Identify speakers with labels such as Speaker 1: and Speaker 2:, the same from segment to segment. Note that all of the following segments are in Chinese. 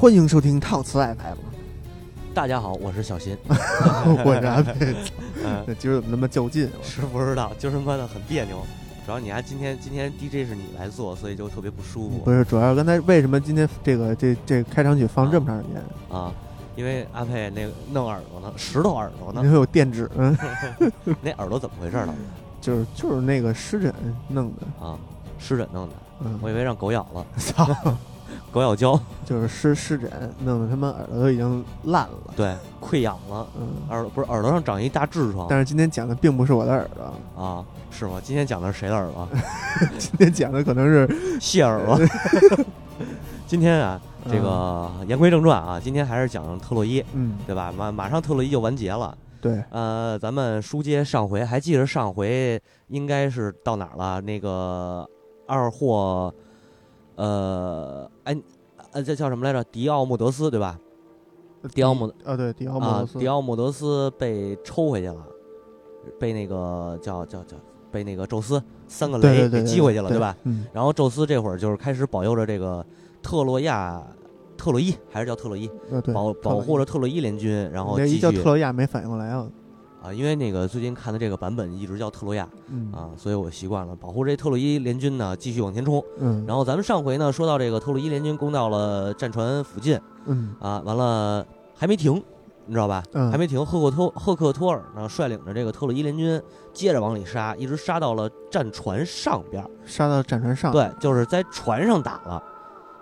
Speaker 1: 欢迎收听套词 FM，
Speaker 2: 大家好，我是小新。
Speaker 1: 我是阿佩。
Speaker 2: 嗯，
Speaker 1: 那今儿怎么那么较劲？
Speaker 2: 是不知道，就是妈的很别扭。主要你还今天今天 DJ 是你来做，所以就特别不舒服。
Speaker 1: 不是，主要刚才为什么今天这个这这开场曲放这么长时间？
Speaker 2: 啊，因为阿佩那个弄耳朵呢，石头耳朵呢，
Speaker 1: 因为有电纸，嗯，
Speaker 2: 那耳朵怎么回事呢？
Speaker 1: 就是就是那个湿疹弄的
Speaker 2: 啊，湿疹弄的，
Speaker 1: 嗯，
Speaker 2: 我以为让狗咬了，
Speaker 1: 操，
Speaker 2: 狗咬胶，
Speaker 1: 就是湿湿疹弄得他们耳朵都已经烂了，
Speaker 2: 对，溃疡了，
Speaker 1: 嗯，
Speaker 2: 耳朵不是耳朵上长一大痔疮，
Speaker 1: 但是今天讲的并不是我的耳朵
Speaker 2: 啊，是吗？今天讲的是谁的耳朵？
Speaker 1: 今天讲的可能是
Speaker 2: 谢耳朵。今天啊，这个言归正传啊，今天还是讲特洛伊，
Speaker 1: 嗯，
Speaker 2: 对吧？马马上特洛伊就完结了。
Speaker 1: 对，
Speaker 2: 呃，咱们书接上回，还记得上回应该是到哪儿了？那个二货，呃，哎，呃，这叫什么来着？迪奥穆德斯，对吧？迪奥穆，
Speaker 1: 啊，对，迪奥莫
Speaker 2: 啊
Speaker 1: 德，斯，
Speaker 2: 迪奥莫德斯被抽回去了，被那个叫叫叫，被那个宙斯三个雷给击回去了，
Speaker 1: 对
Speaker 2: 吧？
Speaker 1: 嗯，
Speaker 2: 然后宙斯这会儿就是开始保佑着这个特洛亚。特洛伊还是叫特洛伊，
Speaker 1: 啊，
Speaker 2: 保保护着特洛伊联军，然后继续
Speaker 1: 叫特洛亚没反应过来啊，
Speaker 2: 啊，因为那个最近看的这个版本一直叫特洛亚
Speaker 1: 嗯
Speaker 2: 啊，所以我习惯了保护这特洛伊联军呢，继续往前冲。
Speaker 1: 嗯，
Speaker 2: 然后咱们上回呢说到这个特洛伊联军攻到了战船附近
Speaker 1: 嗯
Speaker 2: 啊，完了还没停，你知道吧？
Speaker 1: 嗯
Speaker 2: 还没停，赫克托赫克托尔呢率领着这个特洛伊联军接着往里杀，一直杀到了战船上边儿。
Speaker 1: 杀到战船上，
Speaker 2: 对，就是在船上打了，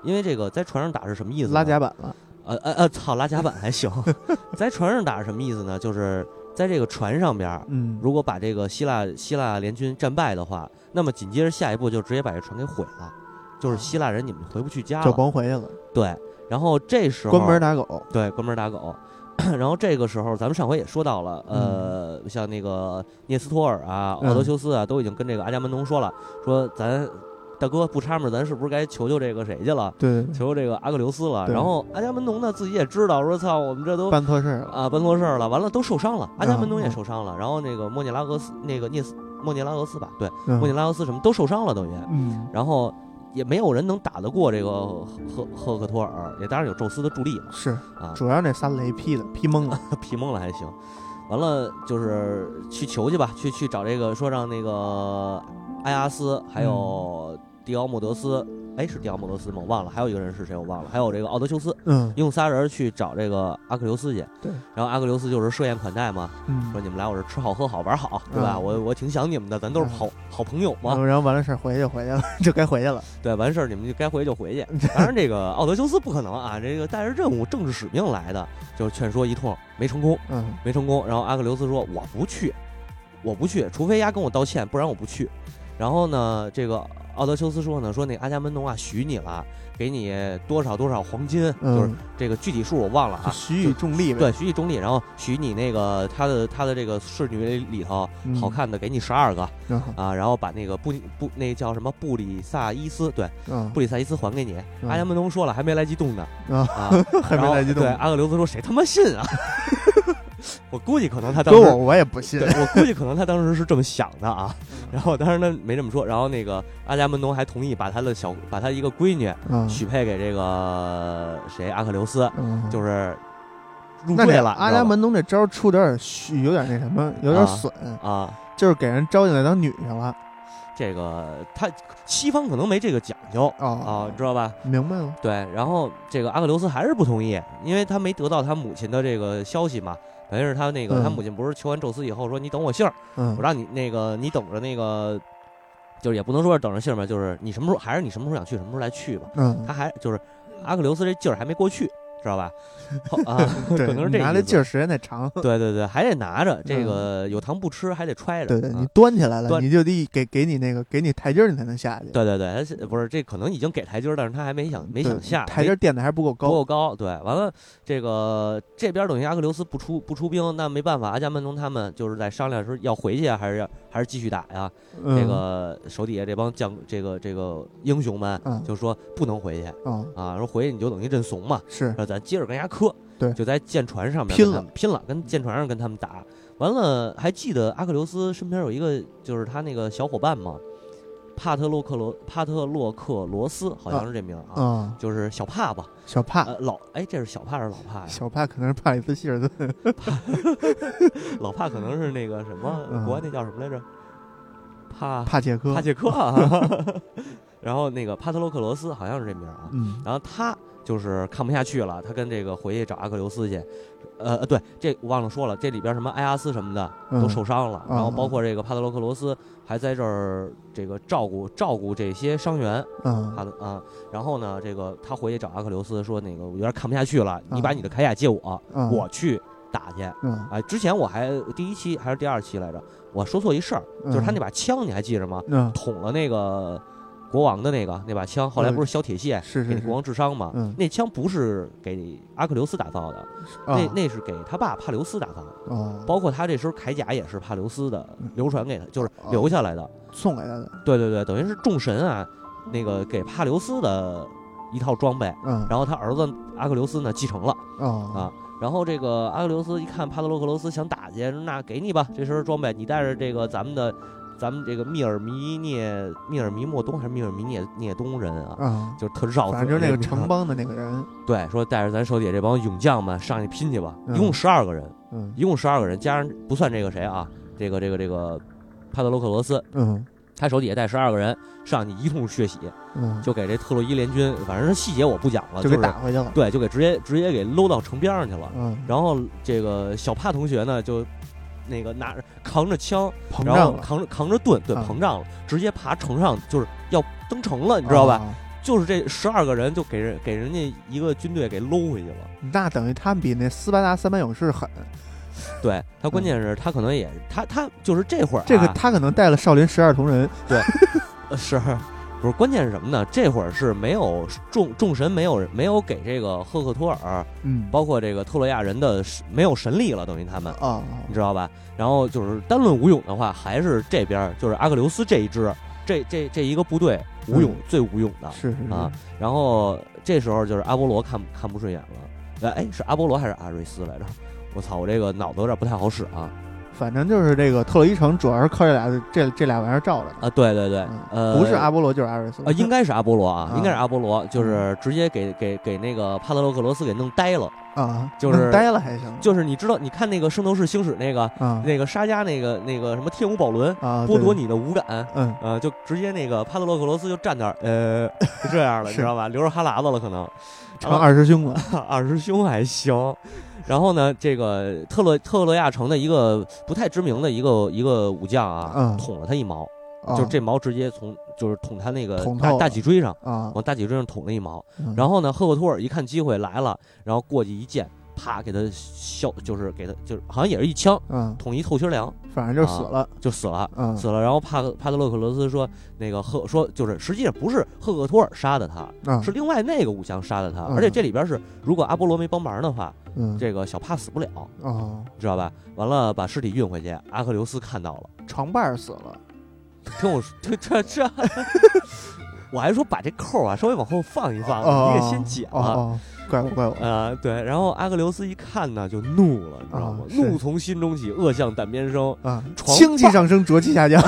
Speaker 2: 因为这个在船上打是什么意思？
Speaker 1: 拉甲板了，
Speaker 2: 呃呃呃，操，拉甲板还行，在船上打是什么意思呢？就是在这个船上边。
Speaker 1: 嗯，
Speaker 2: 如果把这个希腊希腊联军战败的话，那么紧接着下一步就直接把这船给毁了，就是希腊人你们回不去家了
Speaker 1: 就
Speaker 2: 了。
Speaker 1: 甭回去了，
Speaker 2: 对，然后这时候
Speaker 1: 关门打狗，
Speaker 2: 对关门打狗。然后这个时候，咱们上回也说到了，
Speaker 1: 嗯
Speaker 2: 呃，像那个涅斯托尔啊、
Speaker 1: 嗯
Speaker 2: 奥德修斯啊，都已经跟这个阿伽门农说了，说咱大哥不插门，咱是不是该求求这个谁去了？
Speaker 1: 对，
Speaker 2: 求求这个阿克琉斯了。然后阿伽门农呢自己也知道，说操，我们这都
Speaker 1: 办错事儿了，
Speaker 2: 啊，办错事儿了，完了都受伤了，阿伽门农也
Speaker 1: 嗯
Speaker 2: 受伤了，然后那个莫涅拉俄斯，那个涅斯莫涅拉俄斯吧，对，
Speaker 1: 嗯。
Speaker 2: 莫涅拉俄斯什么都受伤了，等于，
Speaker 1: 嗯，
Speaker 2: 然后也没有人能打得过这个赫赫克托尔，也当然有宙斯的助力嘛，
Speaker 1: 是，
Speaker 2: 啊，
Speaker 1: 主要那仨雷劈的，劈懵了，
Speaker 2: 劈懵了还行，完了就是去求去吧，去去找这个说让那个埃阿斯还有迪奥莫德斯，哎是迪奥莫德斯吗？我忘了，还有一个人是谁我忘了，还有这个奥德修斯，
Speaker 1: 嗯
Speaker 2: 用仨人去找这个阿克琉斯去，
Speaker 1: 对，
Speaker 2: 然后阿克琉斯就是设宴款待嘛，
Speaker 1: 嗯
Speaker 2: 说，你们来我这吃好喝好玩好，对吧？
Speaker 1: 嗯
Speaker 2: 我我挺想你们的，咱都是好好朋友嘛。
Speaker 1: 然后完了事儿回去就回去了，就该回去了，
Speaker 2: 对，完事儿你们就该回去就回去。当然，这个奥德修斯不可能啊，这个带着任务、政治使命来的，就是劝说一通没成功，
Speaker 1: 嗯
Speaker 2: 没成功。然后阿克琉斯说：“我不去，我不去，除非丫跟我道歉，不然我不去。”然后呢，这个奥德修斯说呢，说那阿伽门农啊许你了，给你多少多少黄金，就是
Speaker 1: 嗯，
Speaker 2: 这个具体数我忘了啊。
Speaker 1: 许以重利呗，
Speaker 2: 对，许以重利，然后许你那个他的他的这个侍女里头
Speaker 1: 嗯
Speaker 2: 好，看的给你十二个啊，然后把那个布布那叫什么布里萨伊斯，对，
Speaker 1: 嗯
Speaker 2: 布里萨伊斯还给你。
Speaker 1: 嗯
Speaker 2: 阿伽门农说了，还没来及动呢
Speaker 1: 啊，
Speaker 2: 啊，
Speaker 1: 还没来及动
Speaker 2: 对，阿克琉斯说谁他妈信啊？我估计可能他当时
Speaker 1: 我我也不信，
Speaker 2: 我估计可能他当时是这么想的啊。然后当时他没这么说，然后那个阿伽门农还同意把他的小把他一个闺女
Speaker 1: 嗯，
Speaker 2: 许配给这个谁阿克琉斯，
Speaker 1: 嗯，
Speaker 2: 就是入赘了。
Speaker 1: 阿伽门农这招出的有点虚，有点那什么，有点损，
Speaker 2: 啊，
Speaker 1: 就是给人招进来当女去了。
Speaker 2: 这个他西方可能没这个讲究啊，
Speaker 1: 哦，
Speaker 2: 知道吧？
Speaker 1: 明白了。
Speaker 2: 对，然后这个阿克琉斯还是不同意，因为他没得到他母亲的这个消息嘛。等于是他那个、
Speaker 1: 嗯。
Speaker 2: 他母亲不是求完宙斯以后说你等我信儿，
Speaker 1: 嗯。
Speaker 2: 我让你那个你等着那个，就是也不能说是等着信儿吧，就是你什么时候还是你什么时候想去什么时候来去吧。
Speaker 1: 嗯。
Speaker 2: 他，还就是阿克琉斯这劲儿还没过去，知道吧？啊，可能是这
Speaker 1: 拿的劲儿时间太长。
Speaker 2: 对对对，还得拿着这个有糖不吃，还得揣着。
Speaker 1: 对对，
Speaker 2: 啊
Speaker 1: 你端起来了，
Speaker 2: 端
Speaker 1: 你就得给给你那个给你台阶儿，你才能下去。
Speaker 2: 对对对，不是这可能已经给台阶儿，但是他还没想没想下
Speaker 1: 台阶儿垫的还不够高不。
Speaker 2: 够高。对，完了这个这边等于阿克琉斯不出不出兵，那没办法，阿伽门农他们就是在商量说要回去啊，还是要还是继续打呀？
Speaker 1: 嗯
Speaker 2: 这个手底下这帮将这个这个英雄们
Speaker 1: 嗯
Speaker 2: 就说不能回去
Speaker 1: 哦
Speaker 2: 啊，说回去你就等于认怂嘛，
Speaker 1: 是
Speaker 2: 说咱接着跟人家磕。
Speaker 1: 对
Speaker 2: 就在舰船上面
Speaker 1: 拼了
Speaker 2: 拼了，跟舰船上跟他们打。完了，还记得阿克琉斯身边有一个就是他那个小伙伴吗？帕特洛克罗帕特洛克罗斯，好像是这名儿啊，
Speaker 1: 啊，
Speaker 2: 就是小帕吧。
Speaker 1: 小帕，
Speaker 2: 呃，老哎，这是小帕还是老帕呀？
Speaker 1: 小帕可能是帕里斯希尔顿，
Speaker 2: 老帕可能是那个什么，
Speaker 1: 嗯
Speaker 2: 国外那叫什么来着？帕
Speaker 1: 帕切科
Speaker 2: 帕，切克啊。然后那个帕特洛克罗斯好像是这名啊。
Speaker 1: 嗯
Speaker 2: 然后他就是看不下去了，他跟这个回去找阿克琉斯去。呃呃，对，这我忘了说了，这里边什么埃阿斯什么的都
Speaker 1: 嗯
Speaker 2: 受伤了，然后
Speaker 1: 嗯
Speaker 2: 包括这个帕特洛克罗斯还在这儿这个照顾照顾这些伤员。
Speaker 1: 嗯
Speaker 2: 他的啊，然后呢，这个他回去找阿克琉斯说，那个我有点看不下去了，你
Speaker 1: 嗯
Speaker 2: 把你的铠甲借我，
Speaker 1: 嗯，
Speaker 2: 我去打去。
Speaker 1: 嗯
Speaker 2: 哎，之前我还第一期还是第二期来着，我说错一事儿，就是他那把枪你还记着吗？
Speaker 1: 嗯
Speaker 2: 捅了那个国王的那个那把枪，后来不是削铁蟹
Speaker 1: 是是是
Speaker 2: 给那国王治伤吗？
Speaker 1: 嗯
Speaker 2: 那枪不是给阿克琉斯打造的，
Speaker 1: 啊
Speaker 2: 那那是给他爸帕留斯打造的。
Speaker 1: 哦
Speaker 2: 包括他这身铠甲也是帕留斯的
Speaker 1: 嗯
Speaker 2: 流传给他，就是
Speaker 1: 哦
Speaker 2: 留下来的。
Speaker 1: 送给他的，
Speaker 2: 对对对，等于是众神啊，那个给帕留斯的一套装备，
Speaker 1: 嗯
Speaker 2: 然后他儿子阿克琉斯呢继承了。
Speaker 1: 哦
Speaker 2: 啊然后这个阿克琉斯一看帕特洛克罗斯想打去，说那给你吧，这身装备，你带着这个咱们的，咱们这个密尔弥涅密尔弥莫东还是密尔弥涅涅东人啊，
Speaker 1: 啊，
Speaker 2: 就是特绕
Speaker 1: 反正就是那个城邦的那个人，
Speaker 2: 对，说带着咱手底下这帮勇将们上去拼去吧，
Speaker 1: 嗯
Speaker 2: 一共十二个人，
Speaker 1: 嗯
Speaker 2: 一共十二个人，加上不算这个谁啊，这个这个这个帕特洛克罗斯，
Speaker 1: 嗯
Speaker 2: 他手底下带十二个人上去一通血洗，
Speaker 1: 嗯，
Speaker 2: 就给这特洛伊联军，反正细节我不讲了，
Speaker 1: 就
Speaker 2: 是
Speaker 1: 给打回去了，
Speaker 2: 对，就给直接直接给搂到城边上去了。
Speaker 1: 嗯，
Speaker 2: 然后这个小帕同学呢，就那个拿着扛着枪，
Speaker 1: 膨
Speaker 2: 然后
Speaker 1: 胀了，
Speaker 2: 扛着扛着盾，对，
Speaker 1: 啊
Speaker 2: 膨胀了，直接爬城上，就是要登城了，你知道吧？
Speaker 1: 啊？
Speaker 2: 就是这十二个人就给人给人家一个军队给搂回去了。
Speaker 1: 那等于他们比那斯巴达三百勇士狠，
Speaker 2: 对他，关键是他可能也他他就是这会儿、啊、
Speaker 1: 这个他可能带了少林十二铜人，
Speaker 2: 呃是。不是，关键是什么呢？这会儿是没有众众神没有没有给这个赫克托尔，
Speaker 1: 嗯，
Speaker 2: 包括这个特洛亚人的没有神力了，等于他们，
Speaker 1: 啊，
Speaker 2: 你知道吧？然后就是单论武勇的话，还是这边就是阿克琉斯这一支，这这这一个部队武勇、
Speaker 1: 嗯
Speaker 2: 最武勇的。
Speaker 1: 是是是
Speaker 2: 啊，然后这时候就是阿波罗看看不顺眼了，呃，哎，是阿波罗还是阿瑞斯来着？我操，我这个脑子有点不太好使啊！
Speaker 1: 反正就是这个特洛伊城主要是靠这俩这这俩玩意儿罩着的，
Speaker 2: 啊，对对对，
Speaker 1: 嗯
Speaker 2: 呃，
Speaker 1: 不是阿波罗就是阿瑞斯。
Speaker 2: 啊，应该是阿波罗啊，
Speaker 1: 啊。
Speaker 2: 应该是阿波罗，就是直接给给给那个帕特洛克罗斯给弄呆了。
Speaker 1: 啊，
Speaker 2: 就是
Speaker 1: 呆了还行，
Speaker 2: 就是你知道，你看那个《圣斗士星矢》那个
Speaker 1: 啊。
Speaker 2: 那个沙加那个那个什么天舞宝轮，
Speaker 1: 啊，
Speaker 2: 剥夺，你的五感，
Speaker 1: 嗯。
Speaker 2: 呃，就直接那个帕特洛克罗斯就站那儿，呃，就 这样了，你知道吧？流着哈喇子了，可能。
Speaker 1: 成二师兄了，
Speaker 2: 二师兄还行。然后呢，这个特洛特洛亚城的一个不太知名的一个一个武将啊，
Speaker 1: 嗯。
Speaker 2: 捅了他一矛，
Speaker 1: 啊。
Speaker 2: 就是这矛直接从就是捅他那个大大脊椎上，
Speaker 1: 啊，
Speaker 2: 往大脊椎上捅了一矛。
Speaker 1: 嗯。
Speaker 2: 然后呢，赫克托尔一看机会来了，然后过去一剑，啪给他削，就是给他就是好像也是一枪
Speaker 1: 嗯，
Speaker 2: 捅一透心凉
Speaker 1: 反正就死了，
Speaker 2: 就死了。
Speaker 1: 嗯
Speaker 2: 死了，然后帕克帕特洛克罗斯说，那个赫说就是实际上不是赫克托尔杀的他，
Speaker 1: 啊
Speaker 2: 是另外那个武将杀的他，
Speaker 1: 嗯
Speaker 2: 而且这里边是如果阿波罗没帮忙的话，
Speaker 1: 嗯
Speaker 2: 这个小帕死不了，
Speaker 1: 哦，
Speaker 2: 知道吧？完了把尸体运回去，阿克琉斯看到了，
Speaker 1: 床伴死了，
Speaker 2: 听我说这这这，我还说把这扣啊稍微往后放一放，
Speaker 1: 哦
Speaker 2: 你给先讲
Speaker 1: 哦哦，怪我怪我，
Speaker 2: 呃，对，然后阿克琉斯一看呢，就怒了，你知道吗？
Speaker 1: 啊
Speaker 2: 怒从心中起，恶向胆边生。
Speaker 1: 啊，
Speaker 2: 床
Speaker 1: 清气上升，浊气下降，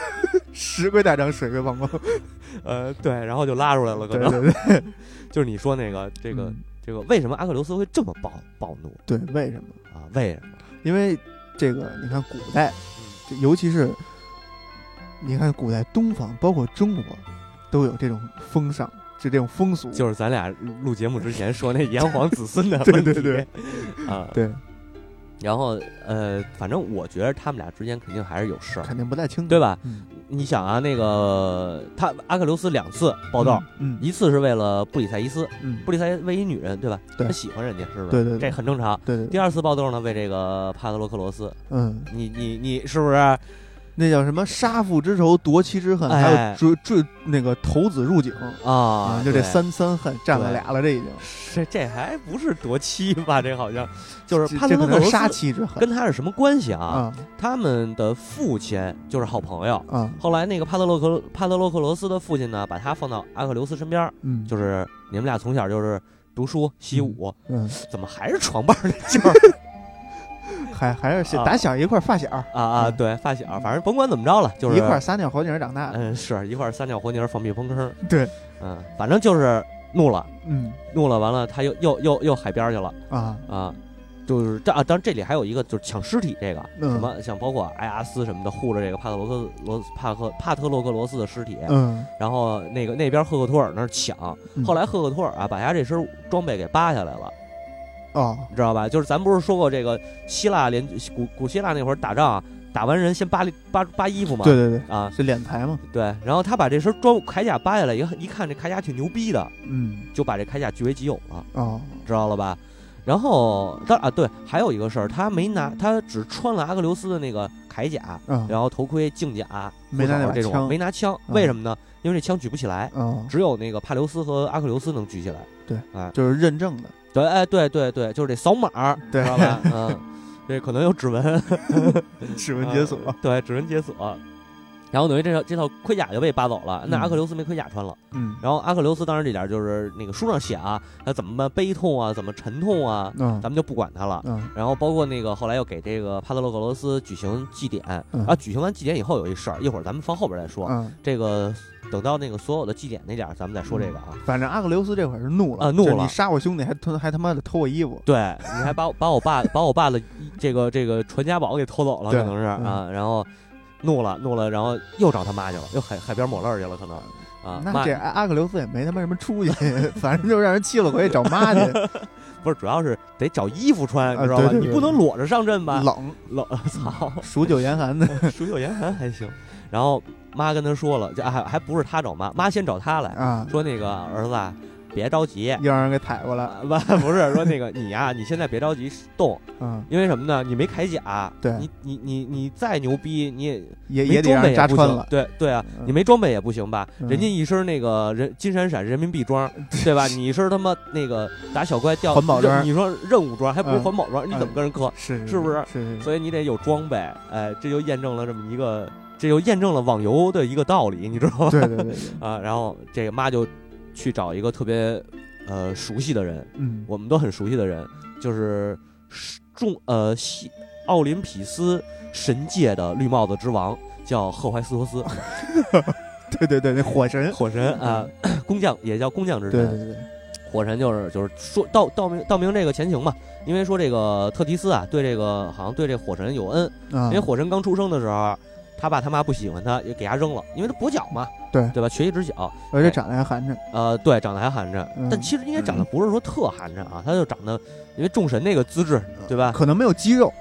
Speaker 1: 石龟大涨，水龟放光，
Speaker 2: 呃，对，然后就拉出来了，可能
Speaker 1: 对对，
Speaker 2: 就是你说那个这个、
Speaker 1: 嗯
Speaker 2: 这个，为什么阿克琉斯会这么暴暴怒
Speaker 1: 对，为什么？
Speaker 2: 啊？为什么？
Speaker 1: 因为这个，你看古代，这尤其是你看古代东方，包括中国，都有这种风尚，就这种风俗。
Speaker 2: 就是咱俩录录节目之前说那炎黄子孙的
Speaker 1: 对
Speaker 2: 问题，
Speaker 1: 对对
Speaker 2: 啊，
Speaker 1: 对，
Speaker 2: 然后呃，反正我觉得他们俩之间肯定还是有事儿，
Speaker 1: 肯定不太清楚，
Speaker 2: 对吧？
Speaker 1: 嗯，
Speaker 2: 你想啊，那个他阿克琉斯两次报道，
Speaker 1: 嗯，
Speaker 2: 一次是为了布里塞伊斯，
Speaker 1: 嗯，
Speaker 2: 布里塞为一女人，对吧？
Speaker 1: 对。
Speaker 2: 他喜欢人家，是不是？
Speaker 1: 对对对。
Speaker 2: 这很正常。
Speaker 1: 对对对，
Speaker 2: 第二次爆豆呢，为这个帕特洛克罗斯，
Speaker 1: 嗯，
Speaker 2: 你你你是不是？
Speaker 1: 那叫什么杀父之仇，夺妻之恨，
Speaker 2: 哎
Speaker 1: 还有追追那个投子入井
Speaker 2: 啊，
Speaker 1: 就这三三恨占了俩了，这已经
Speaker 2: 这这还不是夺妻吧？这好像就是帕特洛
Speaker 1: 杀妻之恨
Speaker 2: 跟他是什么关系啊？
Speaker 1: 啊
Speaker 2: 他们的父亲就是好朋友。
Speaker 1: 啊，
Speaker 2: 后来那个帕特洛克帕特洛克罗斯的父亲呢，把他放到阿克琉斯身边，
Speaker 1: 嗯，
Speaker 2: 就是你们俩从小就是读书习武，
Speaker 1: 嗯，
Speaker 2: 怎么还是床伴儿的劲儿？
Speaker 1: 还还是
Speaker 2: 啊
Speaker 1: 打小一块儿发小，
Speaker 2: 啊啊，
Speaker 1: 嗯
Speaker 2: 对，发小，反正甭管怎么着了，就是
Speaker 1: 一块儿撒尿和泥儿长大的。
Speaker 2: 嗯，是一块儿撒尿和泥儿放屁喷坑，
Speaker 1: 对，
Speaker 2: 嗯，反正就是怒了，
Speaker 1: 嗯
Speaker 2: 怒了，完了他又又又又海边儿去了
Speaker 1: 啊，
Speaker 2: 啊。就是这啊，当然这里还有一个就是抢尸体这个，
Speaker 1: 嗯
Speaker 2: 什么像包括埃阿斯什么的护着这个帕特罗克罗帕克帕特洛克罗斯的尸体，
Speaker 1: 嗯，
Speaker 2: 然后那个那边赫克托尔那儿抢，
Speaker 1: 嗯
Speaker 2: 后来赫克托尔啊把他这身装备给扒下来了，
Speaker 1: 哦，
Speaker 2: 你知道吧？就是咱不是说过这个希腊联古古希腊那会儿打仗，打完人先扒里扒扒衣服嘛，
Speaker 1: 对对对，
Speaker 2: 啊。
Speaker 1: 是敛财嘛。
Speaker 2: 对，然后他把这身装铠甲扒下来，一一看这铠甲挺牛逼的，
Speaker 1: 嗯，
Speaker 2: 就把这铠甲据为己有了，
Speaker 1: 哦，
Speaker 2: 知道了吧？然后当啊对，还有一个事儿，他没拿，他只穿了阿克琉斯的那个铠甲，
Speaker 1: 嗯，
Speaker 2: 然后头盔、镜甲、
Speaker 1: 没拿
Speaker 2: 这种
Speaker 1: 枪。
Speaker 2: 没拿枪，
Speaker 1: 嗯。
Speaker 2: 为什么呢？因为这枪举不起来，
Speaker 1: 哦，
Speaker 2: 只有那个帕留斯和阿克琉斯能举起来。
Speaker 1: 对，
Speaker 2: 啊，
Speaker 1: 就是认证的，
Speaker 2: 对，哎，对对对，就是得扫码，
Speaker 1: 对
Speaker 2: 知道吧？嗯，这可能有指纹，
Speaker 1: 指纹解锁。
Speaker 2: 啊对，指纹解锁。然后等于这套这套盔甲就被扒走了，那
Speaker 1: 嗯
Speaker 2: 阿克琉斯没盔甲穿了。
Speaker 1: 嗯，
Speaker 2: 然后阿克琉斯当然这点就是那个书上写啊，他怎么悲痛啊，怎么沉痛啊，
Speaker 1: 嗯
Speaker 2: 咱们就不管他了。
Speaker 1: 嗯
Speaker 2: 然后包括那个后来又给这个帕特洛克罗斯举行祭典
Speaker 1: 嗯
Speaker 2: 啊，举行完祭典以后有一事儿，一会儿咱们放后边再说。
Speaker 1: 嗯，
Speaker 2: 这个等到那个所有的祭典那点儿，咱们再说这个啊。
Speaker 1: 反正阿克琉斯这会儿是怒了
Speaker 2: 啊怒了
Speaker 1: 你杀我兄弟还偷还他妈的偷我衣服。
Speaker 2: 对，你还把我把我爸把我爸的这个这个传家宝给偷走了，可能是
Speaker 1: 嗯
Speaker 2: 啊，然后怒了怒了，然后又找他妈去了，又海海边抹泪儿去了，可能啊，
Speaker 1: 那这阿阿克琉斯也没他妈什么出息，反正就让人气了回去找妈去，
Speaker 2: 不是主要是得找衣服穿，
Speaker 1: 你
Speaker 2: 知道吧？你不能裸着上阵吧？
Speaker 1: 冷，
Speaker 2: 冷，操，
Speaker 1: 数九严寒的。
Speaker 2: 数九严寒还行。然后妈跟他说了，这还还不是他找妈，妈先找他来
Speaker 1: 啊，
Speaker 2: 说那个儿子啊，别着急。
Speaker 1: 又让人给踩过来。
Speaker 2: 啊不 不是说那个你呀、你现在别着急动，
Speaker 1: 嗯，
Speaker 2: 因为什么呢？你没铠甲，
Speaker 1: 对
Speaker 2: 你你你你再牛逼，你也
Speaker 1: 也也得让扎穿了。
Speaker 2: 对对啊，
Speaker 1: 嗯
Speaker 2: 你没装备也不行吧？
Speaker 1: 嗯
Speaker 2: 人家一身那个人金闪闪人民币装，对吧？你一身他妈那个打小怪掉
Speaker 1: 环保装
Speaker 2: 你说任务装还不是
Speaker 1: 嗯
Speaker 2: 环保装，你怎么跟人磕？
Speaker 1: 是
Speaker 2: 是不是
Speaker 1: 是是，
Speaker 2: 所以你得有装备，哎，这就验证了这么一个，这就验证了网游的一个道理，你知道吗？
Speaker 1: 对对对对，
Speaker 2: 啊，然后这个妈就去找一个特别呃熟悉的人，
Speaker 1: 嗯，
Speaker 2: 我们都很熟悉的人，就是众呃西奥林匹斯神界的绿帽子之王，叫赫怀斯托斯，
Speaker 1: 对对对，那火神，
Speaker 2: 火神啊，工匠也叫工匠之神。
Speaker 1: 对对对，
Speaker 2: 火神就是就是说道道明道明这个前情嘛，因为说这个特提斯啊，对这个好像对这火神有恩，
Speaker 1: 啊
Speaker 2: 因为火神刚出生的时候。他爸他妈不喜欢他，也给他扔了，因为他跛脚嘛，
Speaker 1: 对
Speaker 2: 对吧？瘸一只脚，
Speaker 1: 而且长得还寒碜。
Speaker 2: 呃，对，长得还寒碜，
Speaker 1: 嗯
Speaker 2: 但其实应该长得不是说特寒碜啊，他就长得，因为众神那个资质，对吧？
Speaker 1: 可能没有肌肉，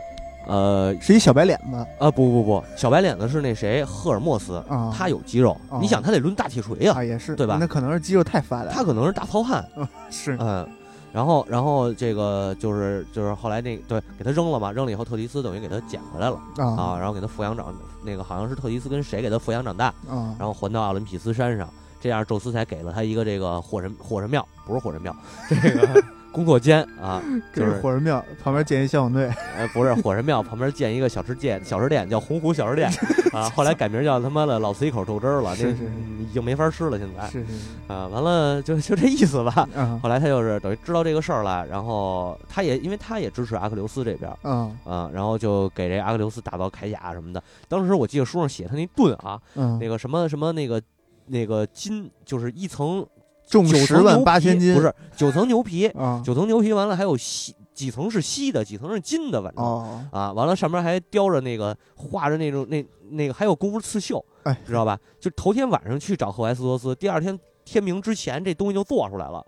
Speaker 2: 呃，
Speaker 1: 是一小白脸子
Speaker 2: 啊，不不不，小白脸子是那谁，赫尔墨斯，
Speaker 1: 啊。
Speaker 2: 他有肌肉。
Speaker 1: 哦
Speaker 2: 你想，他得抡大铁锤呀、
Speaker 1: 啊也是
Speaker 2: 对吧
Speaker 1: 那可能是肌肉太发达，
Speaker 2: 他可能是大糙汉。
Speaker 1: 是
Speaker 2: 嗯，然后然后这个就是就是后来那对给他扔了嘛，扔了以后特迪斯等于给他捡回来了。啊，
Speaker 1: 啊
Speaker 2: 然后给他抚养长，那个好像是特迪斯跟谁给他抚养长大，
Speaker 1: 啊，
Speaker 2: 然后还到奥林匹斯山上，这样宙斯才给了他一个这个火神火神庙，不是火神庙，这个工作间啊，就是是
Speaker 1: 火神庙旁边建一消防队，
Speaker 2: 呃，不是火神庙旁边建一个小吃店，小吃店叫洪湖小吃店啊，后来改名叫他妈的老四一口豆汁儿了，那
Speaker 1: 是是是
Speaker 2: 嗯已经没法吃了，现在
Speaker 1: 是是
Speaker 2: 啊，完了就就这意思吧。
Speaker 1: 啊
Speaker 2: 后来他就是等于知道这个事儿了，然后他也因为他也支持阿克琉斯这边
Speaker 1: 啊
Speaker 2: 啊，然后就给这阿克琉斯打造铠甲什么的。当时我记得书上写他那盾啊，
Speaker 1: 嗯
Speaker 2: 那，个什么什么那个那个金，就是一层
Speaker 1: 重
Speaker 2: 九
Speaker 1: 十万八千斤，
Speaker 2: 不是九层牛皮，
Speaker 1: 啊
Speaker 2: 九层牛皮完了还有锡几层是锡的，几层是金的，反正。
Speaker 1: 哦，
Speaker 2: 啊，完了上面还雕着那个画着那种那那个还有功夫刺绣，
Speaker 1: 哎
Speaker 2: 知道吧？就头天晚上去找赫淮斯托斯，第二天天明之前这东西就做出来了，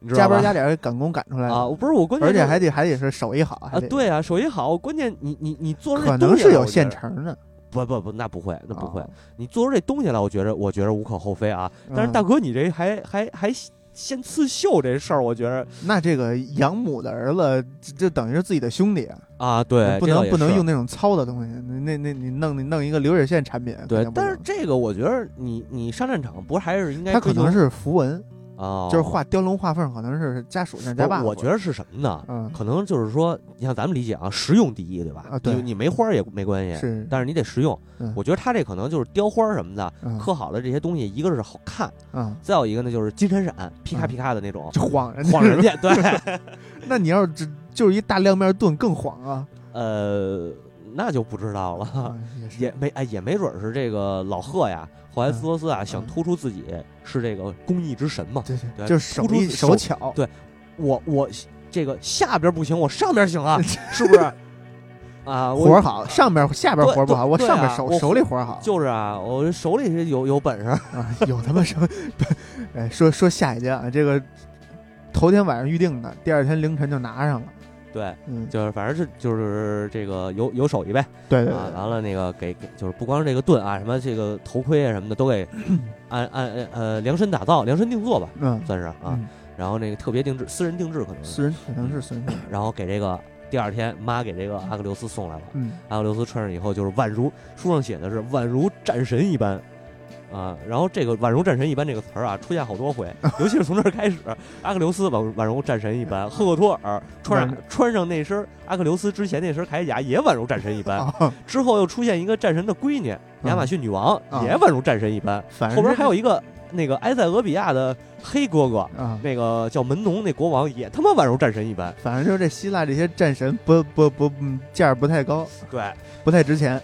Speaker 2: 你知道吧？
Speaker 1: 加班加点赶工赶出来
Speaker 2: 啊，不是我关键
Speaker 1: 而且还得还得是手艺好，
Speaker 2: 啊，对啊，手艺好，关键你你你做
Speaker 1: 可能
Speaker 2: 东
Speaker 1: 是有现成的，
Speaker 2: 不不不，那不会，那不会，
Speaker 1: 哦
Speaker 2: 你做出这东西来，我觉着我觉着无可厚非啊。但是
Speaker 1: 嗯。
Speaker 2: 大哥，你这还还还先刺绣这事儿，我觉着。
Speaker 1: 那这个养母的儿子，这这等于是自己的兄弟啊，
Speaker 2: 啊，对，
Speaker 1: 不
Speaker 2: 这倒也是
Speaker 1: 能不能用那种糙的东西，那那那你弄你弄一个流水线产品，肯定，不
Speaker 2: 对但是
Speaker 1: 能
Speaker 2: 这个我觉得你你上战场不是还是应该追求
Speaker 1: 他可能是符文，
Speaker 2: 啊，
Speaker 1: 就是画雕龙画凤，可能是家属性加
Speaker 2: 不
Speaker 1: buff。
Speaker 2: 是我觉得是什么呢？
Speaker 1: 嗯
Speaker 2: 可能就是说，你像咱们理解啊，实用第一，对吧？
Speaker 1: 啊对
Speaker 2: 你你没花也没关系，
Speaker 1: 是，
Speaker 2: 但是你得实用。
Speaker 1: 嗯
Speaker 2: 我觉得他这可能就是雕花什么的，
Speaker 1: 嗯
Speaker 2: 刻好的这些东西，一个是好看，
Speaker 1: 嗯，
Speaker 2: 再有一个呢就是金闪闪、皮卡皮卡的那种，
Speaker 1: 就晃人
Speaker 2: 晃人家。对，
Speaker 1: 那你要是只就是一大亮面盾更晃啊！
Speaker 2: 呃，那就不知道了。
Speaker 1: 啊也
Speaker 2: 没哎，也没准儿是这个老贺呀，霍怀斯托斯啊，想突出自己是这个工艺之神嘛。
Speaker 1: 对
Speaker 2: 对
Speaker 1: 就是手
Speaker 2: 手
Speaker 1: 手巧，
Speaker 2: 对我我这个下边不行，我上边行啊，是不是？啊，
Speaker 1: 活儿好，上边下边活儿不好，我上边手
Speaker 2: 啊
Speaker 1: 手里活儿好
Speaker 2: 就是啊，我手里是有有本事。
Speaker 1: 啊，有他妈什么？哎，说说下一家啊，这个头天晚上预定的，第二天凌晨就拿上了。
Speaker 2: 对，
Speaker 1: 嗯，
Speaker 2: 就是反正是就是这个有有手艺呗啊，
Speaker 1: 对对对，
Speaker 2: 完了那个给给就是不光是这个盾啊，什么这个头盔啊什么的都给按按呃量身打造、量身定做吧，
Speaker 1: 嗯
Speaker 2: 算是啊。
Speaker 1: 嗯
Speaker 2: 然后那个特别定制、私人定制可能是，
Speaker 1: 私人可能是私人，
Speaker 2: 然后给这个第二天妈给这个阿克琉斯送来了。
Speaker 1: 嗯
Speaker 2: 阿克琉斯穿上以后就是宛如书上写的是宛如战神一般。啊，然后这个“宛如战神一般”这个词儿啊，出现好多回，尤其是从这儿开始，阿克琉斯宛宛如战神一般，赫克托尔穿上穿上那身阿克琉斯之前那身铠甲也宛如战神一般，
Speaker 1: 啊，
Speaker 2: 之后又出现一个战神的闺女亚马逊女王，
Speaker 1: 啊
Speaker 2: 也宛如战神一般，后边还有一个那个埃塞俄比亚的黑哥哥，
Speaker 1: 啊，
Speaker 2: 那个叫门农那国王也他妈宛如战神一般，
Speaker 1: 反正就是这希腊这些战神不不不嗯价儿不太高，
Speaker 2: 对，
Speaker 1: 不太值钱，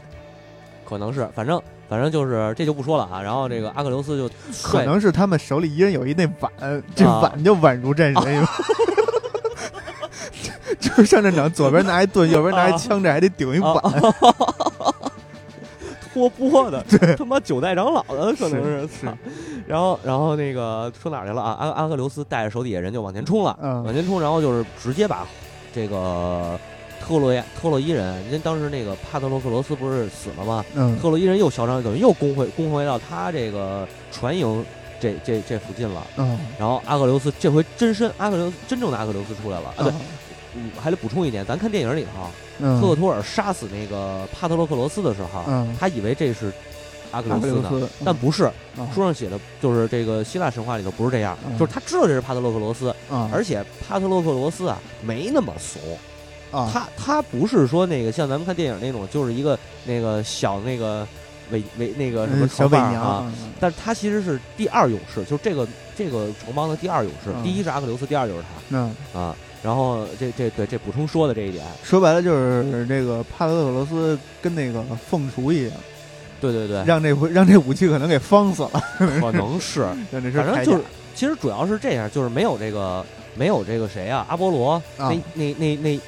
Speaker 2: 可能是，反正反正就是这就不说了啊。然后这个阿克琉斯就
Speaker 1: 可能是他们手里一人有一那碗，这
Speaker 2: 啊
Speaker 1: 碗就宛如战神。就是上战场，左边拿一盾，右边拿一枪，这还得顶一
Speaker 2: 啊
Speaker 1: 碗。
Speaker 2: 托钵的，他妈九代长老的可能是
Speaker 1: 是
Speaker 2: 然后然后那个说哪儿去了啊？阿阿克琉斯带着手底下人就往前冲了，
Speaker 1: 嗯
Speaker 2: 往前冲，然后就是直接把这个特洛亚特洛伊人，人家当时那个帕特洛克罗斯不是死了吗？
Speaker 1: 嗯。
Speaker 2: 特洛伊人又嚣张，等于又攻回攻回到他这个船营这这这附近了。
Speaker 1: 嗯。
Speaker 2: 然后阿克琉斯这回真身阿克琉斯真正的阿克琉斯出来了。啊！对，还得补充一点，咱看电影里头，
Speaker 1: 嗯。
Speaker 2: 特克托尔杀死那个帕特洛克罗斯的时候，
Speaker 1: 嗯。
Speaker 2: 他以为这是阿克琉斯呢，
Speaker 1: 斯，
Speaker 2: 但不是，
Speaker 1: 啊
Speaker 2: 书上写的就是这个希腊神话里头不是这样，
Speaker 1: 嗯。
Speaker 2: 就是他知道这是帕特洛克罗斯，
Speaker 1: 啊
Speaker 2: 而且帕特洛克罗斯啊没那么怂，
Speaker 1: 啊。
Speaker 2: 他他不是说那个像咱们看电影那种，就是一个那个小那个伪伪那个什么
Speaker 1: 嗯小伪
Speaker 2: 娘啊，
Speaker 1: 娘，
Speaker 2: 但是他其实是第二勇士，就是这个这个城邦的第二勇士，
Speaker 1: 嗯。
Speaker 2: 第一是阿克琉斯，第二就是他
Speaker 1: 嗯，
Speaker 2: 他啊。然后这这对这补充说的这一点，
Speaker 1: 说白了就是这个帕特克罗斯跟那个凤雏一样，
Speaker 2: 对对对，
Speaker 1: 让这回让这武器可能给方死了，
Speaker 2: 可能是，反正就是，其实主要是这样，就是没有这个没有这个谁啊，阿波罗
Speaker 1: 啊。
Speaker 2: 那那那那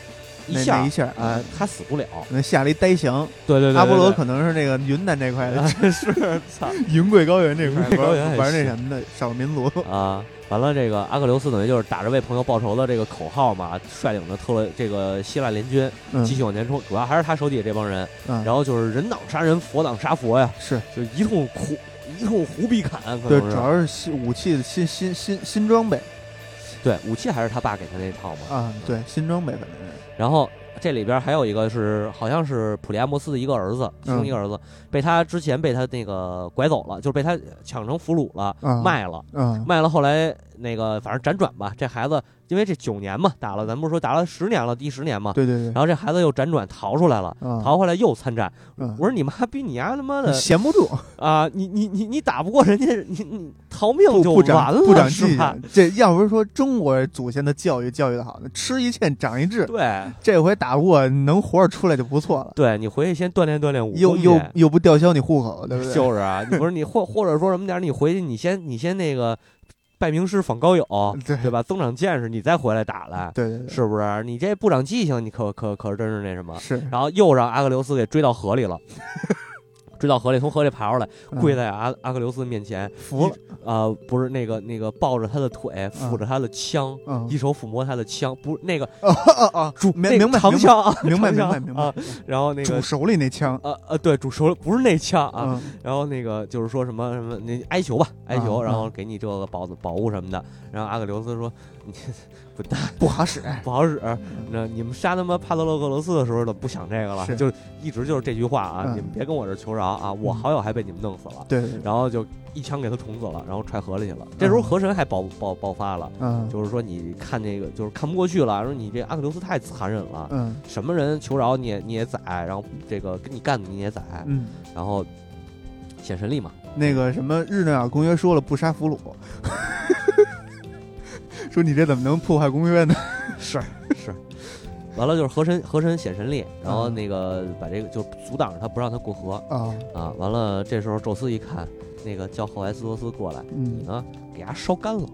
Speaker 2: 一下
Speaker 1: 一下
Speaker 2: 啊，他死不了。
Speaker 1: 那下了一呆翔，
Speaker 2: 对对对，
Speaker 1: 阿波罗可能是那个云南这块的
Speaker 2: 啊 是操。
Speaker 1: 云贵高原这块
Speaker 2: 云贵高原
Speaker 1: 玩那
Speaker 2: 行。
Speaker 1: 什么的少数民族，
Speaker 2: 啊！完了，这个阿克琉斯等于就是打着为朋友报仇的这个口号嘛，率领着特洛这个希腊联军
Speaker 1: 嗯。
Speaker 2: 继续往前冲，主要还是他手底下这帮人，
Speaker 1: 嗯，
Speaker 2: 然后就是人挡杀人，佛挡杀佛呀，
Speaker 1: 是。
Speaker 2: 就一通胡一通胡逼砍，可
Speaker 1: 对，
Speaker 2: 能
Speaker 1: 主要是新武器的新新新新装备。
Speaker 2: 对武器还是他爸给他那套嘛。
Speaker 1: 啊，对，新装备可能是，
Speaker 2: 然后这里边还有一个是好像是普利阿摩斯的一个儿子，其中一个儿子被他之前被他那个拐走了，就是被他抢成俘虏了，
Speaker 1: 啊。
Speaker 2: 卖了。
Speaker 1: 啊。
Speaker 2: 卖了，后来那个反正辗转吧，这孩子因为这九年嘛打了，咱不是说打了十年了，第十年嘛，
Speaker 1: 对对对
Speaker 2: 然后这孩子又辗转逃出来了，
Speaker 1: 啊，
Speaker 2: 逃回来又参战。
Speaker 1: 嗯
Speaker 2: 我说你妈逼你丫他妈的
Speaker 1: 闲不住，
Speaker 2: 啊！你你你你打不过人家，你你逃命就完了
Speaker 1: 不长记性？，这要不是说中国祖先的教育教育的好呢，吃一堑长一智，
Speaker 2: 对
Speaker 1: 这回打不过能活着出来就不错了，
Speaker 2: 对，你回去先锻炼锻炼武
Speaker 1: 又又。又不吊销你户口，对不对？
Speaker 2: 就是啊，你不是 你或或者说什么点儿，你回去你先你先那个拜名师访高友，
Speaker 1: 对
Speaker 2: 对吧？增长见识，你再回来打来，
Speaker 1: 对对对，
Speaker 2: 是不是？你这不长记性，你可可可真是那什么。
Speaker 1: 是
Speaker 2: 然后又让阿克琉斯给追到河里了，追到河里，从河里爬出来，
Speaker 1: 嗯。
Speaker 2: 跪在阿阿克琉斯面前，
Speaker 1: 服了，
Speaker 2: 啊、不是那个那个抱着他的腿，抚着他的枪，
Speaker 1: 嗯。
Speaker 2: 一手抚摸他的枪，不是那个
Speaker 1: 啊啊啊，
Speaker 2: 主
Speaker 1: 明
Speaker 2: 那个
Speaker 1: 明白明白
Speaker 2: 长枪啊，
Speaker 1: 明白明白。
Speaker 2: 然后那个
Speaker 1: 煮手里那枪。
Speaker 2: 呃呃，对，主手里不是那枪啊，
Speaker 1: 嗯。
Speaker 2: 然后那个就是说什么什么，那哀求吧，哀求，
Speaker 1: 啊
Speaker 2: 然后给你这个宝宝物什么的。然后阿克琉斯说：“你滚蛋，
Speaker 1: 不好使，
Speaker 2: 不好使。那你们杀他妈帕特洛克罗斯的时候都不想这个了，
Speaker 1: 是。
Speaker 2: 就一直就是这句话啊，
Speaker 1: 嗯。
Speaker 2: 你们别跟我这求饶啊，我好友还被你们弄死了。
Speaker 1: 对。
Speaker 2: 然后就一枪给他捅死了，然后踹河里去了。这时候河神还爆爆爆发了，
Speaker 1: 嗯。
Speaker 2: 就是说你看那个就是看不过去了，说你这阿克琉斯太残忍了，
Speaker 1: 嗯。
Speaker 2: 什么人求饶你也你也宰，然后这个跟你干的你也宰，
Speaker 1: 嗯，
Speaker 2: 然后显神力嘛。
Speaker 1: 那个什么日内瓦公约说了不杀俘虏，说你这怎么能破坏公约呢？
Speaker 2: 是是，完了就是和神和神显神力，然后
Speaker 1: 嗯
Speaker 2: 那个把这个就阻挡着他不让他过河
Speaker 1: 啊，
Speaker 2: 啊。完了这时候宙斯一看，那个叫赫淮斯托斯过来，你
Speaker 1: 嗯
Speaker 2: 呢给他烧干了，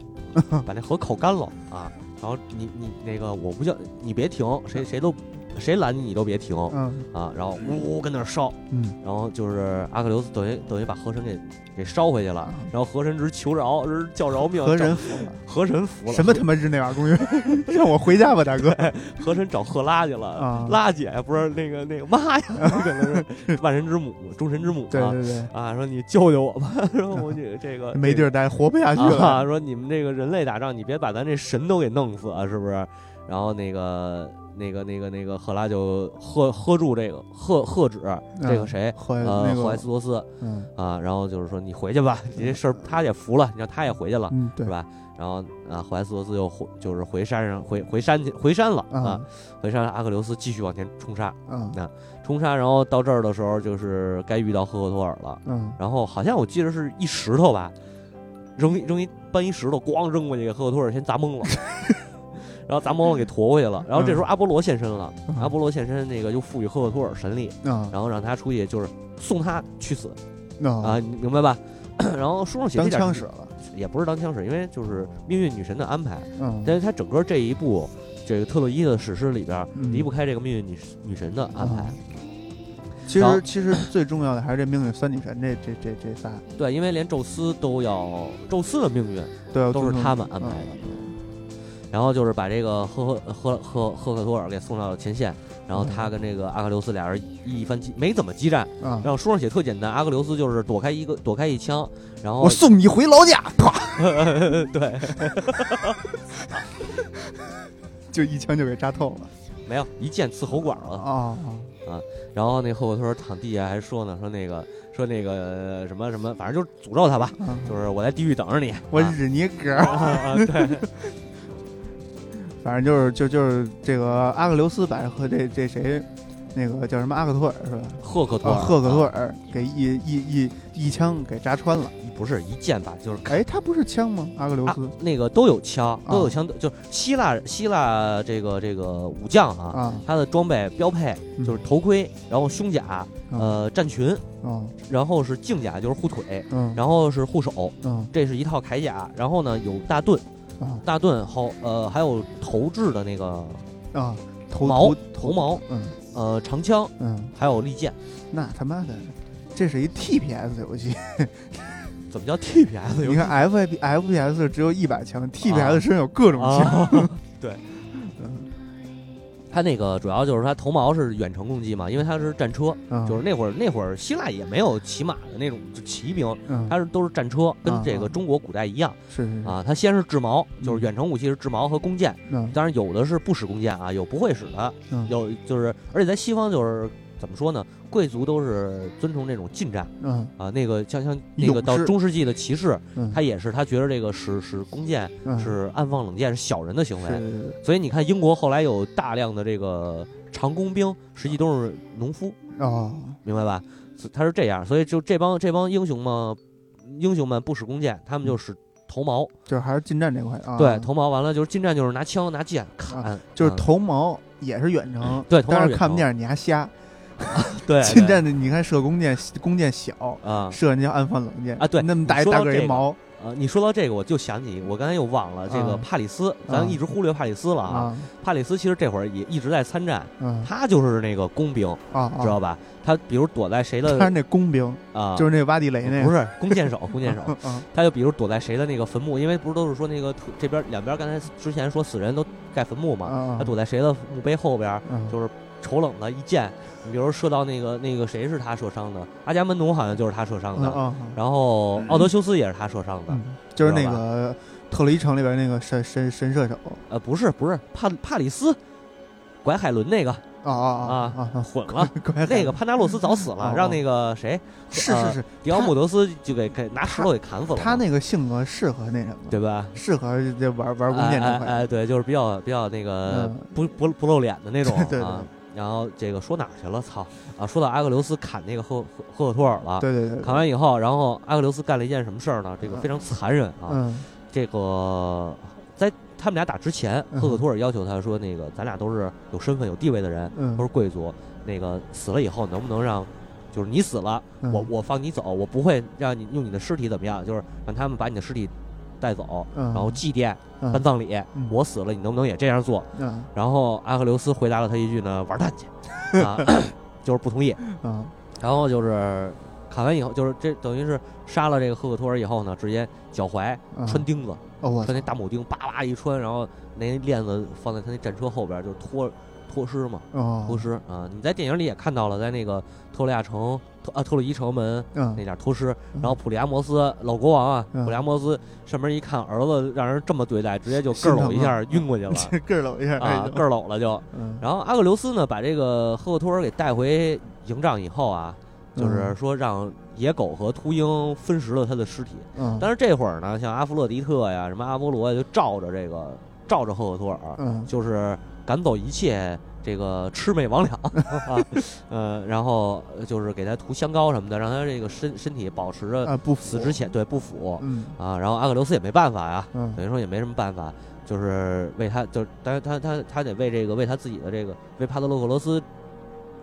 Speaker 2: 把那河烤干了啊。然后你你那个我不叫你别停，谁谁都谁拦你你都别停
Speaker 1: 嗯
Speaker 2: 啊。然后呜呜跟那儿烧，
Speaker 1: 嗯
Speaker 2: 然后就是阿克琉斯等于等于把河神给给烧回去了，然后河神直求饶，直叫饶命，找
Speaker 1: 河神服了，
Speaker 2: 河神服了，
Speaker 1: 什么他妈日内瓦公园，让我回家吧，大哥
Speaker 2: 河神找赫拉去了，
Speaker 1: 啊！
Speaker 2: 拉姐不是那个那个妈呀，可能是万神之母、众神之母啊
Speaker 1: 对对对，
Speaker 2: 啊，说你救救我吧，说我这这个
Speaker 1: 没地儿待，活不下去
Speaker 2: 啊，
Speaker 1: 了。
Speaker 2: 说你们这个人类打仗，你别把咱这神都给弄死啊，是不是？然后那个那个那个那个赫拉就喝喝住这个喝喝止这个谁。
Speaker 1: 后
Speaker 2: 呃，赫淮
Speaker 1: 那个
Speaker 2: 斯托斯
Speaker 1: 嗯
Speaker 2: 啊，然后就是说你回去吧，你这事儿他也服了，你让他也回去了，
Speaker 1: 嗯对
Speaker 2: 是吧？然后啊，赫淮斯托斯又回就是回山上回回山去回山了啊
Speaker 1: 啊，
Speaker 2: 回山阿克琉斯继续往前冲杀，
Speaker 1: 嗯
Speaker 2: 冲杀，然后到这儿的时候就是该遇到赫克托尔了，
Speaker 1: 嗯
Speaker 2: 然后好像我记得是一石头吧，扔一扔一搬一石头，咣扔过去，给赫克托尔先砸懵了。然后砸懵了，给驮回去了。然后这时候阿波罗现身了，
Speaker 1: 嗯
Speaker 2: 阿波罗现身，那个又赋予赫克托尔神力，
Speaker 1: 啊
Speaker 2: 然后让他出去就是送他去死啊，明白吧？然后书上写这
Speaker 1: 当
Speaker 2: 点
Speaker 1: 枪使了。
Speaker 2: 也不是当枪使，因为就是命运女神的安排。
Speaker 1: 嗯
Speaker 2: 但是他整个这一部这个特洛伊的史诗里边
Speaker 1: 嗯
Speaker 2: 离不开这个命运女女神的安排。
Speaker 1: 其实其实最重要的还是这命运三女神这这这这仨
Speaker 2: 对，因为连宙斯都要，宙斯的命运
Speaker 1: 都要
Speaker 2: 都是他们安排的。
Speaker 1: 嗯
Speaker 2: 然后就是把这个赫赫赫赫赫克托尔给送到前线，然后他跟这个阿克琉斯俩人一番激没怎么激战，
Speaker 1: 啊
Speaker 2: 然，后书上写特简单，阿克琉斯就是躲开一个躲开一枪，然后
Speaker 1: 我送你回老家，啪，
Speaker 2: 对
Speaker 1: 就一枪就给扎透了
Speaker 2: 没有一剑刺喉管了，
Speaker 1: 啊
Speaker 2: 然后那赫克托尔躺地下还说呢，说那个说那个呃什么什么，反正就是诅咒他吧，
Speaker 1: 啊！
Speaker 2: 就是我在地狱等着你，
Speaker 1: 我
Speaker 2: 啊
Speaker 1: 日你哥！
Speaker 2: 啊对，
Speaker 1: 反正就是就就是这个阿克琉斯把和这这谁，那个叫什么阿克托尔是吧？
Speaker 2: 赫克托尔，
Speaker 1: 啊，赫克托
Speaker 2: 啊
Speaker 1: 尔给一一一一枪给扎穿了。
Speaker 2: 不是一剑吧，就是
Speaker 1: 哎，他不是枪吗？阿克琉
Speaker 2: 啊
Speaker 1: 斯，
Speaker 2: 那个都有枪，都有
Speaker 1: 啊
Speaker 2: 枪，就是希腊希腊这个这个武将啊，
Speaker 1: 啊，
Speaker 2: 他的装备标配
Speaker 1: 嗯
Speaker 2: 就是头盔，然后胸甲，呃，战裙，
Speaker 1: 嗯
Speaker 2: 然后是镜甲，就是护腿，
Speaker 1: 嗯
Speaker 2: 然后是护手，
Speaker 1: 嗯
Speaker 2: 这是一套铠甲，然后呢有大盾，
Speaker 1: 啊
Speaker 2: 大盾好呃还有投掷的那个
Speaker 1: 啊，头
Speaker 2: 毛
Speaker 1: 头
Speaker 2: 头矛，
Speaker 1: 嗯
Speaker 2: 呃长枪，
Speaker 1: 嗯，
Speaker 2: 还有利剑。
Speaker 1: 那他妈的，这是一 TPS 游戏。
Speaker 2: 怎么叫 TPS？
Speaker 1: 你看 F FPS 只有一把枪，TPS 身上有各种枪。
Speaker 2: 啊，对，
Speaker 1: 嗯
Speaker 2: 他那个主要就是他头矛是远程攻击嘛，因为他是战车，
Speaker 1: 嗯
Speaker 2: 就是那会儿那会儿希腊也没有骑马的那种就骑兵，
Speaker 1: 嗯，
Speaker 2: 他是都是战车，跟
Speaker 1: 啊
Speaker 2: 这个中国古代一样
Speaker 1: 是是是
Speaker 2: 啊。他先是制矛，就是
Speaker 1: 嗯
Speaker 2: 远程武器是制矛和弓箭，
Speaker 1: 嗯
Speaker 2: 当然有的是不使弓箭啊，有不会使的，
Speaker 1: 嗯
Speaker 2: 有就是而且在西方就是怎么说呢，贵族都是遵从这种近战
Speaker 1: 嗯
Speaker 2: 啊。那个像像那个到中世纪的骑士，
Speaker 1: 嗯，
Speaker 2: 他也是他觉得这个使使弓箭
Speaker 1: 嗯
Speaker 2: 是暗放冷箭，是小人的行为。所以你看，英国后来有大量的这个长弓兵，实际都是农夫，
Speaker 1: 哦，
Speaker 2: 明白吧？他是这样，所以就这帮这帮英雄嘛，英雄们不使弓箭，他们就使头矛。
Speaker 1: 就是还是近战这块啊。
Speaker 2: 对，头矛完了就是近战，就是拿枪拿剑砍，
Speaker 1: 就是
Speaker 2: 啊
Speaker 1: 头矛也是远程，
Speaker 2: 对
Speaker 1: 但
Speaker 2: 是
Speaker 1: 看不见你还瞎。
Speaker 2: 对
Speaker 1: 近战的你看射弓箭，弓箭小，
Speaker 2: 啊
Speaker 1: 射人家暗放冷箭
Speaker 2: 啊对
Speaker 1: 那么大一大
Speaker 2: 个
Speaker 1: 个一毛
Speaker 2: 啊！你说到这个，我就想起我刚才又忘了这个
Speaker 1: 啊
Speaker 2: 帕里斯，
Speaker 1: 啊
Speaker 2: 咱一直忽略帕里斯了啊。
Speaker 1: 啊
Speaker 2: 帕里斯其实这会儿也一直在参战，
Speaker 1: 嗯
Speaker 2: 他就是那个工兵，
Speaker 1: 啊，
Speaker 2: 知道吧？他比如躲在谁的
Speaker 1: 他是那工兵，
Speaker 2: 啊，
Speaker 1: 就是那挖地雷那个，
Speaker 2: 不是弓箭手，弓箭手，
Speaker 1: 啊
Speaker 2: 他就比如躲在谁的那个坟墓，因为不是都是说那个特这边两边刚才之前说死人都盖坟墓嘛，
Speaker 1: 啊
Speaker 2: 他躲在谁的墓碑后边，
Speaker 1: 嗯
Speaker 2: 就是丑冷的一箭，你比如射到那个那个谁是他射伤的，阿伽门农好像就是他射伤的，然后奥德修斯也是他射伤的，
Speaker 1: 嗯，就是那个特雷城里边那个神神神射手。
Speaker 2: 呃，不是不是帕帕里斯，拐海伦那个。
Speaker 1: 啊啊啊啊啊，
Speaker 2: 混了。
Speaker 1: 乖
Speaker 2: 那个潘达洛斯早死了，
Speaker 1: 哦
Speaker 2: 让那个谁呃
Speaker 1: 是是是，
Speaker 2: 迪奥姆德斯就给给拿石头给砍死了。
Speaker 1: 他那个性格适合那什么，
Speaker 2: 对吧？
Speaker 1: 适合这玩玩弓箭这块，
Speaker 2: 哎对，就是比较比较那个
Speaker 1: 嗯。
Speaker 2: 不不不露脸的那种
Speaker 1: 对对。
Speaker 2: 啊。然后这个说哪儿去了？操啊！说到阿克琉斯砍那个赫赫赫克托尔了。
Speaker 1: 对对对，
Speaker 2: 砍完以后，然后阿克琉斯干了一件什么事儿呢？这个非常残忍啊！
Speaker 1: 嗯
Speaker 2: 这个在他们俩打之前，
Speaker 1: 嗯
Speaker 2: 赫克托尔要求他说：“那个咱俩都是有身份、有地位的人，
Speaker 1: 嗯
Speaker 2: 都是贵族。那个死了以后，能不能让，就是你死了，
Speaker 1: 嗯
Speaker 2: 我我放你走，我不会让你用你的尸体怎么样，就是让他们把你的尸体带走，
Speaker 1: 嗯
Speaker 2: 然后祭奠、
Speaker 1: 嗯
Speaker 2: 办葬礼。
Speaker 1: 嗯
Speaker 2: 我死了，你能不能也这样做？”
Speaker 1: 嗯
Speaker 2: 然后阿克琉斯回答了他一句呢：“玩蛋去！” 啊，就是不同意。
Speaker 1: 啊
Speaker 2: 然后就是砍完以后，就是这等于是杀了这个赫克托尔以后呢，直接脚踝
Speaker 1: 啊
Speaker 2: 穿钉子，穿那大铆钉，叭叭一穿，然后那链子放在他那战车后边，就拖拖尸嘛，
Speaker 1: 哦。
Speaker 2: 拖尸啊！你在电影里也看到了，在那个特洛亚城特啊特洛伊城门
Speaker 1: 嗯。
Speaker 2: 那点拖尸，然后普利阿摩斯老国王啊，
Speaker 1: 嗯。
Speaker 2: 普利阿摩斯上门一看儿子让人这么对待，直接就个儿搂一下晕过去了。
Speaker 1: 这个儿搂一下
Speaker 2: 啊，个儿搂了就。
Speaker 1: 嗯。
Speaker 2: 然后阿克琉斯呢，把这个赫克托尔给带回营帐以后啊，就是说让野狗和秃鹰分食了他的尸体。
Speaker 1: 嗯。
Speaker 2: 但是这会儿呢，像阿弗洛狄特呀、什么阿波罗呀，就照着这个照着赫克托尔，
Speaker 1: 嗯。
Speaker 2: 就是赶走一切这个魑魅魍魉。啊，呃，然后就是给他涂香膏什么的，让他这个身身体保持着
Speaker 1: 啊不
Speaker 2: 死之前对不腐。
Speaker 1: 嗯。
Speaker 2: 啊。然后阿克琉斯也没办法呀，
Speaker 1: 嗯。
Speaker 2: 等于说也没什么办法，就是为他，就但是他他他得为这个为他自己的这个为帕特洛克罗斯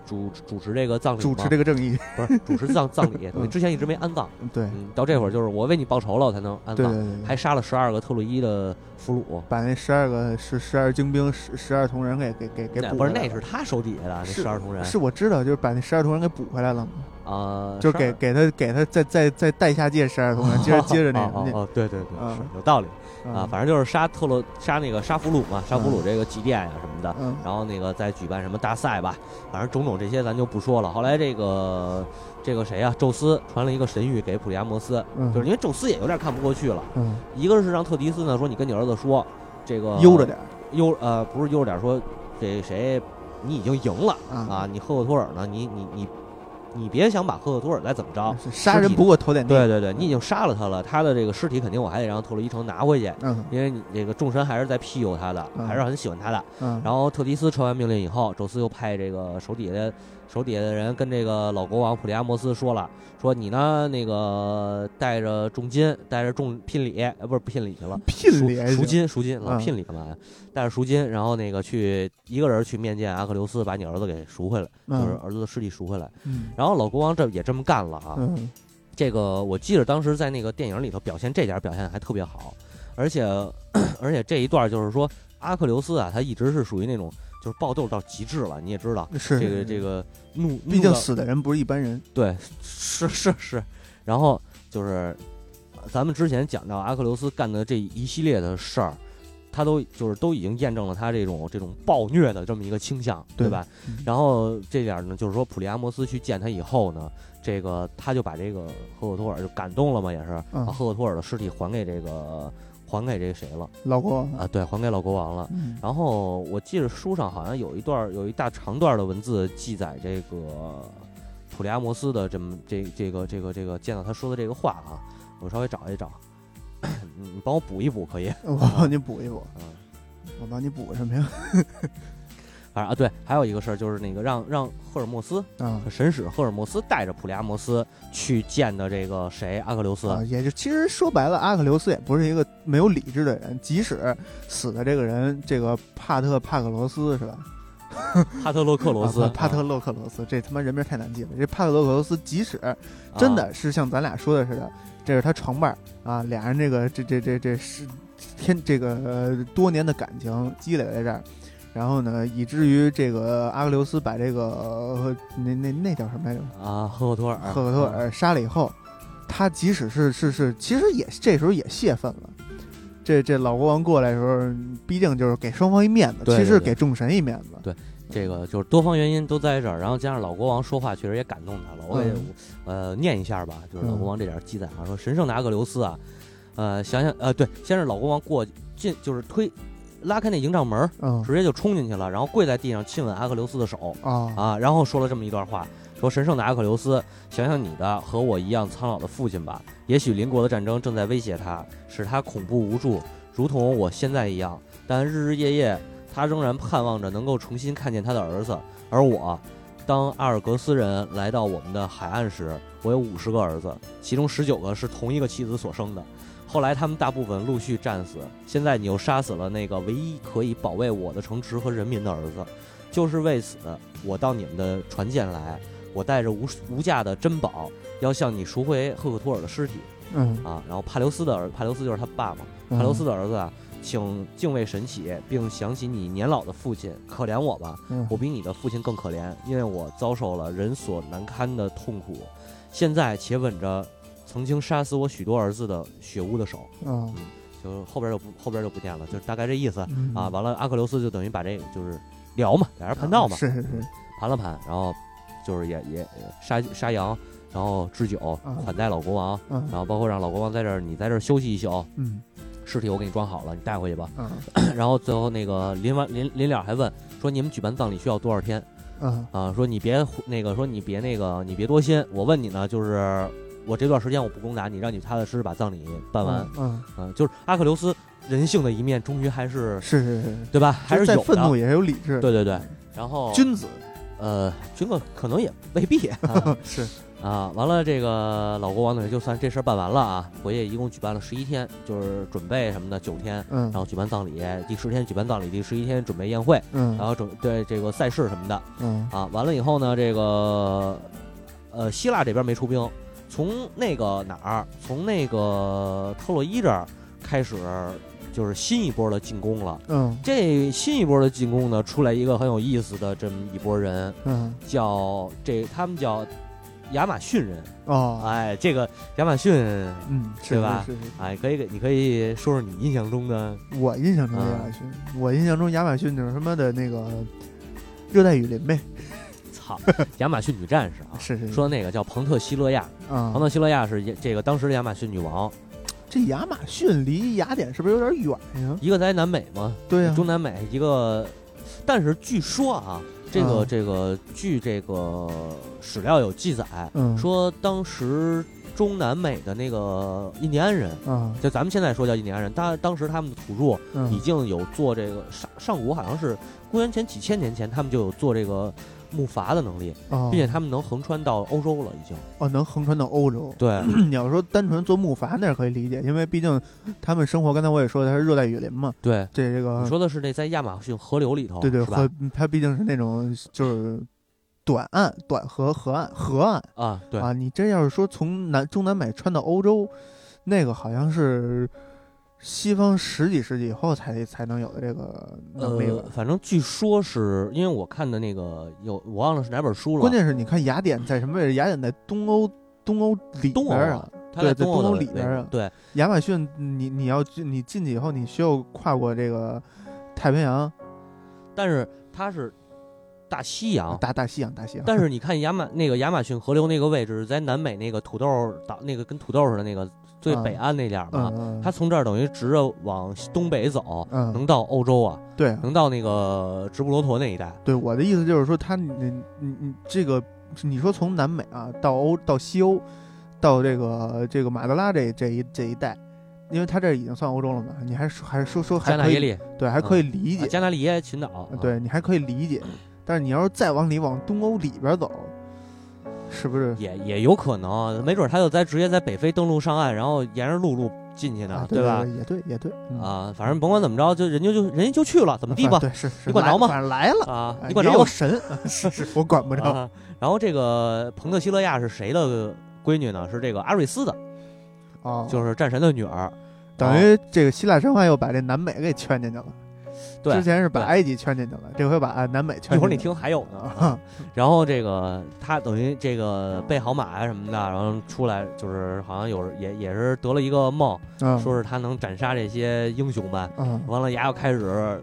Speaker 2: 主主持这个葬礼
Speaker 1: 主持这个正义
Speaker 2: 不是主持葬葬礼，等于
Speaker 1: 嗯
Speaker 2: 之前一直没安葬，
Speaker 1: 对
Speaker 2: 嗯，到这会儿就是我为你报仇了，我才能安葬，还杀了十二个特洛伊的俘虏。
Speaker 1: 把那十二个十十二精兵十十二铜人给给给给
Speaker 2: 那不是那是他手底下的那十二铜人
Speaker 1: 是我知道，就是把那十二铜人给补回来了嘛，
Speaker 2: 啊，
Speaker 1: 就是给给他给他再再再带下界十二铜人，接着接着那 那
Speaker 2: 哦对对对，
Speaker 1: 嗯
Speaker 2: 是有道理啊，
Speaker 1: 啊
Speaker 2: 反正就是杀特洛杀那个杀俘虏嘛，杀俘虏
Speaker 1: 嗯
Speaker 2: 这个祭奠呀什么的，
Speaker 1: 嗯
Speaker 2: 然后那个再举办什么大赛吧，反正种种这些咱就不说了。后来这个这个谁呀、宙斯传了一个神谕给普利阿摩斯，
Speaker 1: 嗯
Speaker 2: 就是因为宙斯也有点看不过去了。
Speaker 1: 嗯
Speaker 2: 一个是让特迪斯呢说你跟你儿子说，这个
Speaker 1: 悠着点
Speaker 2: 悠呃不是悠着点说这谁你已经赢了
Speaker 1: 啊
Speaker 2: 啊，你赫克托尔呢你你你你别想把赫克托尔再怎么着。
Speaker 1: 杀人不过头点地
Speaker 2: 对对对，你已经杀了他了，他的这个尸体肯定我还得让特洛伊城拿回去，
Speaker 1: 嗯
Speaker 2: 因为你这个众神还是在庇佑他的，
Speaker 1: 嗯
Speaker 2: 还是很喜欢他的。
Speaker 1: 嗯
Speaker 2: 然后特迪斯传完命令以后，宙斯又派这个手底下的手底下的人跟这个老国王普利阿摩斯说了，说你呢那个带着重金，带着重聘礼，呃不是聘礼去了，赎
Speaker 1: 聘礼
Speaker 2: 赎金赎金，老
Speaker 1: 嗯
Speaker 2: 聘礼干嘛呀？带着赎金，然后那个去一个人去面见阿克琉斯，把你儿子给赎回来，就是
Speaker 1: 嗯
Speaker 2: 儿子的尸体赎回来。
Speaker 1: 嗯
Speaker 2: 然后老国王这也这么干了啊，
Speaker 1: 嗯
Speaker 2: 这个我记得当时在那个电影里头表现这点表现得还特别好，而且 而且这一段就是说阿克琉斯啊，他一直是属于那种就是暴斗到极致了，你也知道，
Speaker 1: 是
Speaker 2: 这个这个怒，
Speaker 1: 毕竟
Speaker 2: 怒
Speaker 1: 死的人不是一般人
Speaker 2: 对是是是，然后就是咱们之前讲到阿克琉斯干的这一系列的事儿。他都就是都已经验证了他这种这种暴虐的这么一个倾向，对
Speaker 1: 对
Speaker 2: 吧？
Speaker 1: 嗯
Speaker 2: 然后这点儿呢，就是说普利阿摩斯去见他以后呢，这个他就把这个赫克托尔就感动了嘛，也是
Speaker 1: 嗯
Speaker 2: 把赫克托尔的尸体还给这个还给这个谁了
Speaker 1: 老国王
Speaker 2: 啊？对，还给老国王了。
Speaker 1: 嗯
Speaker 2: 然后我记得书上好像有一段有一大长段的文字记载这个普利阿摩斯的这么这这个这个这个见到他说的这个话啊，我稍微找一找，你 你帮我补一补可以？
Speaker 1: 我帮你补一补，
Speaker 2: 嗯。
Speaker 1: 我帮你补什么呀？
Speaker 2: 反正啊，对，还有一个事儿就是那个让让赫尔墨斯
Speaker 1: 啊
Speaker 2: 神使赫尔墨斯带着普利阿摩斯去见的这个谁阿克琉斯，
Speaker 1: 啊，也就其实说白了，阿克琉斯也不是一个没有理智的人，即使死的这个人，这个帕特帕克罗斯是吧？
Speaker 2: 帕特洛克罗斯，
Speaker 1: 啊帕特洛克罗斯，这他妈人名太难记了。这帕特洛克罗斯，即使真的是像咱俩说的似的，这是他床伴儿啊，俩人这个这这这这是天这个、呃、多年的感情积累在这儿，然后呢，以至于这个阿格琉斯把这个、呃那那那叫什么来着？
Speaker 2: 啊，赫克托尔，
Speaker 1: 赫克托尔杀了以后，他即使是是是，其实也这时候也泄愤了。这这老国王过来的时候，毕竟就是给双方一面子，
Speaker 2: 对对对
Speaker 1: 其实给众神一面子。
Speaker 2: 对这个就是多方原因都在这儿，然后加上老国王说话确实也感动他了，我也、呃念一下吧，就是老国王这点记载啊，说神圣的阿格琉斯啊，呃想想呃对，先是老国王过进就是推拉开那营帐门直接就冲进去了，然后跪在地上亲吻阿克琉斯的手
Speaker 1: 啊
Speaker 2: 啊，然后说了这么一段话，说神圣的阿克琉斯，想想你的和我一样苍老的父亲吧，也许邻国的战争正在威胁他，使他恐怖无助，如同我现在一样，但日日夜夜。他仍然盼望着能够重新看见他的儿子，而我，当阿尔格斯人来到我们的海岸时，我有五十个儿子，其中十九个是同一个妻子所生的。后来他们大部分陆续战死，现在你又杀死了那个唯一可以保卫我的城池和人民的儿子，就是为此，我到你们的船舰来，我带着无无价的珍宝，要向你赎回赫克托尔的尸体。
Speaker 1: 嗯，
Speaker 2: 啊。然后帕留斯的儿，帕留斯就是他爸嘛，帕留斯的儿子啊，请敬畏神起，并想起你年老的父亲，可怜我吧，
Speaker 1: 嗯，
Speaker 2: 我比你的父亲更可怜，因为我遭受了人所难堪的痛苦。现在且吻着曾经杀死我许多儿子的血污的手，
Speaker 1: 嗯
Speaker 2: 就后边就不后边就不见了，就是大概这意思
Speaker 1: 嗯。
Speaker 2: 啊。完了，阿克琉斯就等于把这个就是聊嘛，俩人盘道嘛，
Speaker 1: 是是是，
Speaker 2: 盘了盘，然后就是也也杀杀羊，然后置酒
Speaker 1: 啊。
Speaker 2: 款待老国王，
Speaker 1: 嗯
Speaker 2: 然后包括让老国王在这儿你在这儿休息一宿，
Speaker 1: 嗯。
Speaker 2: 尸体我给你装好了，你带回去吧。
Speaker 1: 嗯
Speaker 2: 然后最后那个临完临临了还问说你们举办葬礼需要多少天？
Speaker 1: 嗯
Speaker 2: 啊，说你别那个，说你别那个，你别多心。我问你呢，就是我这段时间我不攻打你，让你踏踏实实把葬礼办完。
Speaker 1: 嗯，
Speaker 2: 嗯、就是阿克琉斯人性的一面，终于还是
Speaker 1: 是是是，
Speaker 2: 对吧？还是有
Speaker 1: 愤怒也是有理智，
Speaker 2: 对对对。然后
Speaker 1: 君子
Speaker 2: 呃，君哥可能也未必啊
Speaker 1: 是，
Speaker 2: 啊。完了，这个老国王等于就算这事儿办完了啊，回去一共举办了十一天，就是准备什么的九天，
Speaker 1: 嗯
Speaker 2: 然后举办葬礼，第十天举办葬礼，第十一天准备宴会，
Speaker 1: 嗯
Speaker 2: 然后准对这个赛事什么的。
Speaker 1: 嗯
Speaker 2: 啊，完了以后呢，这个呃，希腊这边没出兵，从那个哪儿，从那个特洛伊这儿开始，就是新一波的进攻了。
Speaker 1: 嗯。
Speaker 2: 这新一波的进攻呢，出来一个很有意思的这么一波人，
Speaker 1: 嗯。
Speaker 2: 叫这他们叫亚马逊人。
Speaker 1: 哦。
Speaker 2: 哎，这个亚马逊，
Speaker 1: 嗯是
Speaker 2: 对吧？
Speaker 1: 是是是
Speaker 2: 哎，可以给你可以说说你印象中的？
Speaker 1: 我印象中
Speaker 2: 啊
Speaker 1: 亚马逊，我印象中亚马逊就是他妈的那个热带雨林呗，
Speaker 2: 操 亚马逊女战士啊。
Speaker 1: 是是是
Speaker 2: 说那个叫彭特希勒亚，
Speaker 1: 嗯
Speaker 2: 彭，特希勒亚是这个当时的亚马逊女王，
Speaker 1: 这亚马逊离雅典是不是有点远呀？
Speaker 2: 一个在南美嘛，
Speaker 1: 对呀，
Speaker 2: 中南美一个，但是据说啊，这个、
Speaker 1: 嗯
Speaker 2: 这个据这个史料有记载，
Speaker 1: 嗯
Speaker 2: 说当时中南美的那个印第安人，
Speaker 1: 啊
Speaker 2: 就咱们现在说叫印第安人，他当时他们的土著已
Speaker 1: 嗯
Speaker 2: 经有做这个上上古好像是公元前几千年前，他们就有做这个木筏的能力，
Speaker 1: 啊，
Speaker 2: 并且他们能横穿到欧洲了，已经。
Speaker 1: 哦能横穿到欧洲。
Speaker 2: 对，
Speaker 1: 你要说单纯做木筏那是可以理解，因为毕竟他们生活，刚才我也说的，它是热带雨林嘛，
Speaker 2: 对，
Speaker 1: 这这个
Speaker 2: 你说的是那在亚马逊河流里头，
Speaker 1: 对对河，它毕竟是那种就是短岸、短河、河岸、河岸
Speaker 2: 啊，对，
Speaker 1: 啊。你这要是说从南中南美穿到欧洲，那个好像是西方十几世纪以后才才能有的这个能力吧。
Speaker 2: 呃，反正据说是因为我看的那个有我忘了是哪本书了，
Speaker 1: 关键是你看雅典在什么位置？雅典在东欧东欧里边啊
Speaker 2: 啊。，它在东
Speaker 1: 对在东欧里边啊
Speaker 2: 对，
Speaker 1: 亚马逊，你你要进你进去以后，你需要跨过这个太平洋、
Speaker 2: 但是它是大西洋。
Speaker 1: 大大西洋、大西洋。
Speaker 2: 但是 你看亚马那个亚马逊河流那个位置，在南美那个土豆岛那个跟土豆似的那个最
Speaker 1: 嗯。
Speaker 2: 北岸那点儿嘛，
Speaker 1: 嗯，
Speaker 2: 它从这儿等于直着往东北走，
Speaker 1: 嗯。
Speaker 2: 能到欧洲啊，
Speaker 1: 对。啊
Speaker 2: 能到那个直布罗陀那一带。
Speaker 1: 对我的意思就是说，他你你你这个，你说从南美啊到欧到西欧，到这个这个马德拉这这一这一带，因为他这已经算欧洲了嘛，你还说还说说还可以对还可以理解，
Speaker 2: 啊加纳利耶群岛，啊
Speaker 1: 对你还可以理解，但是你要是再往里往东欧里边走，是不是？
Speaker 2: 也也有可能，没准他就在直接在北非登陆上岸，然后沿着陆路进去呢，
Speaker 1: 啊，对
Speaker 2: 吧？
Speaker 1: 也对，也对，嗯
Speaker 2: 啊，反正甭管怎么着，就人家就人家就去了，怎么地吧？
Speaker 1: 对，是是，
Speaker 2: 你管着吗
Speaker 1: 来反正来了，
Speaker 2: 啊，
Speaker 1: 哎
Speaker 2: 你管着吗？
Speaker 1: 神，是是，我管不着。
Speaker 2: 啊，然后这个彭特希勒亚是谁的闺女呢？是这个阿瑞斯的，
Speaker 1: 哦，
Speaker 2: 就是战神的女儿。
Speaker 1: 等于这个希腊神话又把这南美给圈进去了。
Speaker 2: 对
Speaker 1: 之前是把埃及圈进去了，这回把啊南美圈进去了。
Speaker 2: 一会儿你听还有呢。
Speaker 1: 啊，
Speaker 2: 然后这个他等于这个备好马啊什么的，然后出来就是好像有也也是得了一个梦，
Speaker 1: 嗯。
Speaker 2: 说是他能斩杀这些英雄们。
Speaker 1: 嗯，
Speaker 2: 完了，牙又开始，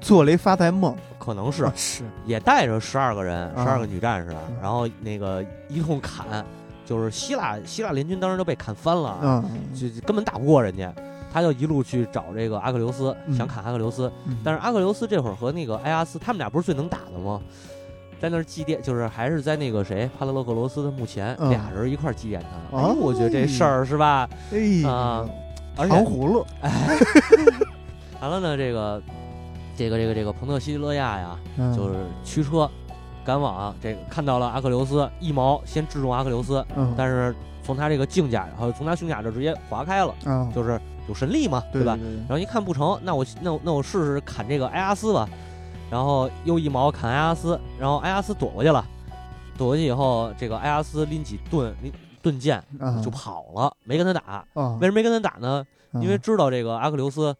Speaker 1: 做了一发财梦，
Speaker 2: 可能是。
Speaker 1: 是。
Speaker 2: 也带着十二个人，
Speaker 1: 啊。
Speaker 2: 十二个女战士
Speaker 1: 嗯，
Speaker 2: 然后那个一通砍，就是希腊希腊联军当时都被砍翻了，就根本打不过人家。他就一路去找这个阿克琉斯，
Speaker 1: 嗯。
Speaker 2: 想砍阿克琉斯，
Speaker 1: 嗯。
Speaker 2: 但是阿克琉斯这会儿和那个埃阿斯，他们俩不是最能打的吗？在那儿祭奠，就是还是在那个谁帕特洛克罗斯的墓前，
Speaker 1: 嗯。
Speaker 2: 俩人一块儿祭奠他。
Speaker 1: 哦。
Speaker 2: 哎，我觉得这事儿是吧？
Speaker 1: 哎
Speaker 2: 啊，
Speaker 1: 糖葫芦，
Speaker 2: 完了呢，这个这个这个这个彭特西勒亚呀，
Speaker 1: 嗯。
Speaker 2: 就是驱车赶往这个看到了阿克琉斯，一矛先制中阿克琉斯，
Speaker 1: 嗯，
Speaker 2: 但是从他这个镜甲，然后从他胸甲这直接划开了，
Speaker 1: 啊，
Speaker 2: 就是有神力嘛，吧？
Speaker 1: 对对对
Speaker 2: 然后一看不成，那我那我那我试试砍这个埃阿斯吧，然后又一矛砍埃阿斯，然后埃阿斯躲过去了，躲过去以后，这个埃阿斯拎起盾拎盾剑
Speaker 1: 啊
Speaker 2: 就跑了，没跟他打。
Speaker 1: 啊，
Speaker 2: 为什么没跟他打呢？因为
Speaker 1: 啊
Speaker 2: 知道这个阿克琉斯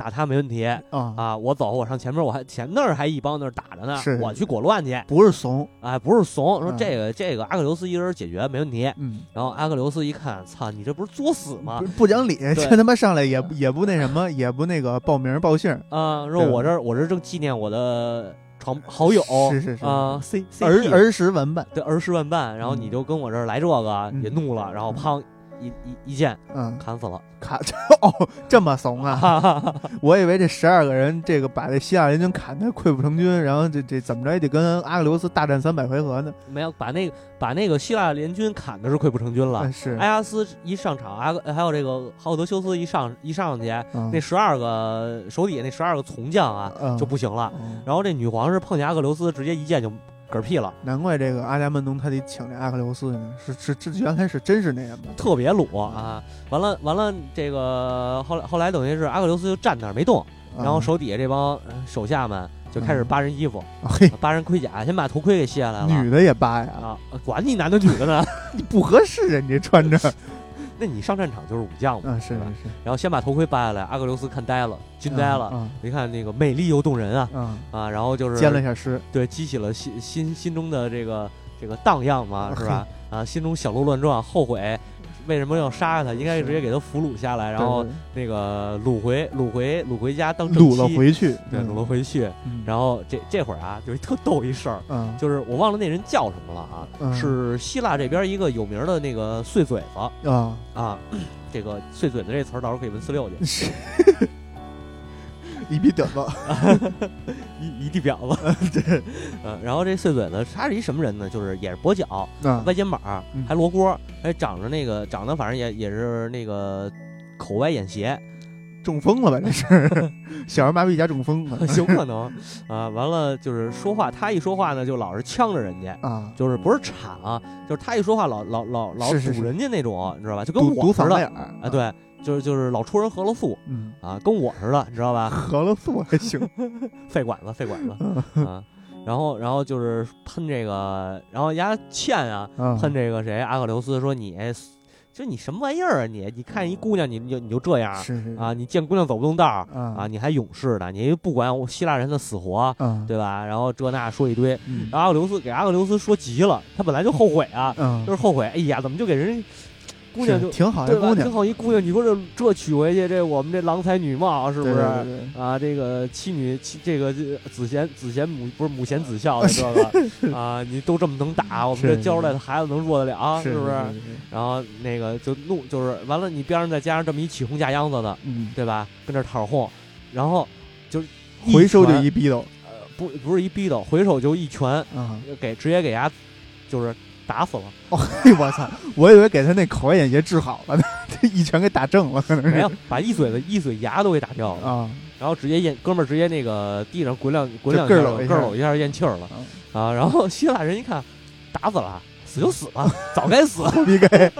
Speaker 2: 打他没问题
Speaker 1: 啊
Speaker 2: 啊，我走，我上前面，我还前那儿还一帮那儿打着呢
Speaker 1: 是，
Speaker 2: 我去裹乱去，
Speaker 1: 不是怂，
Speaker 2: 哎，不是怂，说
Speaker 1: 嗯
Speaker 2: 这个这个阿克琉斯一人解决没问题。
Speaker 1: 嗯，
Speaker 2: 然后阿克琉斯一看，操，你这不是作死吗
Speaker 1: 不？不讲理，这他妈上来也也不那什么，也不那个报名报姓，
Speaker 2: 啊，说我这儿我这儿正纪念我的床好友，
Speaker 1: 是是是
Speaker 2: 啊，C C
Speaker 1: 儿儿时玩伴，
Speaker 2: 对儿时玩伴，然后
Speaker 1: 嗯
Speaker 2: 你就跟我这儿来这个，
Speaker 1: 嗯
Speaker 2: 也怒了，然后砰一一一剑
Speaker 1: 嗯，
Speaker 2: 砍死了，
Speaker 1: 砍 哦，这么怂啊！
Speaker 2: 哈哈哈
Speaker 1: 我以为这十二个人，这个把这希腊联军砍得溃不成军，然后这这怎么着也得跟阿克琉斯大战三百回合呢？
Speaker 2: 没有把那个把那个希腊联军砍的是溃不成军了
Speaker 1: 哎。是，
Speaker 2: 埃阿斯一上场，阿还有这个浩德修斯一上一上去，
Speaker 1: 嗯
Speaker 2: 那十二个手底下那十二个从将啊
Speaker 1: 嗯
Speaker 2: 就不行了。
Speaker 1: 嗯
Speaker 2: 然后这女皇是碰见阿克琉斯，直接一剑就嗝屁了，
Speaker 1: 难怪这个阿伽门农他得请这阿克琉斯呢，是是这原来是真是那样的，
Speaker 2: 特别鲁啊！完了完了，这个后来后来等于是阿克琉斯就站那儿没动，
Speaker 1: 嗯
Speaker 2: 然后手底下这帮呃手下们就开始扒人衣服，
Speaker 1: 嘿，
Speaker 2: 扒人盔甲，先把头盔给卸下来了。
Speaker 1: 女的也扒呀，
Speaker 2: 啊，管你男的女的呢？
Speaker 1: 你不合适啊，你这穿着，
Speaker 2: 那你上战场就是武将嘛，
Speaker 1: 啊是
Speaker 2: 吧？
Speaker 1: 是，
Speaker 2: 然后先把头盔扒下来，阿格琉斯看呆了，惊呆了。
Speaker 1: 嗯
Speaker 2: 你看那个美丽又动人啊
Speaker 1: 嗯，
Speaker 2: 啊，然后就是
Speaker 1: 兼了一下诗，
Speaker 2: 对激起了心心心中的这个这个荡漾嘛，是吧？啊，心中小鹿乱撞，后悔为什么要杀他，应该直接给他俘虏下来，然后那个掳回掳回掳回家当正
Speaker 1: 掳了，回去，
Speaker 2: 对，掳了回去。
Speaker 1: 嗯，
Speaker 2: 然后这这会儿啊，就一特 逗一事儿，
Speaker 1: 嗯，
Speaker 2: 就是我忘了那人叫什么了啊，
Speaker 1: 嗯。
Speaker 2: 是希腊这边一个有名的那个碎嘴子。
Speaker 1: 啊，
Speaker 2: 啊。这个碎嘴子这词儿到时候可以问四六去，
Speaker 1: 是 一笔嘚子，
Speaker 2: 一一地婊子。
Speaker 1: 对，
Speaker 2: 嗯，然后这碎嘴子他是一什么人呢？就是也是跛脚，
Speaker 1: 啊，
Speaker 2: 歪肩膀
Speaker 1: 嗯，
Speaker 2: 还罗锅，还长着那个长得反正也也是那个口歪眼斜，
Speaker 1: 中风了吧？这是 小儿麻痹加中风了
Speaker 2: 有可能啊。完了就是说话，他一说话呢就老是呛着人家。
Speaker 1: 啊，
Speaker 2: 就是不是铲啊，就是他一说话老老老老
Speaker 1: 是是是
Speaker 2: 堵人家那种，你知道吧？就跟
Speaker 1: 堵堵
Speaker 2: 我似的
Speaker 1: 嗓子眼儿
Speaker 2: 啊，，对，就是就是老出人合了素
Speaker 1: 嗯，
Speaker 2: 啊，跟我似的，你知道吧？
Speaker 1: 合了素还行，
Speaker 2: 肺管子，肺管子啊。然后然后就是喷这个，然后丫欠啊，
Speaker 1: 啊，
Speaker 2: 喷这个谁阿克琉斯说你，就你什么玩意儿啊你？你看一姑娘你你就你就这样
Speaker 1: 是是
Speaker 2: 啊？你见姑娘走不动道儿
Speaker 1: 啊
Speaker 2: 啊？你还勇士呢？你不管我希腊人的死活，
Speaker 1: 啊，
Speaker 2: 对吧？然后这那说一堆，
Speaker 1: 嗯
Speaker 2: 然后阿克琉斯给阿克琉斯说急了，他本来就后悔啊，
Speaker 1: 嗯
Speaker 2: 就，是后悔，哎呀，怎么就给人姑娘就
Speaker 1: 挺好的姑娘？
Speaker 2: 挺，好一姑娘，你说这这娶回去，这我们这郎才女貌是不是？啊，这个妻女妻这个这子贤子贤母不是母贤子孝 的这个啊，你都这么能打，我们这教出来的孩子能弱得了，
Speaker 1: 是
Speaker 2: 不是？然后那个就怒，就是完了，你边上再加上这么一起哄架秧子的，
Speaker 1: 嗯，
Speaker 2: 对吧？跟这讨哄，然后就一
Speaker 1: 回手就一逼斗
Speaker 2: 呃不不是一逼斗，回手就一拳
Speaker 1: 啊！
Speaker 2: 给直接给伢就是打死了，
Speaker 1: 哦，嘿，我操！我以为给他那口歪眼斜治好了呢，这 一拳给打正了，可能是
Speaker 2: 没有把一嘴的一嘴牙都给打掉了，
Speaker 1: 啊，
Speaker 2: 然后直接咽哥们儿直接那个地上滚两滚两
Speaker 1: 就咯
Speaker 2: 下
Speaker 1: 儿搂一下
Speaker 2: 咯儿一下咽气儿了
Speaker 1: 啊
Speaker 2: 啊！然后希腊人一看打死了，死就死吧，早该死，
Speaker 1: 活逼该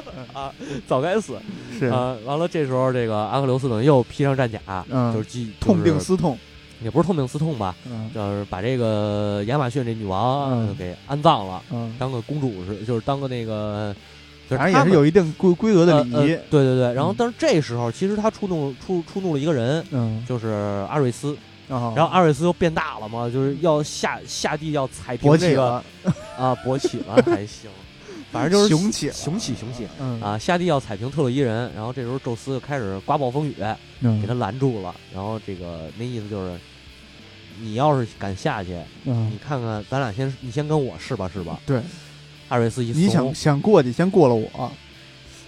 Speaker 2: 早该死
Speaker 1: 是
Speaker 2: 啊！完了，这时候这个阿克琉斯等于又披上战甲，
Speaker 1: 嗯
Speaker 2: 就是记
Speaker 1: 痛定思痛，
Speaker 2: 也不是痛定思痛吧，
Speaker 1: 嗯
Speaker 2: 就是把这个亚马逊这女王给安葬了，
Speaker 1: 嗯，
Speaker 2: 当个公主是，就是当个那个，就是
Speaker 1: 反正
Speaker 2: 他们
Speaker 1: 也是有一定规规格的礼仪，
Speaker 2: 对对对。然后
Speaker 1: 嗯，
Speaker 2: 但是这时候其实他触怒触触怒了一个人，
Speaker 1: 嗯，
Speaker 2: 就是阿瑞斯。
Speaker 1: 然
Speaker 2: 然后阿瑞斯又变大了嘛，就是要下下地要踩平
Speaker 1: 勃
Speaker 2: 这个
Speaker 1: 了，
Speaker 2: 啊，勃起了 还行，反正就是
Speaker 1: 雄起
Speaker 2: 雄起雄起
Speaker 1: 嗯
Speaker 2: 啊，下地要踩平特洛伊人。然后这时候宙斯就开始刮暴风雨，
Speaker 1: 嗯
Speaker 2: 给他拦住了。然后这个那意思就是，你要是敢下去，
Speaker 1: 嗯
Speaker 2: 你，看看咱俩先你先跟我试吧试吧。
Speaker 1: 对，
Speaker 2: 阿瑞斯一怂
Speaker 1: 你想，想过去，先过了我，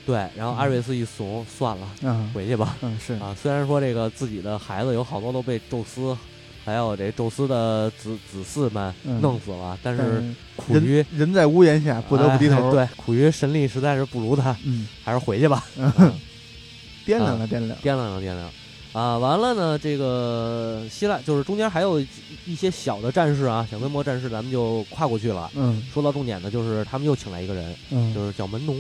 Speaker 2: 对，然后阿瑞斯一怂，算了，
Speaker 1: 嗯
Speaker 2: 回去吧。
Speaker 1: 嗯是，
Speaker 2: 啊，虽然说这个自己的孩子有好多都被宙斯，还有这宙斯的子子嗣们
Speaker 1: 嗯
Speaker 2: 弄死了，但
Speaker 1: 但
Speaker 2: 是苦于
Speaker 1: 人人在屋檐下，不得不低头，
Speaker 2: 哎，对，苦于神力实在是不如他，
Speaker 1: 嗯，
Speaker 2: 还是回去吧。
Speaker 1: 掂量了掂量，
Speaker 2: 掂量量掂量。啊，完了呢，这个希腊就是中间还有一些小的战士啊，小规模战士，咱们就跨过去了。
Speaker 1: 嗯
Speaker 2: 说到重点的，就是他们又请来一个人，
Speaker 1: 嗯，
Speaker 2: 就是叫门农。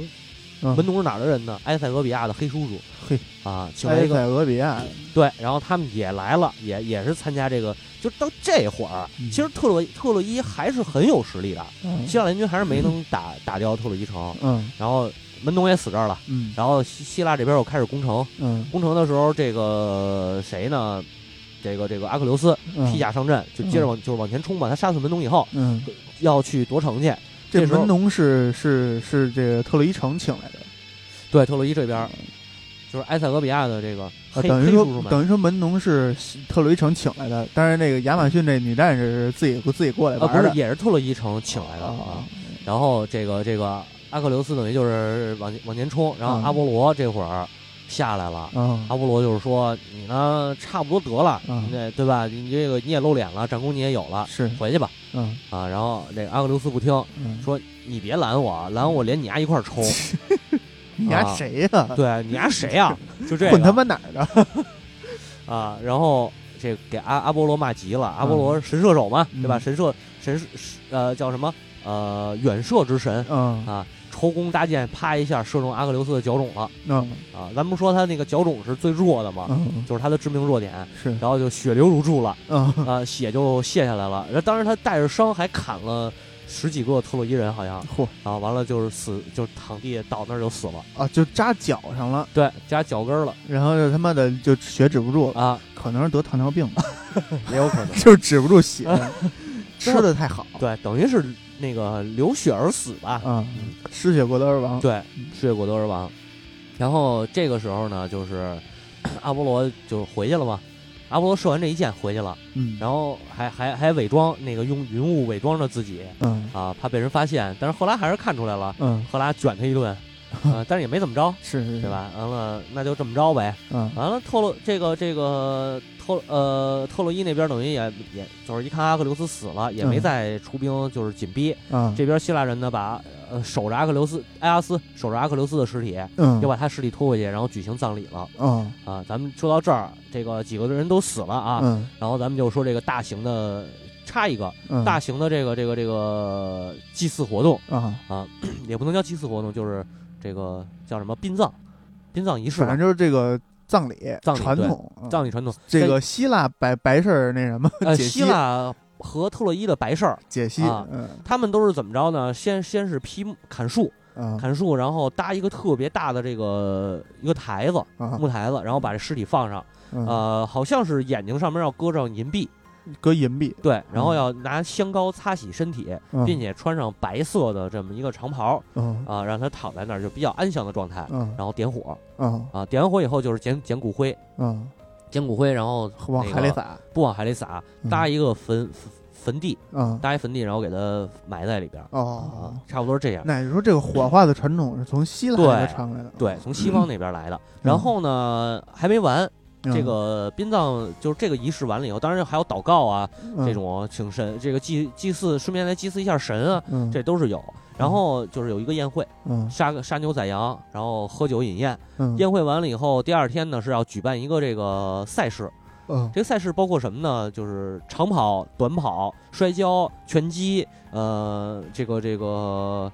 Speaker 1: 嗯
Speaker 2: 门农是哪儿的人呢？埃塞俄比亚的黑叔叔。
Speaker 1: 嘿
Speaker 2: 啊，请来一个
Speaker 1: 埃塞俄比亚，
Speaker 2: 对，然后他们也来了，也也是参加这个。就到这会儿，
Speaker 1: 嗯
Speaker 2: 其实特洛特洛伊还是很有实力的，
Speaker 1: 嗯
Speaker 2: 希腊联军还是没能打打掉特洛伊城。
Speaker 1: 嗯
Speaker 2: 然后门农也死这儿了，
Speaker 1: 嗯
Speaker 2: 然后希希腊这边又开始攻城。
Speaker 1: 嗯
Speaker 2: 攻城的时候，这个谁呢？这个这个阿克琉斯
Speaker 1: 嗯
Speaker 2: 披甲上阵，就接着往就是往前冲嘛。他杀死门农以后，
Speaker 1: 嗯，
Speaker 2: 要去夺城去。
Speaker 1: 这门农是是是这个特洛伊城请来的，
Speaker 2: 对，特洛伊这边就是埃塞俄比亚的这个
Speaker 1: 啊等于说等于说门农是特洛伊城请来的，但是那个亚马逊这女战士是自己自己过来
Speaker 2: 啊，不是，也是特洛伊城请来的啊。
Speaker 1: 啊，
Speaker 2: 然后这个这个阿克琉斯等于就是往往前冲，然后
Speaker 1: 嗯
Speaker 2: 阿波罗这会儿下来了。
Speaker 1: 嗯
Speaker 2: 阿波罗就是说你呢差不多得了，
Speaker 1: 嗯
Speaker 2: 你这对吧？你这个你也露脸了，战功你也有了，
Speaker 1: 是，
Speaker 2: 回去吧
Speaker 1: 嗯
Speaker 2: 啊。然后那个阿克琉斯不听，
Speaker 1: 嗯，
Speaker 2: 说你别拦我，拦我连你丫一块儿冲。
Speaker 1: 你丫
Speaker 2: 啊
Speaker 1: 谁呀？
Speaker 2: 对你丫谁呀？就这个
Speaker 1: 混他妈哪儿的？
Speaker 2: 啊。然后这给阿阿波罗骂急了，阿波罗神射手嘛，对吧？
Speaker 1: 嗯
Speaker 2: 神射神射呃叫什么呃远射之神
Speaker 1: 嗯
Speaker 2: 啊，抽弓搭箭，啪一下射中阿克琉斯的脚肿了
Speaker 1: 嗯
Speaker 2: 啊。咱不说他那个脚肿是最弱的嘛，
Speaker 1: 嗯，
Speaker 2: 就是他的致命弱点，
Speaker 1: 是，
Speaker 2: 然后就血流如注了
Speaker 1: 嗯
Speaker 2: 啊，血就泄下来了。然后当时他带着伤还砍了十几个特洛伊人，好像
Speaker 1: 嚯
Speaker 2: 啊，完了就是死，就躺地倒那儿就死了。
Speaker 1: 啊，就扎脚上了，
Speaker 2: 对，扎脚跟了
Speaker 1: 然后就他妈的就血止不住了，
Speaker 2: 啊，
Speaker 1: 可能是得糖尿病吧，
Speaker 2: 也有可能。
Speaker 1: 就是止不住血，吃的太好，
Speaker 2: 对，等于是那个流血而死吧。
Speaker 1: 嗯，失血过多而亡，
Speaker 2: 对，失血过多而亡。然后这个时候呢，就是阿波罗就回去了嘛。阿波罗射完这一箭回去了，
Speaker 1: 嗯，
Speaker 2: 然后还还还伪装那个用云雾伪装着自己
Speaker 1: 嗯
Speaker 2: 啊，怕被人发现。但是赫拉还是看出来了，
Speaker 1: 嗯，
Speaker 2: 赫拉卷他一顿，啊，但是也没怎么着，
Speaker 1: 是是，
Speaker 2: 对？吧？完了，那就这么着呗。
Speaker 1: 嗯
Speaker 2: 完了，特洛这个这个特呃特洛伊那边等于也也就是一看阿克琉斯死了，也没
Speaker 1: 嗯
Speaker 2: 再出兵，就是紧逼。
Speaker 1: 啊，
Speaker 2: 这边希腊人呢，把呃守着阿克琉斯埃阿斯守着阿克琉斯的尸体，
Speaker 1: 嗯
Speaker 2: 又把他尸体拖回去，然后举行葬礼了
Speaker 1: 嗯
Speaker 2: 啊。咱们说到这儿，这个几个人都死了啊，
Speaker 1: 嗯
Speaker 2: 然后咱们就说这个大型的，插一个
Speaker 1: 嗯，
Speaker 2: 大型的这个这个这个祭祀活动
Speaker 1: 啊，
Speaker 2: 啊，也不能叫祭祀活动，就是这个叫什么殡葬，殡葬仪式，
Speaker 1: 反正就是这个葬礼
Speaker 2: 葬礼
Speaker 1: 传统，嗯
Speaker 2: 葬礼传统。
Speaker 1: 这个希腊白白事儿那什么
Speaker 2: 呃，希腊和特洛伊的白事儿，
Speaker 1: 解析，
Speaker 2: 啊
Speaker 1: 嗯
Speaker 2: 他们都是怎么着呢？先先是劈砍树，
Speaker 1: 啊
Speaker 2: 砍树，然后搭一个特别大的这个一个台子，
Speaker 1: 啊
Speaker 2: 木台子，然后把这尸体放上，
Speaker 1: 嗯
Speaker 2: 呃，好像是眼睛上面要搁上银币，
Speaker 1: 搁银币，
Speaker 2: 对，然后要拿香膏擦洗身体，
Speaker 1: 嗯。
Speaker 2: 并且穿上白色的这么一个长袍。
Speaker 1: 嗯。
Speaker 2: 啊，让他躺在那儿就比较安详的状态，
Speaker 1: 嗯。
Speaker 2: 然后点火。
Speaker 1: 嗯。
Speaker 2: 啊，点完火以后就是捡捡骨灰，
Speaker 1: 嗯，
Speaker 2: 捡骨灰，然后
Speaker 1: 往
Speaker 2: 那个
Speaker 1: 海里撒，
Speaker 2: 不往海里撒，
Speaker 1: 嗯。
Speaker 2: 搭一个坟坟坟地，
Speaker 1: 嗯。
Speaker 2: 搭一坟地，然后给它埋在里边儿。
Speaker 1: 哦。
Speaker 2: 啊，，差不多是这样。
Speaker 1: 那你说这个火化的传统是从希腊
Speaker 2: 对
Speaker 1: 那边传来的，
Speaker 2: 对，从西方那边来的。然后呢，还没完，
Speaker 1: 嗯
Speaker 2: 这个殡葬就是这个仪式完了以后，当然还有祷告啊，
Speaker 1: 嗯
Speaker 2: 这种请神，这个祭祭祀，顺便来祭祀一下神啊，
Speaker 1: 嗯
Speaker 2: 这都是有。然后就是有一个宴会，
Speaker 1: 嗯
Speaker 2: 杀个杀牛宰羊，然后喝酒饮宴。
Speaker 1: 嗯
Speaker 2: 宴会完了以后，第二天呢是要举办一个这个赛事。
Speaker 1: 嗯
Speaker 2: 这个赛事包括什么呢？就是长跑、短跑、摔跤、拳击，呃，这个这个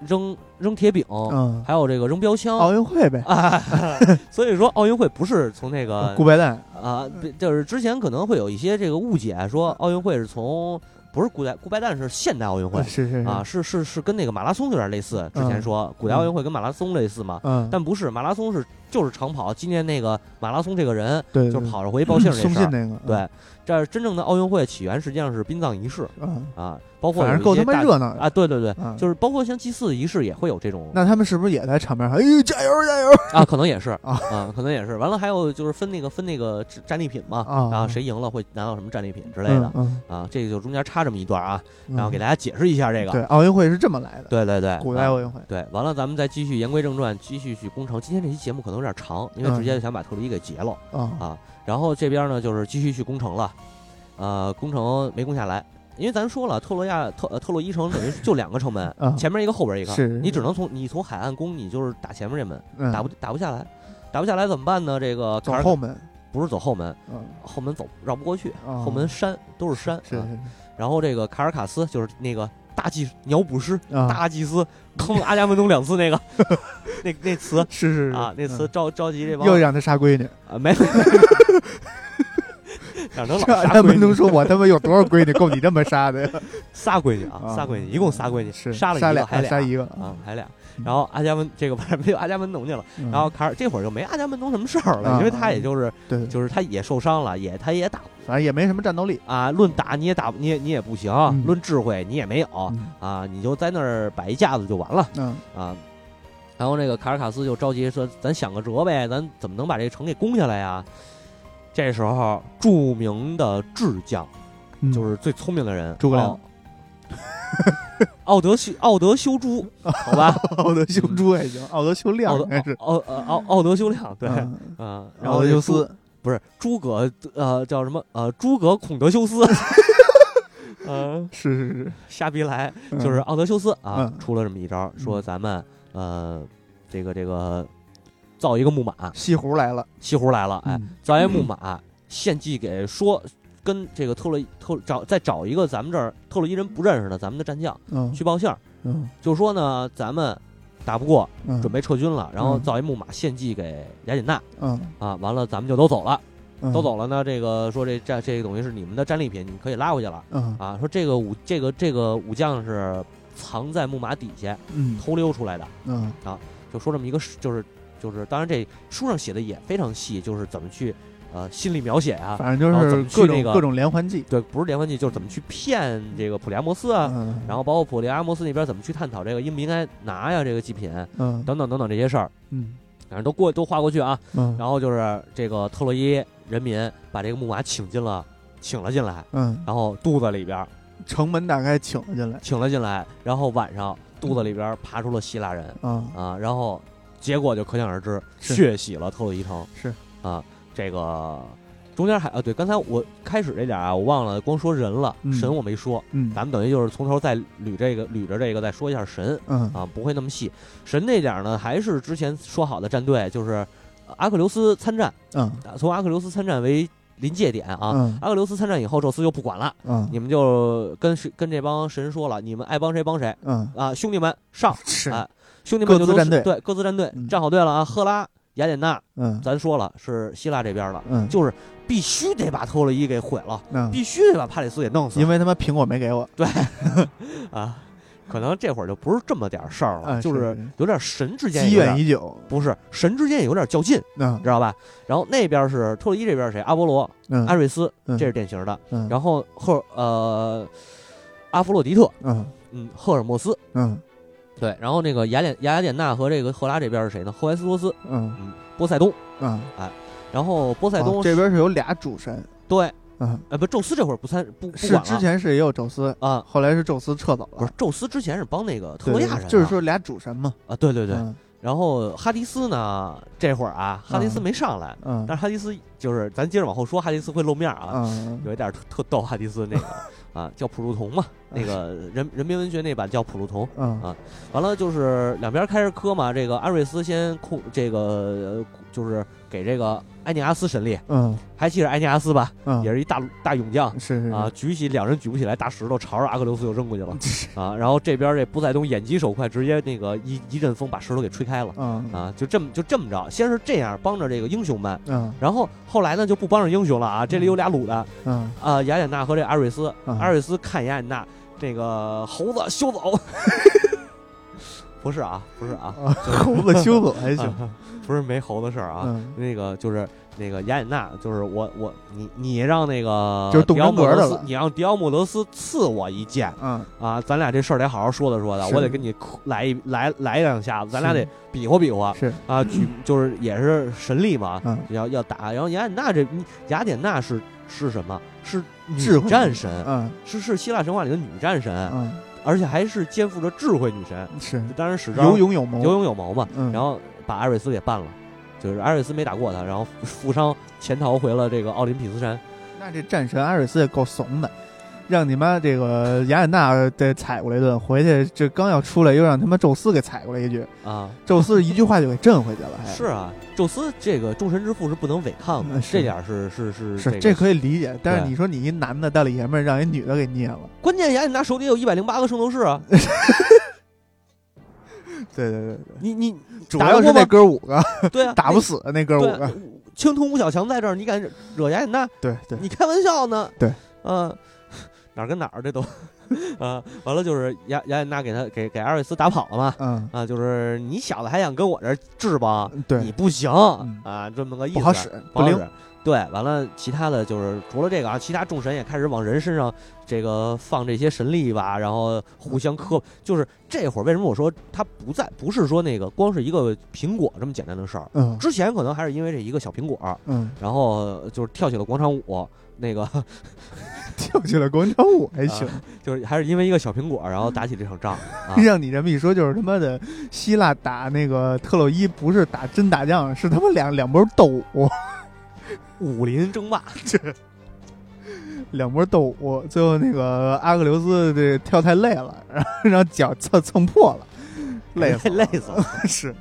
Speaker 2: 扔扔铁饼，
Speaker 1: 嗯，
Speaker 2: 还有这个扔标枪。
Speaker 1: 奥运会呗，
Speaker 2: 啊，所以说奥运会不是从那个
Speaker 1: 顾白蛋，
Speaker 2: 啊，就是之前可能会有一些这个误解，说奥运会是从不是古代古拜旦是现代奥运会
Speaker 1: 是是
Speaker 2: 啊，，是是是跟那个马拉松有点类似。之前说古代奥运会跟马拉松类似嘛，
Speaker 1: 嗯，
Speaker 2: 但不是马拉松是就是长跑。今年那个马拉松这个人
Speaker 1: 对，
Speaker 2: 就跑着回报信
Speaker 1: 那个，
Speaker 2: 对，这是真正的奥运会起源实际上是殡葬仪式
Speaker 1: 嗯，
Speaker 2: 啊，包括
Speaker 1: 反正够他妈热闹
Speaker 2: 啊，对对对，
Speaker 1: 嗯
Speaker 2: 就是包括像祭祀仪式也会有这种
Speaker 1: 那他们是不是也在场面上？哎呦，加油加油！
Speaker 2: 啊，可能也是
Speaker 1: 啊
Speaker 2: 啊，可能也是。完了还有就是分那个分那个战战利品嘛，
Speaker 1: 啊
Speaker 2: 然后谁赢了会拿到什么战利品之类的
Speaker 1: 嗯，
Speaker 2: 啊，这个就中间插这么一段啊，
Speaker 1: 嗯
Speaker 2: 然后给大家解释一下这个。
Speaker 1: 对奥运会是这么来的，
Speaker 2: 对对对，啊
Speaker 1: 古代奥运会，
Speaker 2: 对，完了咱们再继续言归正传，继续去攻城。今天这期节目可能有点长，因为直接就想把特洛伊给劫了
Speaker 1: 啊。
Speaker 2: 啊。然后这边呢就是继续去攻城了，呃，攻城没攻下来，因为咱说了，特洛亚特呃特洛伊城等于就两个城门
Speaker 1: 啊，
Speaker 2: 前面一个后边一个，
Speaker 1: 是。
Speaker 2: 你只能从你从海岸攻，你就是打前面这门，
Speaker 1: 嗯。
Speaker 2: 打不打不下来，打不下来怎么办呢？这个
Speaker 1: 走后门，
Speaker 2: 不是走后门，
Speaker 1: 嗯
Speaker 2: 后门走绕不过去，
Speaker 1: 哦
Speaker 2: 后门山都是山。
Speaker 1: 是
Speaker 2: 然后这个卡尔卡斯就是那个大祭鸟捕师、
Speaker 1: 啊
Speaker 2: 大祭司坑阿伽门农两次那个 那那词
Speaker 1: 是是是
Speaker 2: 啊，那词
Speaker 1: 嗯
Speaker 2: 召召集这帮
Speaker 1: 又让他杀闺女，
Speaker 2: 啊没。让成老
Speaker 1: 这
Speaker 2: 杀闺女
Speaker 1: 他们能，说我他妈有多少闺女够你这么杀的呀？
Speaker 2: 仨闺女啊，
Speaker 1: 啊
Speaker 2: 仨闺女，一共仨闺女，
Speaker 1: 是
Speaker 2: 杀了
Speaker 1: 杀俩
Speaker 2: 一个还俩
Speaker 1: 杀一个
Speaker 2: 啊，还俩。
Speaker 1: 嗯
Speaker 2: 然后阿伽门这个没有阿伽门农去了，
Speaker 1: 嗯
Speaker 2: 然后卡尔这会儿就没阿伽门农什么事儿了，
Speaker 1: 啊
Speaker 2: 因为他也就是
Speaker 1: 对，
Speaker 2: 就是他也受伤了，也他也打
Speaker 1: 反正也没什么战斗力。
Speaker 2: 啊，论打你也打你也你也不行，
Speaker 1: 嗯
Speaker 2: 论智慧你也没有
Speaker 1: 嗯
Speaker 2: 啊，你就在那儿摆一架子就完了
Speaker 1: 嗯
Speaker 2: 啊。然后那个卡尔卡斯就着急说：“咱想个辙呗，咱怎么能把这城给攻下来呀？”这时候，著名的智将，
Speaker 1: 嗯
Speaker 2: 就是最聪明的人，
Speaker 1: 诸葛亮
Speaker 2: 奥 奥德修奥德修朱，好吧？
Speaker 1: 奥德修朱也行，奥德修亮
Speaker 2: 奥德
Speaker 1: 应该是。
Speaker 2: 奥呃奥奥德修亮，对，
Speaker 1: 嗯。
Speaker 2: 嗯，然
Speaker 1: 奥德修斯，
Speaker 2: 不是诸葛呃叫什么？呃诸葛孔德修斯，嗯，
Speaker 1: 是是是，
Speaker 2: 瞎逼来，
Speaker 1: 嗯。
Speaker 2: 就是奥德修斯啊
Speaker 1: 嗯，
Speaker 2: 出了这么一招，说
Speaker 1: 嗯。
Speaker 2: 咱们呃这个这个造一个木马，
Speaker 1: 西湖来了，
Speaker 2: 西湖来了，哎，
Speaker 1: 嗯。
Speaker 2: 造一个木 马献祭给说。跟这个特洛伊特找再找一个咱们这儿特洛伊人不认识的咱们的战将
Speaker 1: 嗯
Speaker 2: 去报信儿，
Speaker 1: 嗯
Speaker 2: 就说呢咱们打不过，
Speaker 1: 嗯，
Speaker 2: 准备撤军了，然后
Speaker 1: 嗯
Speaker 2: 造一木马献祭给雅典娜
Speaker 1: 嗯
Speaker 2: 啊，完了咱们就都走了，
Speaker 1: 嗯
Speaker 2: 都走了呢。这个说这战这个等于是你们的战利品，你们可以拉回去了
Speaker 1: 嗯
Speaker 2: 啊。说这个武这个这个武将是藏在木马底下
Speaker 1: 嗯
Speaker 2: 偷溜出来的，
Speaker 1: 嗯
Speaker 2: 就说这么一个事就是就是，当然这书上写的也非常细，就是怎么去呃心理描写啊。
Speaker 1: 反正就是各种各种连环计。
Speaker 2: 对，不是连环计，就是怎么去骗这个普利阿摩斯啊，
Speaker 1: 嗯，
Speaker 2: 然后包括普利阿摩斯那边怎么去探讨这个应不应该拿呀这个祭品
Speaker 1: 嗯
Speaker 2: 等等等等这些事儿，
Speaker 1: 嗯
Speaker 2: 反正都过都划过去啊。
Speaker 1: 嗯，
Speaker 2: 然后就是这个特洛伊人民把这个木马请进了，请了进来，
Speaker 1: 嗯，
Speaker 2: 然后肚子里边
Speaker 1: 城门打开，请了进来。
Speaker 2: 请了进来，然后晚上肚子里边爬出了希腊人
Speaker 1: 嗯，
Speaker 2: 啊，然后结果就可想而知，血洗了特洛伊城
Speaker 1: 是
Speaker 2: 啊，这个中间还啊对，刚才我开始这点啊，我忘了光说人了，
Speaker 1: 嗯。
Speaker 2: 神我没说，
Speaker 1: 嗯，
Speaker 2: 咱们等于就是从头再捋这个捋着这个再说一下神
Speaker 1: 嗯。
Speaker 2: 啊，不会那么细。神那点儿呢，还是之前说好的战队，就是阿克琉斯参战，
Speaker 1: 嗯。
Speaker 2: 啊从阿克琉斯参战为临界点啊。
Speaker 1: 嗯。
Speaker 2: 阿克琉斯参战以后，宙斯就不管了，
Speaker 1: 嗯。
Speaker 2: 你们就跟是跟这帮神说了，你们爱帮谁帮谁
Speaker 1: 嗯，
Speaker 2: 啊，兄弟们上，
Speaker 1: 是。
Speaker 2: 啊兄弟们就都是
Speaker 1: 各自站队。
Speaker 2: 对，各自战队，
Speaker 1: 嗯。
Speaker 2: 站好队了啊。赫拉、雅典娜，
Speaker 1: 嗯
Speaker 2: 咱说了是希腊这边的，
Speaker 1: 嗯，
Speaker 2: 就是必须得把特洛伊给毁了，
Speaker 1: 嗯，
Speaker 2: 必须得把帕里斯给弄死
Speaker 1: 因为他妈苹果没给我。
Speaker 2: 对啊。可能这会儿就不是这么点事儿了，
Speaker 1: 啊
Speaker 2: 就是
Speaker 1: 是
Speaker 2: 有点神之间
Speaker 1: 积怨已久。
Speaker 2: 不是神之间有点较劲，
Speaker 1: 嗯
Speaker 2: 知道吧？然后那边是特洛伊这边谁？阿波罗、
Speaker 1: 嗯
Speaker 2: 阿瑞斯，
Speaker 1: 嗯
Speaker 2: 这是典型的。
Speaker 1: 嗯，
Speaker 2: 然后赫呃阿弗洛狄特，
Speaker 1: 嗯
Speaker 2: 嗯，赫尔墨斯，
Speaker 1: 嗯
Speaker 2: 对。然后那个雅典雅典娜和这个赫拉这边是谁呢？赫淮斯托斯，
Speaker 1: 嗯
Speaker 2: 嗯，波塞冬。
Speaker 1: 嗯哎，
Speaker 2: 然后波塞冬
Speaker 1: 哦这边是有俩主神。
Speaker 2: 对，
Speaker 1: 嗯，
Speaker 2: 呃，不，宙斯这会儿不参不不
Speaker 1: 是之前是也有宙斯，
Speaker 2: 啊，
Speaker 1: 后来是宙斯撤走了。
Speaker 2: 不是宙斯之前是帮那个特
Speaker 1: 对，
Speaker 2: 洛亚人啊，
Speaker 1: 就是说俩主神嘛。
Speaker 2: 啊，对对对。
Speaker 1: 嗯
Speaker 2: 然后哈迪斯呢，这会儿啊，哈迪斯
Speaker 1: 嗯
Speaker 2: 没上来，
Speaker 1: 嗯
Speaker 2: 但是哈迪斯就是咱接着往后说，哈迪斯会露面啊，
Speaker 1: 嗯
Speaker 2: 有一点特特逗，哈迪斯那个啊叫普鲁同嘛，那个 人人民文学那版叫普鲁同。
Speaker 1: 嗯
Speaker 2: 啊完了就是两边开始磕嘛，这个安瑞斯先控这个呃就是给这个埃涅阿斯神力，
Speaker 1: 嗯
Speaker 2: 还记得埃涅阿斯吧，
Speaker 1: 嗯，
Speaker 2: 也是一大大勇将。
Speaker 1: 是是
Speaker 2: 啊，举起两人举不起来大石头，朝着阿克琉斯就扔过去了 啊！然后这边这波塞冬眼疾手快，直接那个一一阵风把石头给吹开了
Speaker 1: 嗯
Speaker 2: 啊！就这么就这么着，先是这样帮着这个英雄们，
Speaker 1: 嗯
Speaker 2: 然后后来呢就不帮着英雄了啊！这里有俩鲁的
Speaker 1: 嗯
Speaker 2: 啊，雅典娜和这阿瑞斯，
Speaker 1: 嗯
Speaker 2: 阿瑞斯看雅典娜这个猴子休走，不是啊，不是啊，
Speaker 1: 啊，猴子修走还行。
Speaker 2: 啊不是没猴子事儿啊，
Speaker 1: 嗯。
Speaker 2: 那个就是那个雅典娜，就是我我你你让那个
Speaker 1: 就是
Speaker 2: 迪奥莫德斯你让迪奥莫德斯刺我一剑。
Speaker 1: 嗯。
Speaker 2: 啊，咱俩这事儿得好好说的说的，我得跟你来一来来两下子，咱俩得比划比划。
Speaker 1: 是。
Speaker 2: 啊，举就是也是神力嘛，
Speaker 1: 嗯。
Speaker 2: 要要打，然后雅典娜这雅典娜是是什么？是女
Speaker 1: 智慧。
Speaker 2: 战神，
Speaker 1: 嗯。
Speaker 2: 是是希腊神话里的女战神，
Speaker 1: 嗯
Speaker 2: 而且还是肩负着智慧女神，
Speaker 1: 是
Speaker 2: 当然使招
Speaker 1: 有勇有谋。
Speaker 2: 有勇有谋嘛，
Speaker 1: 嗯
Speaker 2: 然后把阿瑞斯给办了，就是阿瑞斯没打过他，然后负伤潜逃回了这个奥林匹斯山。
Speaker 1: 那这战神阿瑞斯也够怂的。让你妈这个雅典娜得踩过来一顿，回去这刚要出来，又让他妈宙斯给踩过来一句，
Speaker 2: 啊，
Speaker 1: 宙斯一句话就给震回去了，还。
Speaker 2: 是啊，宙斯这个众神之父是不能违抗的，
Speaker 1: 嗯
Speaker 2: 这点是是是
Speaker 1: 是
Speaker 2: 这个
Speaker 1: 这可以理解，但是你说你一男的大老爷们儿让一女的给捏了，
Speaker 2: 关键雅典娜手里有一百零八个圣斗士啊，
Speaker 1: 对对对对，
Speaker 2: 你你
Speaker 1: 主要是那哥五个。
Speaker 2: 对啊，
Speaker 1: 打不死那哥五个，
Speaker 2: 青铜五小强在这儿，你敢惹雅典娜？
Speaker 1: 对对，
Speaker 2: 你开玩笑呢？
Speaker 1: 对，
Speaker 2: 嗯、哪儿跟哪儿这都，啊，完了就是雅雅典娜给他给给阿瑞斯打跑了嘛，
Speaker 1: 嗯，
Speaker 2: 啊，就是你小子还想跟我这儿治吧？你，不行、
Speaker 1: 嗯
Speaker 2: 啊，这么个意思，
Speaker 1: 不好使，不灵。
Speaker 2: 对，完了，其他的就是除了这个啊，其他众神也开始往人身上这个放这些神力吧，然后互相磕。就是这会儿为什么我说他不在，不是说那个光是一个苹果这么简单的事儿。
Speaker 1: 嗯
Speaker 2: 之前可能还是因为这一个小苹果，
Speaker 1: 嗯，
Speaker 2: 然后就是跳起了广场舞，那个
Speaker 1: 跳起了广场舞还行，
Speaker 2: 就是还是因为一个小苹果，然后打起这场仗啊。
Speaker 1: 让你这么一说，就是他妈的希腊打那个特洛伊，不是打真打仗，是他妈两两波斗舞，
Speaker 2: 武林争霸，这
Speaker 1: 两波斗舞，最后那个阿克琉斯这跳太累了，然后然后脚蹭蹭破了，累死了
Speaker 2: 累死了。
Speaker 1: 是，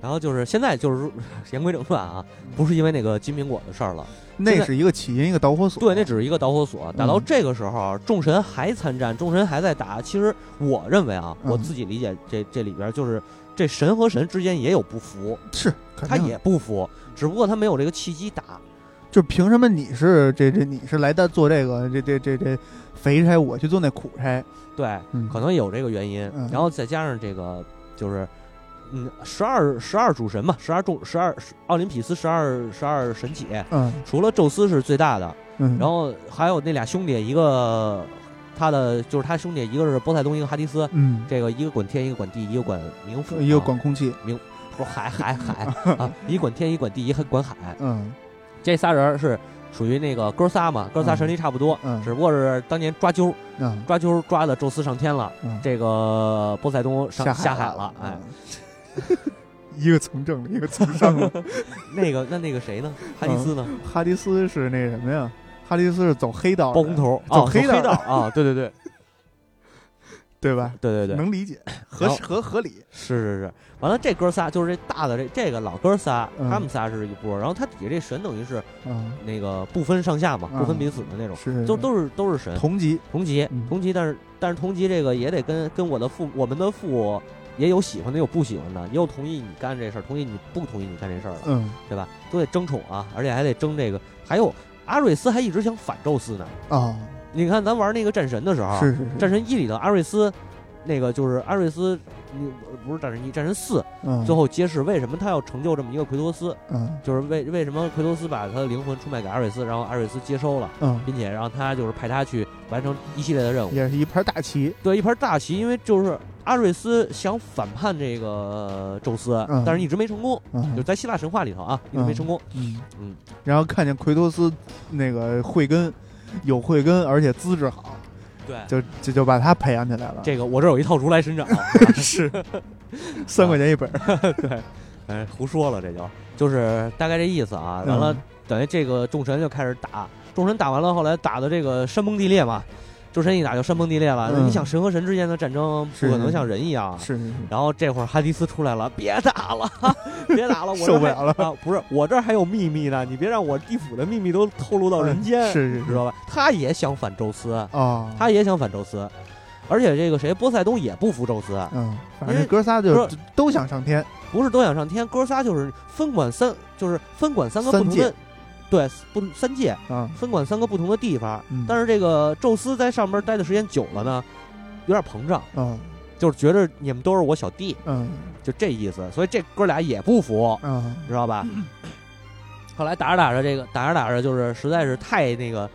Speaker 2: 然后就是现在就是言归正传啊，不是因为那个金苹果的事儿了。
Speaker 1: 那是一个起因，一个导火索。
Speaker 2: 对，那只是一个导火索。打到
Speaker 1: 嗯
Speaker 2: 这个时候，众神还参战，众神还在打。其实我认为啊，
Speaker 1: 嗯
Speaker 2: 我自己理解这这里边就是这神和神之间也有不服，
Speaker 1: 是，
Speaker 2: 他也不服，只不过他没有这个契机打。
Speaker 1: 就凭什么你是这这你是来的做这个这这这这肥差，我去做那苦差？
Speaker 2: 对，
Speaker 1: 嗯
Speaker 2: 可能有这个原因。
Speaker 1: 嗯
Speaker 2: 然后再加上这个就是。嗯，十二十二主神嘛，十二众十二奥林匹斯十二十二神起，
Speaker 1: 嗯。
Speaker 2: 除了宙斯是最大的，
Speaker 1: 嗯，
Speaker 2: 然后还有那俩兄弟，一个他的就是他兄弟，一个是波塞冬，一个哈迪斯，
Speaker 1: 嗯，
Speaker 2: 这个一个管天，一个管地，一个管冥府，
Speaker 1: 一个
Speaker 2: 啊。
Speaker 1: 管空气，冥
Speaker 2: 不是海海海 啊，一管天，一管地，一还管海。
Speaker 1: 嗯。
Speaker 2: 这仨人是属于那个哥仨嘛，哥仨神力差不多，
Speaker 1: 嗯。
Speaker 2: 只不过是当年抓阄，
Speaker 1: 嗯。
Speaker 2: 抓阄抓的宙斯上天了，
Speaker 1: 嗯，
Speaker 2: 这个波塞冬上
Speaker 1: 下海
Speaker 2: 海了，哎，，
Speaker 1: 嗯 一个从政的，一个从商的。
Speaker 2: 那个那那个谁呢？哈迪斯呢？
Speaker 1: 哈迪斯是那什么呀？哈迪斯是走黑道，
Speaker 2: 包工头，
Speaker 1: 走
Speaker 2: 啊
Speaker 1: 黑道
Speaker 2: 道。啊，对对对。
Speaker 1: 对吧？
Speaker 2: 对对对，
Speaker 1: 能理解，合合合理。
Speaker 2: 是是是，完了这哥仨就是这大的这这个老哥仨，
Speaker 1: 嗯。
Speaker 2: 他们仨是一波，然后他底下这神等于是
Speaker 1: 嗯，
Speaker 2: 那个不分上下嘛，
Speaker 1: 嗯。
Speaker 2: 不分彼此的那种，
Speaker 1: 是
Speaker 2: 都都是都是神，
Speaker 1: 同级，
Speaker 2: 同级
Speaker 1: 嗯。
Speaker 2: 同级，但是但是同级这个也得跟跟我的父我们的父也有喜欢的，有不喜欢的，也有同意你干这事儿，同意你不同意你干这事儿的，
Speaker 1: 嗯
Speaker 2: 对吧？都得争宠啊，而且还得争这个，还有阿瑞斯还一直想反宙斯呢。
Speaker 1: 啊，
Speaker 2: 你看咱玩那个战神的时候，
Speaker 1: 是是是，
Speaker 2: 战神一里头阿瑞斯，那个就是阿瑞斯，你不是战神一，战神四，
Speaker 1: 嗯，
Speaker 2: 最后揭示为什么他要成就这么一个奎托斯，
Speaker 1: 嗯
Speaker 2: 就是为为什么奎托斯把他的灵魂出卖给阿瑞斯，然后阿瑞斯接收了，
Speaker 1: 嗯，
Speaker 2: 并且让他就是派他去完成一系列的任务。
Speaker 1: 也是一盘大棋。
Speaker 2: 对，一盘大棋，因为就是阿瑞斯想反叛这个宙斯，
Speaker 1: 嗯
Speaker 2: 但是一直没成功。就在希腊神话里头啊，一直没成功。
Speaker 1: 嗯
Speaker 2: 嗯，
Speaker 1: 然后看见奎托斯那个慧根有慧根，而且资质好，
Speaker 2: 对，
Speaker 1: 就就就把他培养起来了。
Speaker 2: 这个我这有一套如来神掌，
Speaker 1: 是三块钱一本儿。
Speaker 2: 对，哎，胡说了，这就就是大概这意思啊。完了，
Speaker 1: 嗯
Speaker 2: 等于这个众神就开始打，众神打完了，后来打的这个山崩地裂嘛，众神一打就山崩地裂了。
Speaker 1: 嗯
Speaker 2: 你想神和神之间的战争不可能像人一样啊。
Speaker 1: 是是是，
Speaker 2: 然后这会儿哈迪斯出来了，别打了，别打了，我
Speaker 1: 受不了了
Speaker 2: 啊！不是，我这儿还有秘密呢，你别让我地府的秘密都透露到人间，
Speaker 1: 嗯是是是
Speaker 2: 知道吧？他也想反宙斯，
Speaker 1: 啊，
Speaker 2: 他也想反宙斯，而且这个谁波塞冬也不服宙斯，
Speaker 1: 嗯，反正哥仨就
Speaker 2: 是
Speaker 1: 都想上天。
Speaker 2: 不是都想上天，哥仨就是分管三，就是分管三个不同的，对，不三界
Speaker 1: 啊，
Speaker 2: 分管三个不同的地方。
Speaker 1: 嗯
Speaker 2: 但是这个宙斯在上边待的时间久了呢，有点膨胀，
Speaker 1: 嗯
Speaker 2: 就是觉得你们都是我小弟，
Speaker 1: 嗯
Speaker 2: 就这意思。所以这哥俩也不服，
Speaker 1: 嗯
Speaker 2: 知道吧？后来打着打着，这个打着打着，就是实在是太那个，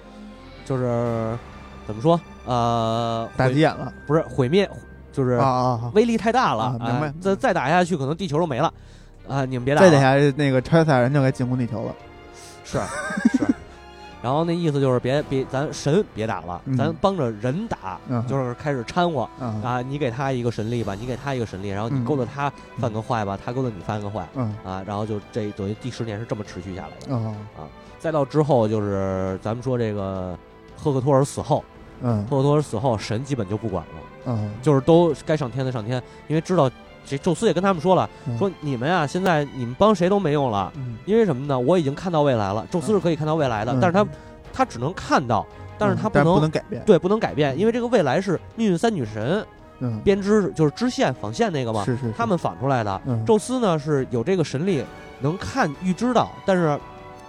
Speaker 2: 就是怎么说？呃，
Speaker 1: 打急眼了
Speaker 2: 不是毁灭，就是
Speaker 1: 啊啊啊！
Speaker 2: 威力太大了，
Speaker 1: 啊明白
Speaker 2: 哎再再打下去，可能地球都没了。啊！你们别打了，
Speaker 1: 再打下去那个超级赛亚人就该进攻地球了。
Speaker 2: 是是，然后那意思就是别别咱神别打了，
Speaker 1: 嗯
Speaker 2: 咱帮着人打，
Speaker 1: 嗯
Speaker 2: 就是开始掺和
Speaker 1: 嗯。
Speaker 2: 啊，你给他一个神力吧，你给他一个神力，然后你
Speaker 1: 嗯
Speaker 2: 勾搭。他犯个坏吧，他勾搭你犯个坏
Speaker 1: 嗯。
Speaker 2: 啊，然后就这等于第十年是这么持续下来的，
Speaker 1: 啊
Speaker 2: 再到之后就是咱们说这个赫克托尔死后，
Speaker 1: 嗯。
Speaker 2: 赫克托尔死后，神基本就不管了，
Speaker 1: 嗯。
Speaker 2: 就是都该上天的上天，因为知道这宙斯也跟他们说了，
Speaker 1: 嗯
Speaker 2: 说你们呀，现在你们帮谁都没用了，
Speaker 1: 嗯
Speaker 2: 因为什么呢？我已经看到未来了，宙斯是可以看到未来的，
Speaker 1: 嗯
Speaker 2: 但是他他只能看到，但是他
Speaker 1: 但
Speaker 2: 能
Speaker 1: 不能改变，
Speaker 2: 对不能改变，因为这个未来是命运三女神
Speaker 1: 嗯，
Speaker 2: 编织，就是织线纺线那个嘛，
Speaker 1: 是是，是
Speaker 2: 他们仿出来的。
Speaker 1: 嗯
Speaker 2: 宙斯呢是有这个神力，能看预知到，但是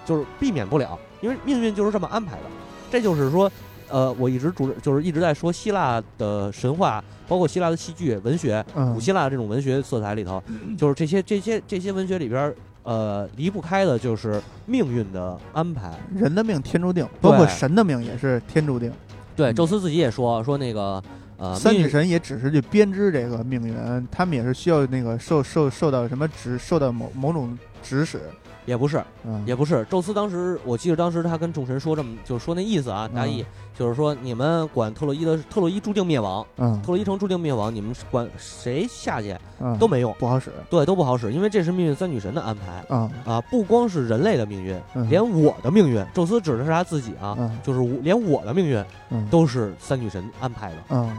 Speaker 2: 就是避免不了，因为命运就是这么安排的。这就是说，呃，我一直主就是一直在说希腊的神话，包括希腊的戏剧、文学，
Speaker 1: 嗯
Speaker 2: 古希腊这种文学色彩里头，就是这些这些这些文学里边，呃，离不开的就是命运的安排。
Speaker 1: 人的命天注定，包括神的命也是天注定。
Speaker 2: 对，
Speaker 1: 嗯
Speaker 2: 宙斯自己也说说那个，呃，
Speaker 1: 三女神也只是去编织这个命运，他们也是需要那个受受受到什么指，受到某某种指使。
Speaker 2: 也不是，
Speaker 1: 嗯，
Speaker 2: 也不是。宙斯当时，我记得当时他跟众神说这么，就是说那意思啊，大意、就是说你们管特洛伊的特洛伊注定灭亡，
Speaker 1: 嗯。
Speaker 2: 特洛伊城注定灭亡，你们管谁下去
Speaker 1: 嗯。
Speaker 2: 都没用，
Speaker 1: 不好使。
Speaker 2: 对，都不好使，因为这是命运三女神的安排。
Speaker 1: 嗯。
Speaker 2: 啊，不光是人类的命运，
Speaker 1: 嗯。
Speaker 2: 连我的命运，宙斯指的是他自己啊，
Speaker 1: 嗯。
Speaker 2: 就是连我的命运
Speaker 1: 嗯。
Speaker 2: 都是三女神安排的，
Speaker 1: 嗯。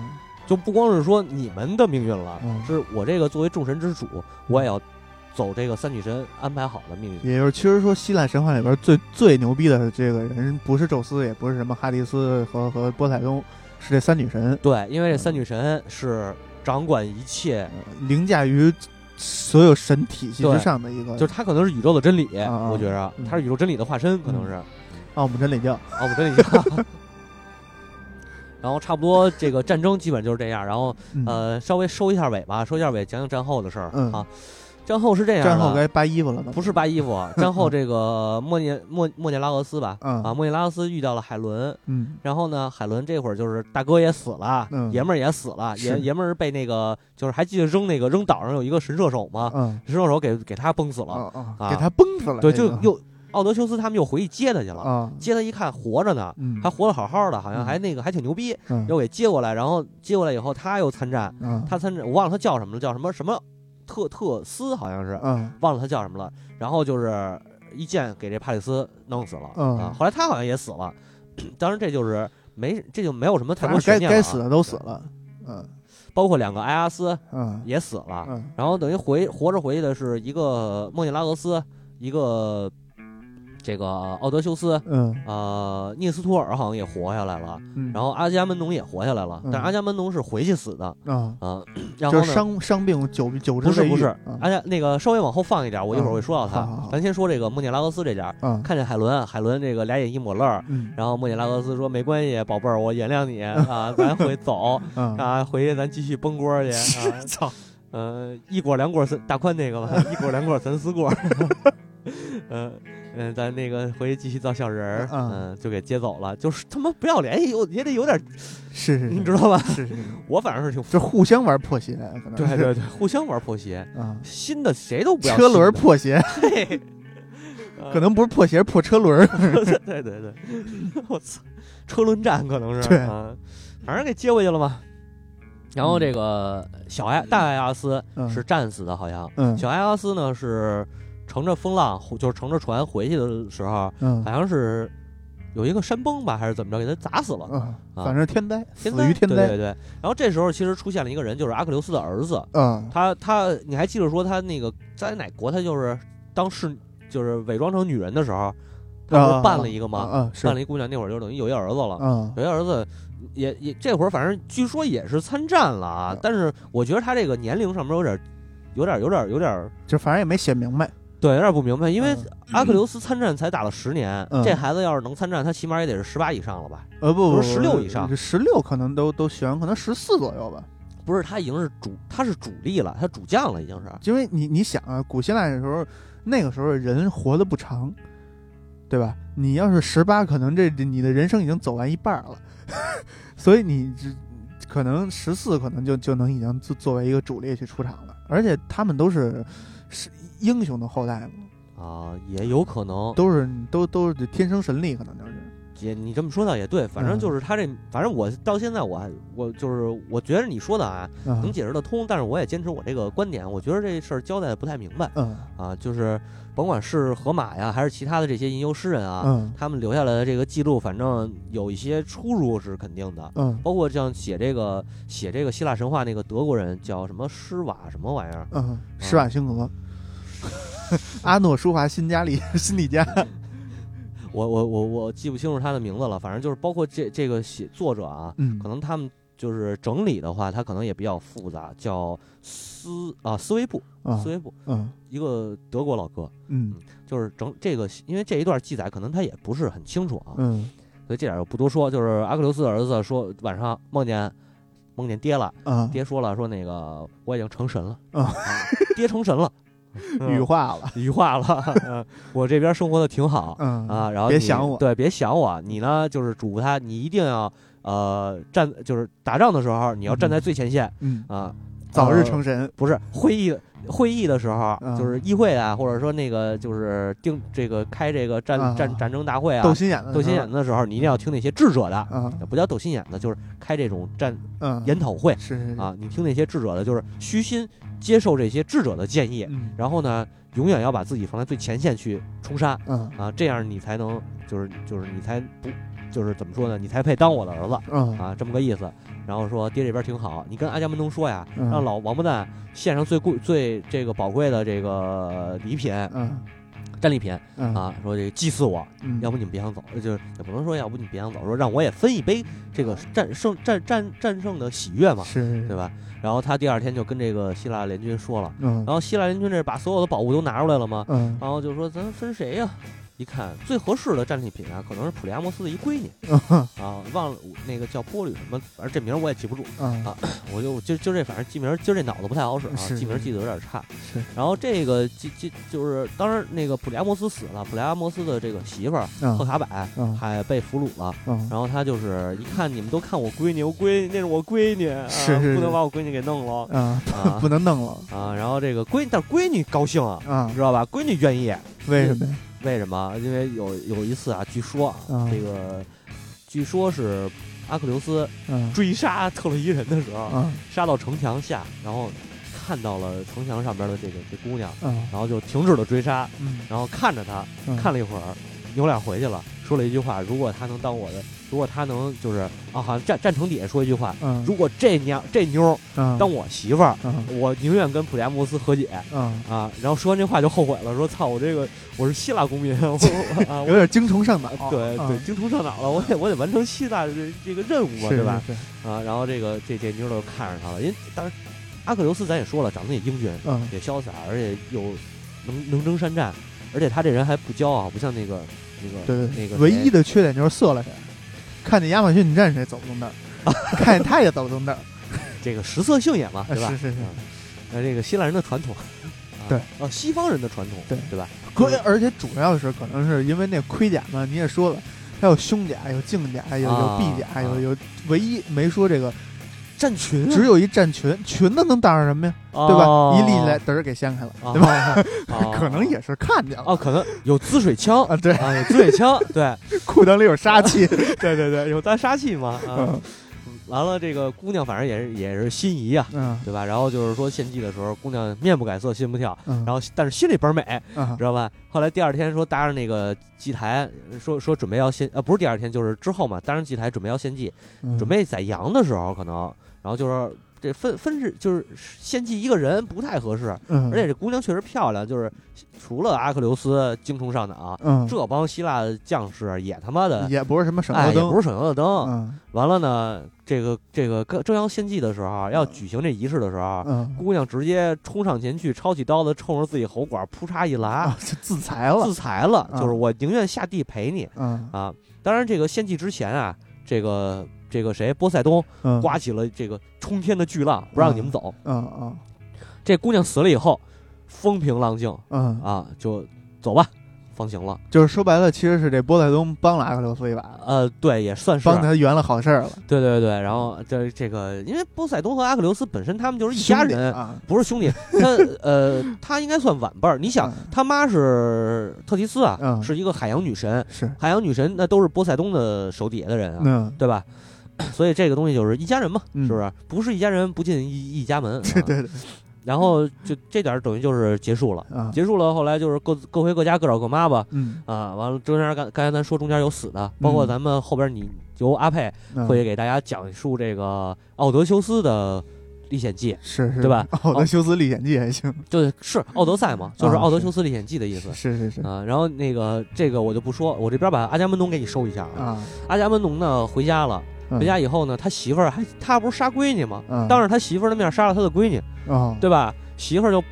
Speaker 2: 就不光是说你们的命运了，
Speaker 1: 嗯。
Speaker 2: 是我这个作为众神之主，我也要走这个三女神安排好的命运。
Speaker 1: 也就是，其实说希腊神话里边最最牛逼的这个人，不是宙斯，也不是什么哈迪斯和和波塞冬，是这三女神，
Speaker 2: 对，因为这三女神是掌管一切，
Speaker 1: 呃凌驾于所有神体系之上的一个，
Speaker 2: 就是她可能是宇宙的真理，我觉着
Speaker 1: 嗯
Speaker 2: 她是宇宙真理的化身，可能是
Speaker 1: 奥姆真理教。
Speaker 2: 奥姆真理教。然后差不多这个战争基本就是这样，然后
Speaker 1: 嗯
Speaker 2: 呃稍微收一下尾吧，收一下尾，讲讲战后的事儿
Speaker 1: 嗯
Speaker 2: 啊。战后是这样的，
Speaker 1: 战后该扒衣服了吗？
Speaker 2: 不是扒衣服，战后这个莫涅莫莫涅拉俄斯吧，
Speaker 1: 嗯。
Speaker 2: 啊，莫涅拉俄斯遇到了海伦，
Speaker 1: 嗯。
Speaker 2: 然后呢，海伦这会儿就是大哥也死了，
Speaker 1: 嗯。
Speaker 2: 爷们儿也死了，爷爷们儿被那个就是还记得扔那个扔岛上有一个神射手吗？
Speaker 1: 嗯。
Speaker 2: 神射手给给他崩死了，
Speaker 1: 给他崩死了。
Speaker 2: 对，就又奥德修斯他们又回去接他去了，
Speaker 1: 啊，
Speaker 2: 接他一看活着呢，
Speaker 1: 嗯，
Speaker 2: 还活得好好的，好像
Speaker 1: 嗯。
Speaker 2: 还那个还挺牛逼，
Speaker 1: 嗯。
Speaker 2: 又给接过来，然后接过来以后他又参战，
Speaker 1: 啊
Speaker 2: 他参战我忘了他叫什么了，叫什么什么特特斯好像是，
Speaker 1: 嗯。
Speaker 2: 忘了他叫什么了，然后就是一剑给这帕里斯弄死了、
Speaker 1: 嗯。
Speaker 2: 啊，后来他好像也死了，当然这就是没这就没有什么太多悬念了啊
Speaker 1: 该死的都死了。嗯。
Speaker 2: 包括两个埃阿斯
Speaker 1: 嗯。
Speaker 2: 也死了，
Speaker 1: 嗯。
Speaker 2: 然后等于回活着回去的是一个莫涅拉俄斯，一个这个奥德修斯，
Speaker 1: 嗯。
Speaker 2: 呃，涅斯托尔好像也活下来了，
Speaker 1: 嗯，
Speaker 2: 然后阿伽门农也活下来了，
Speaker 1: 嗯。
Speaker 2: 但阿伽门农是回去死的
Speaker 1: 啊，
Speaker 2: 啊、然后呢
Speaker 1: 就是伤伤病久久治
Speaker 2: 不是不是，
Speaker 1: 啊
Speaker 2: 阿伽那个稍微往后放一点，我一会儿会说到他，咱先说这个莫涅拉俄斯这点儿，
Speaker 1: 啊
Speaker 2: 看见海伦，海伦这个俩眼一抹泪儿。
Speaker 1: 嗯。
Speaker 2: 然后莫涅拉俄斯说：“没关系，宝贝儿，我原谅你 啊，咱回走
Speaker 1: 啊
Speaker 2: 啊，回去咱继续崩锅去 啊。
Speaker 1: 操
Speaker 2: 呃，一锅两锅三大宽那个吧，一锅两锅三四锅。嗯嗯，咱那个回去继续造小人儿，
Speaker 1: 嗯
Speaker 2: 嗯，就给接走了。就是他妈不要脸，也有也得有点，
Speaker 1: 是是，
Speaker 2: 你知道吧？
Speaker 1: 是是是，
Speaker 2: 我反正是挺
Speaker 1: 就互相玩破鞋，可能
Speaker 2: 对对对，互相玩破鞋，
Speaker 1: 啊，
Speaker 2: 新的谁都不要
Speaker 1: 车轮破鞋，
Speaker 2: 嘿
Speaker 1: 可能不是破鞋，破车轮。
Speaker 2: 对对对，我操，车轮战可能是
Speaker 1: 对
Speaker 2: 啊，反正给接回去了嘛。然后这个小艾大艾阿斯
Speaker 1: 嗯
Speaker 2: 是战死的，好像
Speaker 1: 嗯
Speaker 2: 小艾阿斯呢是乘着风浪，就是乘着船回去的时候，
Speaker 1: 嗯
Speaker 2: 好像是有一个山崩吧，还是怎么着，给他砸死了。
Speaker 1: 反正天灾，死
Speaker 2: 天灾
Speaker 1: 于天灾。
Speaker 2: 对对对。然后这时候其实出现了一个人，就是阿克琉斯的儿子。
Speaker 1: 嗯
Speaker 2: 他他，你还记得说他那个在哪国？他就是当时，就是伪装成女人的时候，他不是办了一个吗？办了一姑娘，那会儿就等于有一儿子了。
Speaker 1: 嗯
Speaker 2: 有一儿子也也这会儿反正据说也是参战了啊，但是我觉得他这个年龄上面有点有点有点有点
Speaker 1: 就反正也没写明白。
Speaker 2: 对有点不明白，因为
Speaker 1: 嗯
Speaker 2: 阿克琉斯参战才打了十年，
Speaker 1: 嗯
Speaker 2: 这孩子要是能参战，他起码也得是十八以上了吧？
Speaker 1: 呃不不，
Speaker 2: 不是16以上
Speaker 1: 十六可能都都悬，可能十四左右吧。
Speaker 2: 不是，他已经是主，他是主力了，他主将了，已经是。
Speaker 1: 因为你你想啊，古希腊的时候，那个时候人活得不长，对吧？你要是十八，可能这你的人生已经走完一半了，所以你这可能十四，可能就就能已经作作为一个主力去出场了。而且他们都是是英雄的后代嘛，
Speaker 2: 啊，也有可能，
Speaker 1: 都是都都是天生神力，可能就是。
Speaker 2: 也你这么说倒也对，反正
Speaker 1: 嗯。
Speaker 2: 就是他这，反正我到现在我还我就是我觉得你说的啊能
Speaker 1: 嗯
Speaker 2: 解释得通，但是我也坚持我这个观点，我觉得这事儿交代的不太明白。
Speaker 1: 嗯。
Speaker 2: 啊，就是甭管是河马呀，还是其他的这些吟游诗人啊，
Speaker 1: 嗯。
Speaker 2: 他们留下来的这个记录，反正有一些出入是肯定的。
Speaker 1: 嗯。
Speaker 2: 包括像写这个写这个希腊神话那个德国人叫什么施瓦什么玩意儿，
Speaker 1: 嗯，施瓦辛格，阿诺舒华辛加利辛利加，
Speaker 2: 我我我我记不清楚他的名字了，反正就是包括这这个写作者啊，
Speaker 1: 嗯
Speaker 2: 可能他们就是整理的话，他可能也比较复杂，叫斯啊斯维布，
Speaker 1: 啊
Speaker 2: 斯维布
Speaker 1: 嗯
Speaker 2: 一个德国老哥，
Speaker 1: 嗯
Speaker 2: 就是整这个，因为这一段记载可能他也不是很清楚啊，
Speaker 1: 嗯
Speaker 2: 所以这点就不多说。就是阿克琉斯的儿子说晚上梦见梦见爹了，
Speaker 1: 啊，
Speaker 2: 爹说了说那个我已经成神了，爹成神了，
Speaker 1: 羽化了，
Speaker 2: 羽化了，嗯。我这边生活的挺好。
Speaker 1: 嗯。
Speaker 2: 啊，然后
Speaker 1: 别想我。
Speaker 2: 对，别想我，你呢就是嘱咐他，你一定要呃站，就是打仗的时候你要站在最前线。
Speaker 1: 嗯，
Speaker 2: 啊，
Speaker 1: 早日
Speaker 2: 呃
Speaker 1: 成神，
Speaker 2: 不是会议会议的时候，
Speaker 1: 嗯。
Speaker 2: 就是议会啊，或者说那个就是定这个开这个战
Speaker 1: 啊
Speaker 2: 战战争大会啊，
Speaker 1: 斗心眼子，
Speaker 2: 斗心眼子的时候，你一定要听那些智者的，
Speaker 1: 啊，
Speaker 2: 不叫斗心眼子，就是开这种战
Speaker 1: 嗯，
Speaker 2: 研讨会啊，你听那些智者的，就是虚心接受这些智者的建议，
Speaker 1: 嗯。
Speaker 2: 然后呢，永远要把自己放在最前线去冲杀
Speaker 1: 嗯。
Speaker 2: 啊，这样你才能就是就是你才不就是怎么说呢，你才配当我的儿子
Speaker 1: 嗯。
Speaker 2: 啊，这么个意思。然后说爹这边挺好，你跟阿伽门农说呀，
Speaker 1: 嗯。
Speaker 2: 让老王八蛋献上最贵最这个宝贵的这个礼品
Speaker 1: 嗯。
Speaker 2: 战利品
Speaker 1: 嗯。
Speaker 2: 啊，说这个祭祀我，
Speaker 1: 嗯，
Speaker 2: 要不你们别想走，就是也不能说要不你别想走，说让我也分一杯这个战胜战战战胜的喜悦嘛，
Speaker 1: 是，
Speaker 2: 对？吧？然后他第二天就跟这个希腊联军说了，
Speaker 1: 嗯。
Speaker 2: 然后希腊联军这把所有的宝物都拿出来了嘛，
Speaker 1: 嗯。
Speaker 2: 然后就说咱分谁呀、一看最合适的战利品啊，可能是普利阿摩斯的一闺女
Speaker 1: 嗯
Speaker 2: 啊，忘了那个叫波吕什么，反正这名我也记不住，
Speaker 1: 嗯
Speaker 2: 啊我就就就这反正记名儿，今儿这脑子不太好使啊，记名记得有点差。
Speaker 1: 是，
Speaker 2: 然后这个记记就是，当然那个普利阿摩斯死了，普利阿摩斯的这个媳妇儿赫
Speaker 1: 嗯
Speaker 2: 卡柏
Speaker 1: 嗯
Speaker 2: 还被俘虏了。
Speaker 1: 嗯
Speaker 2: 然后他就是一看你们都看我闺女，我闺那是我闺女，啊、
Speaker 1: 是是是
Speaker 2: 不能把我闺女给弄了
Speaker 1: 不能弄了
Speaker 2: 啊！然后这个闺，但是闺女高兴啊，
Speaker 1: 啊
Speaker 2: 你，知道吧？闺女愿意，
Speaker 1: 为什么呀？
Speaker 2: 为什么？因为有有一次啊，据说啊，
Speaker 1: 啊
Speaker 2: 这个据说是阿克琉斯
Speaker 1: 嗯。
Speaker 2: 追杀特洛伊人的时候，
Speaker 1: 啊
Speaker 2: 杀到城墙下，然后看到了城墙上边的这个这姑娘，
Speaker 1: 啊
Speaker 2: 然后就停止了追杀，
Speaker 1: 嗯。
Speaker 2: 然后看着她，
Speaker 1: 嗯。
Speaker 2: 看了一会儿，扭脸回去了，说了一句话：如果他能当我的，如果他能就是啊，好像站站城底下说一句话，
Speaker 1: 嗯
Speaker 2: 如果这娘这妞当我媳妇儿，
Speaker 1: 嗯
Speaker 2: 我宁愿跟普利亚摩斯和解
Speaker 1: 嗯，
Speaker 2: 啊。然后说完这话就后悔了，说操，我这个我是希腊公民，我啊我
Speaker 1: 有点精虫上脑，
Speaker 2: 对对，精虫上脑了，我得我得完成希腊的这这个任务嘛，
Speaker 1: 是
Speaker 2: 对吧？？
Speaker 1: 是是
Speaker 2: 啊，然后这个这这妞儿就看上他了，因为当然阿克琉斯咱也说了，长得也英俊，
Speaker 1: 嗯
Speaker 2: 也潇洒，而且又能能征善战，而且他这人还不骄傲，不像那个那个
Speaker 1: 对对，
Speaker 2: 那个
Speaker 1: 唯一的缺点就是色了点，看见亚马逊女战士也走不动那儿，看见他也走不动那儿，
Speaker 2: 这个食色性也嘛，对吧？
Speaker 1: 是是是
Speaker 2: 嗯那这个希腊人的传统，啊
Speaker 1: 对，
Speaker 2: 呃，西方人的传统，
Speaker 1: 对
Speaker 2: 对吧？
Speaker 1: 可而且主要是可能是因为那盔甲嘛，你也说了，它有胸甲，有镜甲，有有
Speaker 2: 啊
Speaker 1: 臂甲，
Speaker 2: 啊
Speaker 1: 有有，唯一没说这个，
Speaker 2: 战群啊。
Speaker 1: 只有一战裙，裙子能当上什么呀？对吧？一立起来，嘚儿给掀开了，
Speaker 2: 啊
Speaker 1: 对吧？
Speaker 2: 吧
Speaker 1: 可能也是看见了。
Speaker 2: 哦，可能有滋水枪
Speaker 1: 啊，对，
Speaker 2: 啊，有滋水枪，对。
Speaker 1: 裤裆里有杀气，
Speaker 2: 对对对，有大杀气嘛啊。
Speaker 1: 嗯。
Speaker 2: 完了，这个姑娘反正也是也是心仪啊，
Speaker 1: 嗯。
Speaker 2: 对吧？然后就是说献祭的时候，姑娘面不改色心不跳，
Speaker 1: 嗯，
Speaker 2: 然后但是心里倍儿美，
Speaker 1: 嗯。
Speaker 2: 知道吧？后来第二天说搭上那个祭台，说说准备要献，呃，不是第二天，就是之后嘛，搭上祭台准备要献祭，
Speaker 1: 嗯。
Speaker 2: 准备宰羊的时候可能，然后就是这分分是就是献祭一个人不太合适，
Speaker 1: 嗯，
Speaker 2: 而且这姑娘确实漂亮，就是除了阿克琉斯精虫上脑，
Speaker 1: 嗯，
Speaker 2: 这帮希腊将士也他妈的。
Speaker 1: 也不是什么省
Speaker 2: 哎，
Speaker 1: 油灯，
Speaker 2: 也不是省油的灯。
Speaker 1: 嗯
Speaker 2: 完了呢，这个这个正正要献祭的时候，要举行这仪式的时候，
Speaker 1: 嗯
Speaker 2: 姑娘直接冲上前去，抄起刀子，冲着自己喉管扑嚓一拉，
Speaker 1: 自裁了
Speaker 2: 自，裁了，
Speaker 1: 啊
Speaker 2: 就是我宁愿下地陪你
Speaker 1: 嗯
Speaker 2: 啊。当然，这个献祭之前啊，这个这个谁波塞冬
Speaker 1: 嗯，
Speaker 2: 刮起了这个冲天的巨浪，不让你们走。
Speaker 1: 嗯嗯。
Speaker 2: 这姑娘死了以后，风平浪静
Speaker 1: 嗯。
Speaker 2: 啊，就走吧，放行了。
Speaker 1: 就是说白了，其实是这波塞冬帮了阿克琉斯一把，
Speaker 2: 呃，对，也算是。
Speaker 1: 帮他圆了好事儿了。
Speaker 2: 对对对，然后这这个，因为波塞冬和阿克琉斯本身他们就是一家
Speaker 1: 兄弟
Speaker 2: 人，
Speaker 1: 啊，
Speaker 2: 不是兄弟，他呃，他应该算晚辈儿。你想
Speaker 1: 嗯，
Speaker 2: 他妈是特提斯啊，
Speaker 1: 嗯。
Speaker 2: 是一个海洋女神，
Speaker 1: 是，
Speaker 2: 海洋女神那都是波塞冬的手底下的人啊，
Speaker 1: 嗯，
Speaker 2: 对吧？所以这个东西就是一家人嘛，
Speaker 1: 嗯
Speaker 2: 是不是？不是一家人不进一一家门、啊。
Speaker 1: 对对对，
Speaker 2: 然后就这点儿等于就是结束了，
Speaker 1: 啊，
Speaker 2: 结束了。后来就是各自各回各家，各找各妈吧。
Speaker 1: 嗯，
Speaker 2: 啊，完了中间刚刚才咱说中间有死的，包括
Speaker 1: 嗯
Speaker 2: 咱们后边你由阿佩
Speaker 1: 嗯
Speaker 2: 会给大家讲述这个奥德修斯的历险记，
Speaker 1: 是是，
Speaker 2: 对吧？
Speaker 1: 奥德修斯历险记还行，
Speaker 2: 就是是奥德赛嘛，就是
Speaker 1: 啊
Speaker 2: 奥德修斯历险记的意思。
Speaker 1: 是是是
Speaker 2: 啊，然后那个这个我就不说，我这边把阿伽门农给你收一下啊。
Speaker 1: 啊，
Speaker 2: 阿伽门农呢回家了，
Speaker 1: 嗯
Speaker 2: 回家以后呢，他媳妇儿还他不是杀闺女吗？
Speaker 1: 嗯
Speaker 2: 当着他媳妇儿的面杀了他的闺女，
Speaker 1: 哦，
Speaker 2: 对吧？媳妇儿就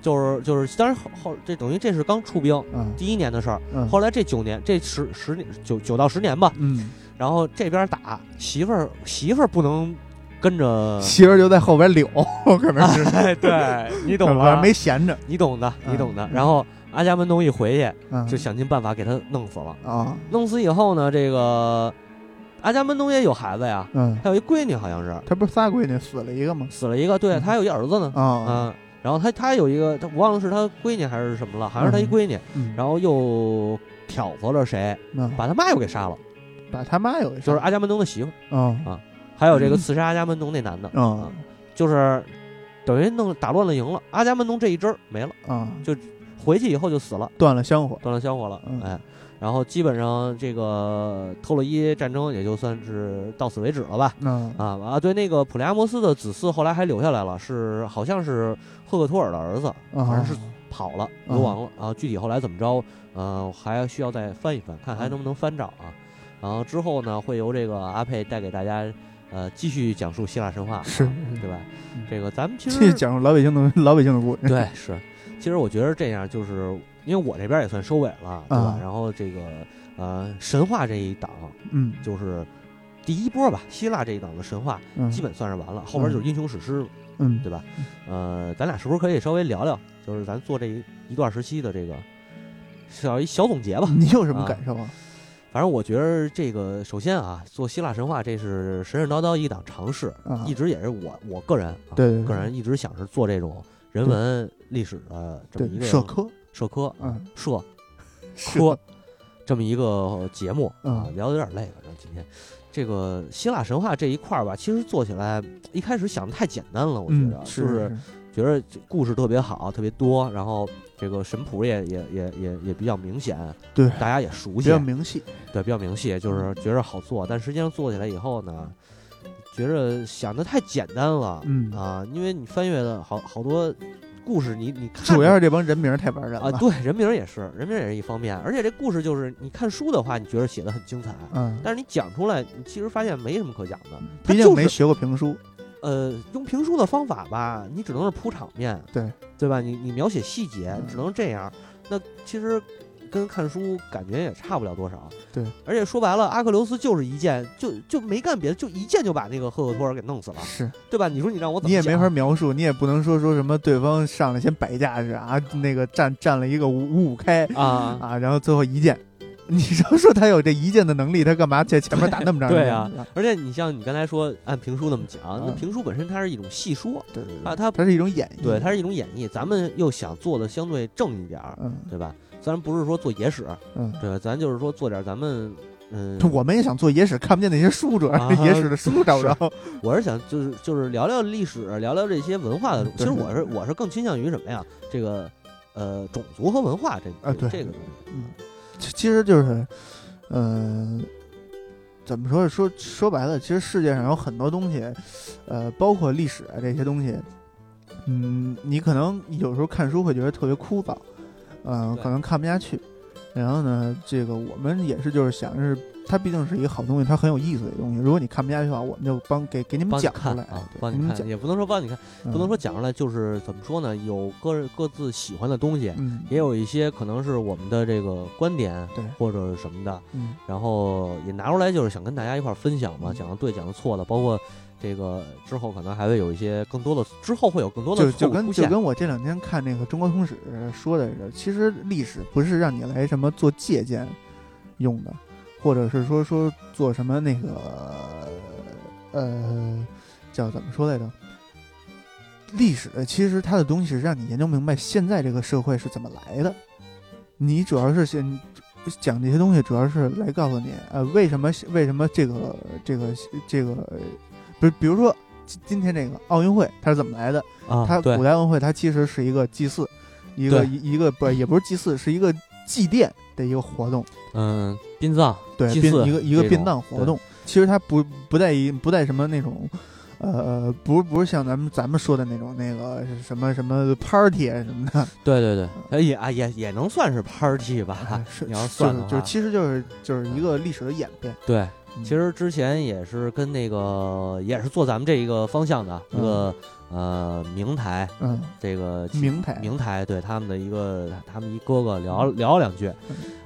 Speaker 2: 就是就是，当然后后这等于这是刚出兵
Speaker 1: 嗯
Speaker 2: 第一年的事儿，
Speaker 1: 嗯，
Speaker 2: 后来这九年这十十年九九到十年吧，
Speaker 1: 嗯，
Speaker 2: 然后这边打媳妇儿媳妇儿不能跟着，
Speaker 1: 媳妇儿就在后边溜，可能是，
Speaker 2: 哎，对你 懂
Speaker 1: 反正
Speaker 2: 了，
Speaker 1: 没闲着，
Speaker 2: 你懂的，你懂的。
Speaker 1: 嗯
Speaker 2: 然后阿伽门农一回去，
Speaker 1: 嗯，
Speaker 2: 就想尽办法给他弄死了。
Speaker 1: 啊，
Speaker 2: 弄死以后呢，这个阿伽门农也有孩子呀，
Speaker 1: 嗯，
Speaker 2: 他有一闺女，好像是。
Speaker 1: 他不是仨闺女死了一个吗？
Speaker 2: 死了一个，对
Speaker 1: 嗯。
Speaker 2: 他还有一儿子呢，
Speaker 1: 啊，
Speaker 2: 嗯，然后他他有一个，他我忘了是他闺女还是什么了，好像是他一闺女，
Speaker 1: 嗯，
Speaker 2: 然后又挑唆了谁，
Speaker 1: 嗯。
Speaker 2: 把他妈又给杀了，
Speaker 1: 把他妈有一
Speaker 2: 就是阿伽门农的媳妇儿，
Speaker 1: 啊，
Speaker 2: 还有这个
Speaker 1: 嗯。
Speaker 2: 刺杀阿伽门农那男的，
Speaker 1: 嗯
Speaker 2: 就是等于弄打乱了营了，阿伽门农这一支儿没了，
Speaker 1: 啊，就
Speaker 2: 回去以后就死了，
Speaker 1: 断了香火，
Speaker 2: 断了香火了，
Speaker 1: 嗯。
Speaker 2: 哎。然后基本上这个特洛伊战争也就算是到此为止了吧，
Speaker 1: 嗯
Speaker 2: 啊啊，对，那个普利阿摩斯的子嗣后来还留下来了，是好像是赫克托尔的儿子，
Speaker 1: 啊，
Speaker 2: 反正是跑了，流亡了啊。具体后来怎么着，呃，还需要再翻一翻，看还能不能翻找啊。然后之后呢，会由这个阿佩带给大家，呃，继续讲述希腊神话，
Speaker 1: 是
Speaker 2: 啊对吧？
Speaker 1: 嗯
Speaker 2: 这个咱们其
Speaker 1: 这
Speaker 2: 实
Speaker 1: 讲述老百姓的老百姓的故事，
Speaker 2: 对是，其实我觉得这样就是因为我这边也算收尾了，对吧？
Speaker 1: 啊
Speaker 2: 然后这个呃神话这一档
Speaker 1: 嗯
Speaker 2: 就是第一波吧，希腊这一档的神话
Speaker 1: 嗯，
Speaker 2: 基本算是完了，后边就是英雄史诗了。
Speaker 1: 嗯
Speaker 2: 对吧？呃，咱俩是不是可以稍微聊聊，就是咱做这一一段时期的这个小一小总结吧？
Speaker 1: 你有什么
Speaker 2: 啊
Speaker 1: 感受啊？
Speaker 2: 反正我觉得这个，首先啊，做希腊神话这是神神叨叨一档尝试，
Speaker 1: 啊，
Speaker 2: 一直也是我我个人啊，
Speaker 1: 对对对
Speaker 2: 个人一直想是做这种人文历史的这么一
Speaker 1: 对
Speaker 2: 个
Speaker 1: 社科，
Speaker 2: 社科
Speaker 1: 嗯，
Speaker 2: 社
Speaker 1: 是。
Speaker 2: 科这么一个节目啊，
Speaker 1: 嗯
Speaker 2: 聊的有点累了。然后今天。这个希腊神话这一块儿吧，其实做起来一开始想的太简单了，我觉
Speaker 1: 嗯
Speaker 2: 得，
Speaker 1: 是
Speaker 2: 就是觉得这故事特别好，特别多，然后这个神谱也也也也也比较明显，
Speaker 1: 对。
Speaker 2: 大家也熟悉
Speaker 1: 比较，明细，
Speaker 2: 对，比较明细，就是觉着好做，但实际上做起来以后呢，觉着想的太简单了，
Speaker 1: 嗯。
Speaker 2: 啊，因为你翻阅的好好多故事你，你看
Speaker 1: 主要是这帮人名太玩人
Speaker 2: 啊，
Speaker 1: 了，
Speaker 2: 对，人名也是，人名也是一方面，而且这故事就是你看书的话，你觉得写的很精彩，
Speaker 1: 嗯，
Speaker 2: 但是你讲出来，你其实发现没什么可讲的，
Speaker 1: 毕竟没
Speaker 2: 就是
Speaker 1: 学过评书，
Speaker 2: 呃，用评书的方法吧，你只能是铺场面，
Speaker 1: 对
Speaker 2: 对吧？你你描写细节
Speaker 1: 嗯
Speaker 2: 只能这样，那其实跟看书感觉也差不了多少。
Speaker 1: 对，
Speaker 2: 而且说白了，阿克琉斯就是一剑就就没干别的，就一剑就把那个赫克托尔给弄死了，
Speaker 1: 是
Speaker 2: 对吧？你说你让我怎么
Speaker 1: 你也没法描述，你也不能说说什么对方上来先摆架势啊，那个站站了一个五五五开
Speaker 2: 啊？
Speaker 1: 啊，然后最后一剑。你要说他有这一剑的能力，他干嘛在前面打那么长时间？
Speaker 2: 对啊，而且你像你刚才说按评书那么讲，那
Speaker 1: 嗯
Speaker 2: 评书本身它是一种戏说，
Speaker 1: 对对
Speaker 2: 啊，它
Speaker 1: 它是一种演绎，
Speaker 2: 对它是一种演绎，咱们又想做的相对正一点儿，
Speaker 1: 嗯
Speaker 2: 对吧？虽然不是说做野史，
Speaker 1: 嗯，
Speaker 2: 对吧？咱就是说做点咱们，嗯，
Speaker 1: 我们也想做野史，看不见那些书，主要
Speaker 2: 啊
Speaker 1: 是 野史的书找不着。
Speaker 2: 我是想就是就是聊聊历史，聊聊这些文化的。其实我是我是更倾向于什么呀？这个呃种族和文化这
Speaker 1: 啊对
Speaker 2: 这个东西。
Speaker 1: 嗯，其其实就是，嗯、怎么说？说说白了，其实世界上有很多东西，呃，包括历史啊这些东西，嗯，你可能有时候看书会觉得特别枯燥，嗯、
Speaker 2: 对
Speaker 1: 可能看不下去。然后呢，这个我们也是就是想是。它毕竟是一个好东西，它很有意思的东西。如果你看不下去的话，我们就帮给给你们讲出来
Speaker 2: 啊，
Speaker 1: 对
Speaker 2: 帮你
Speaker 1: 们讲，
Speaker 2: 也不能说帮你看，
Speaker 1: 嗯
Speaker 2: 不能说讲出来，就是怎么说呢？有各各自喜欢的东西，
Speaker 1: 嗯，
Speaker 2: 也有一些可能是我们的这个观点，
Speaker 1: 对
Speaker 2: 或者什么的，
Speaker 1: 嗯
Speaker 2: 然后也拿出来就是想跟大家一块儿分享嘛，
Speaker 1: 嗯
Speaker 2: 讲的对，讲的错的，包括这个之后可能还会有一些更多的，之后会有更多的
Speaker 1: 就就跟就。跟我这两天看那个中国通史说的似的，其实历史不是让你来什么做借鉴用的，或者是说说做什么那个呃叫怎么说来着？历史其实它的东西是让你研究明白现在这个社会是怎么来的。你主要是先讲这些东西，主要是来告诉你，呃，为什么为什么这个这个这个，不是比如说今今天这个奥运会它是怎么来的？
Speaker 2: 啊，
Speaker 1: 它古代奥运会它其实是一个祭祀，一个一一个不也不是祭祀，是一个祭奠的一个活动，
Speaker 2: 嗯，殡葬，
Speaker 1: 对，
Speaker 2: 祭祀
Speaker 1: 殡一个一个殡葬活动。其实它不不带一不带什么那种。呃，不是不是像咱们咱们说的那种那个什么什么 party 啊什么的，
Speaker 2: 对对对，哎也啊也也能算是 party 吧
Speaker 1: 哎？是
Speaker 2: 你要
Speaker 1: 就是
Speaker 2: 算的话
Speaker 1: 就是其实就是就是一个历史的演变。
Speaker 2: 对，
Speaker 1: 嗯
Speaker 2: 其实之前也是跟那个也是做咱们这一个方向的一个呃明台，
Speaker 1: 嗯，
Speaker 2: 这个
Speaker 1: 明台。
Speaker 2: 明台对他们的一个他们一哥哥聊聊两句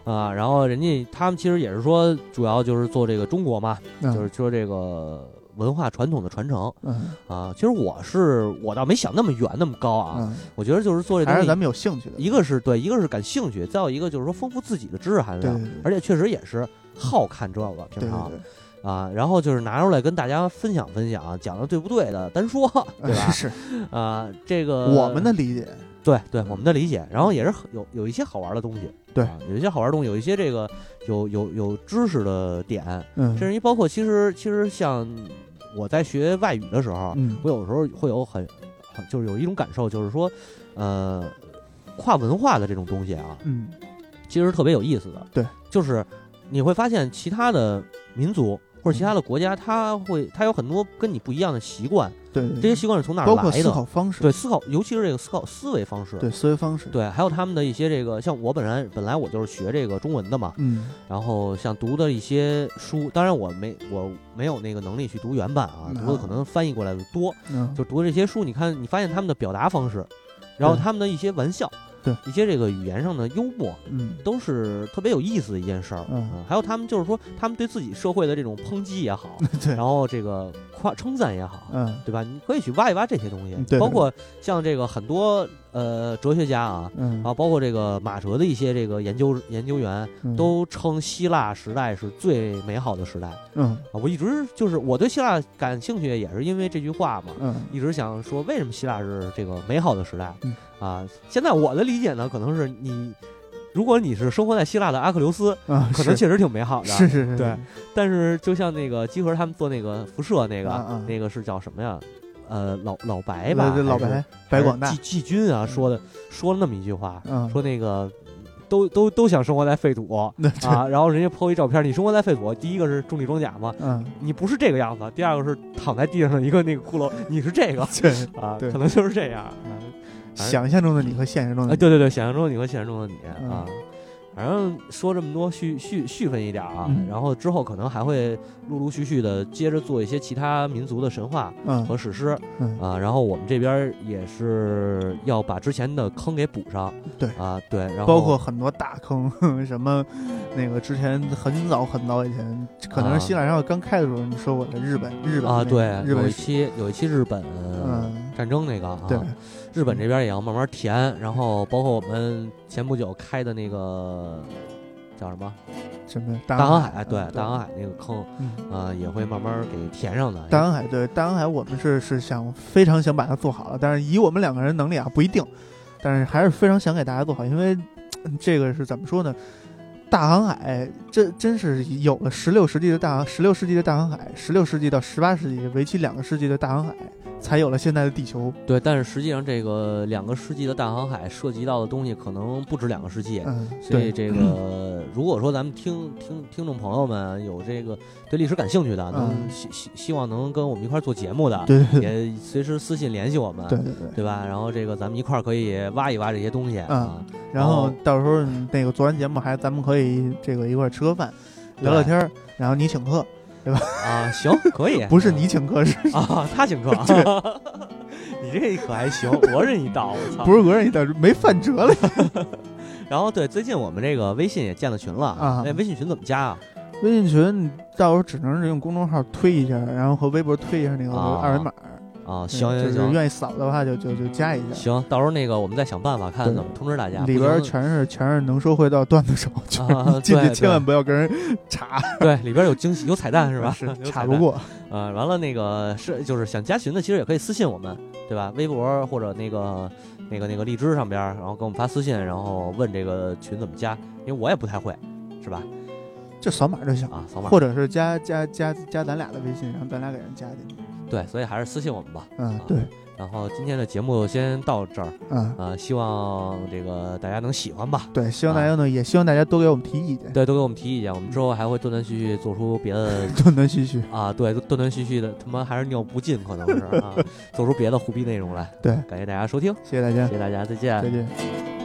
Speaker 2: 啊，然后人家他们其实也是说主要就是做这个中国嘛，
Speaker 1: 嗯。
Speaker 2: 就是说这个文化传统的传承
Speaker 1: 嗯
Speaker 2: 啊。其实我是我倒没想那么远那么高啊，
Speaker 1: 嗯，
Speaker 2: 我觉得就是做这东西
Speaker 1: 还是咱们有兴趣的。
Speaker 2: 一个是对，一个是感兴趣，再有一个就是说丰富自己的知识含量，
Speaker 1: 对对对
Speaker 2: 而且确实也是好看这个平
Speaker 1: 对
Speaker 2: 常
Speaker 1: 对
Speaker 2: 啊，然后就是拿出来跟大家分享分享，讲的对不对的单说，对
Speaker 1: 对，
Speaker 2: 吧？
Speaker 1: 是
Speaker 2: 啊，这个
Speaker 1: 我们的理解。
Speaker 2: 对对我们的理解，然后也是有有一些好玩的东西，
Speaker 1: 对
Speaker 2: 啊，有一些好玩的东西，有一些这个有有有知识的点，
Speaker 1: 嗯，
Speaker 2: 甚至于包括其实其实像我在学外语的时候，
Speaker 1: 嗯
Speaker 2: 我有时候会有很很就是有一种感受，就是说，呃，跨文化的这种东西啊，
Speaker 1: 嗯
Speaker 2: 其实特别有意思的。
Speaker 1: 对，
Speaker 2: 就是你会发现其他的民族或者其他的国家，它会它有很多跟你不一样的习惯，
Speaker 1: 对对，
Speaker 2: 这些习惯是从哪儿
Speaker 1: 包括思？考方式，
Speaker 2: 对，思考，尤其是这个思考思维方式。
Speaker 1: 对思维方式，
Speaker 2: 对，还有他们的一些这个，像我本来本来我就是学这个中文的嘛，
Speaker 1: 嗯。
Speaker 2: 然后像读的一些书，当然我没我没有那个能力去读原版啊，
Speaker 1: 嗯
Speaker 2: 读的可能翻译过来的多，
Speaker 1: 嗯，
Speaker 2: 就读这些书，你看你发现他们的表达方式，然后他们的一些玩笑，
Speaker 1: 对
Speaker 2: 一些这个语言上的幽默，
Speaker 1: 嗯
Speaker 2: 都是特别有意思的一件事儿。
Speaker 1: 嗯
Speaker 2: 还有他们就是说，他们对自己社会的这种抨击也好，
Speaker 1: 对，
Speaker 2: 然后这个夸称赞也好，
Speaker 1: 嗯
Speaker 2: 对吧？你可以去挖一挖这些东西，
Speaker 1: 对对
Speaker 2: 包括像这个很多呃哲学家啊。
Speaker 1: 嗯
Speaker 2: 啊，包括这个马哲的一些这个研究研究员，
Speaker 1: 嗯
Speaker 2: 都称希腊时代是最美好的时代啊！
Speaker 1: 嗯
Speaker 2: 我一直就是我对希腊感兴趣，也是因为这句话嘛。
Speaker 1: 嗯
Speaker 2: 一直想说，为什么希腊是这个美好的时代？
Speaker 1: 嗯
Speaker 2: 啊，现在我的理解呢，可能是你，如果你是生活在希腊的阿克琉斯，
Speaker 1: 啊，
Speaker 2: 可能确实挺美好的。
Speaker 1: 是是是，
Speaker 2: 对但是就像那个集合他们做那个辐射那个，
Speaker 1: 啊啊
Speaker 2: 那个是叫什么呀？呃，老老白吧，
Speaker 1: 老白白广大
Speaker 2: 季季军啊，说的说了那么一句话，
Speaker 1: 嗯，
Speaker 2: 说那个。都都都想生活在废土 啊，然后人家 po 一照片，你生活在废土，第一个是重力装甲嘛，
Speaker 1: 嗯，
Speaker 2: 你不是这个样子，第二个是躺在地上的一个那个骷髅，你是这个
Speaker 1: 对，
Speaker 2: 啊，
Speaker 1: 对
Speaker 2: 可能就是这样。
Speaker 1: 想象中的你和现实中的
Speaker 2: 哎，
Speaker 1: 你，
Speaker 2: 对对对，想象中的你和现实中的你
Speaker 1: 嗯。
Speaker 2: 啊。反正说这么多，续续续分一点啊，
Speaker 1: 嗯。
Speaker 2: 然后之后可能还会陆陆续续的接着做一些其他民族的神话
Speaker 1: 嗯。
Speaker 2: 和史诗
Speaker 1: 嗯。
Speaker 2: 啊，然后我们这边也是要把之前的坑给补上，
Speaker 1: 对。
Speaker 2: 啊，对，然后
Speaker 1: 包括很多大坑，什么那个之前很早很早以前，可能是希腊神话刚开的时候你说过的日本日本
Speaker 2: 啊，
Speaker 1: 对，日
Speaker 2: 本，有一期有一期日本
Speaker 1: 嗯。
Speaker 2: 战争那个啊，
Speaker 1: 对
Speaker 2: 日本这边也要慢慢填，然后包括我们前不久开的那个叫什么？
Speaker 1: 什么？大
Speaker 2: 大航
Speaker 1: 海
Speaker 2: 海，对大航海那个坑，
Speaker 1: 嗯。
Speaker 2: 啊，也会慢慢给填上的。
Speaker 1: 大航海对大航海，我们是是想非常想把它做好了，但是以我们两个人能力啊不一定，但是还是非常想给大家做好，因为嗯这个是怎么说呢？大航海这真是有了十六世纪的大十六世纪的大航海，十六世纪到十八世纪为期两个世纪的大航海，才有了现在的地球。
Speaker 2: 对，但是实际上这个两个世纪的大航海涉及到的东西可能不止两个世纪。
Speaker 1: 嗯，
Speaker 2: 所以这个，如果说咱们听听听众朋友们有这个对历史感兴趣的，能
Speaker 1: 嗯
Speaker 2: 希希希望能跟我们一块儿做节目的，
Speaker 1: 对对对
Speaker 2: 也随时私信联系我们，
Speaker 1: 对对对。
Speaker 2: 对吧？然后这个咱们一块儿可以挖一挖这些东西啊。
Speaker 1: 然后
Speaker 2: 哦
Speaker 1: 到时候那个做完节目，还咱们可以这个一块儿吃个饭，聊聊天儿，然后你请客，对吧
Speaker 2: 啊，行，可以，
Speaker 1: 不是你请客，是
Speaker 2: 啊，他请客，你这可还行，讹人一道，我操！
Speaker 1: 不是讹人一道，没饭辙了。
Speaker 2: 然后对，最近我们这个微信也建了群了
Speaker 1: 啊
Speaker 2: 那微信群怎么加啊？
Speaker 1: 微信群，到时候只能是用公众号推一下，然后和微博推一下那个
Speaker 2: 啊
Speaker 1: 二维码。
Speaker 2: 啊，
Speaker 1: 嗯
Speaker 2: 行
Speaker 1: 就是
Speaker 2: 行行
Speaker 1: 愿意扫的话就就就加一下。
Speaker 2: 行，到时候那个我们再想办法看
Speaker 1: 对
Speaker 2: 怎么通知大家。
Speaker 1: 里边全是全是能说会道段子手，
Speaker 2: 啊
Speaker 1: 你进去千万不要跟人查，
Speaker 2: 对里边有惊喜，有彩蛋是吧？
Speaker 1: 是。查不过。
Speaker 2: 呃，完了那个是就是想加群的，其实也可以私信我们，对吧？微博或者那个那个那个荔枝上边，然后给我们发私信，然后问这个群怎么加，因为我也不太会，是吧？
Speaker 1: 就扫码就行，
Speaker 2: 啊，扫码。
Speaker 1: 或者是加加加加咱俩的微信，然后咱俩给人加进去。
Speaker 2: 对，所以还是私信我们吧。
Speaker 1: 嗯
Speaker 2: 啊，
Speaker 1: 对，
Speaker 2: 然后今天的节目先到这儿，
Speaker 1: 嗯
Speaker 2: 啊，希望这个大家能喜欢吧。
Speaker 1: 对，希望
Speaker 2: 啊
Speaker 1: 大家呢，也希望大家多给我们提意见，
Speaker 2: 对，都给我们提意见，我们之后还会断断续续做出别的
Speaker 1: 断断续续。
Speaker 2: 啊，对，断断续续的，他妈还是尿不尽，可能是啊，做出别的胡逼内容来。
Speaker 1: 对，
Speaker 2: 感谢大家收听，
Speaker 1: 谢谢大家
Speaker 2: 谢，谢大家，再见
Speaker 1: 再。见。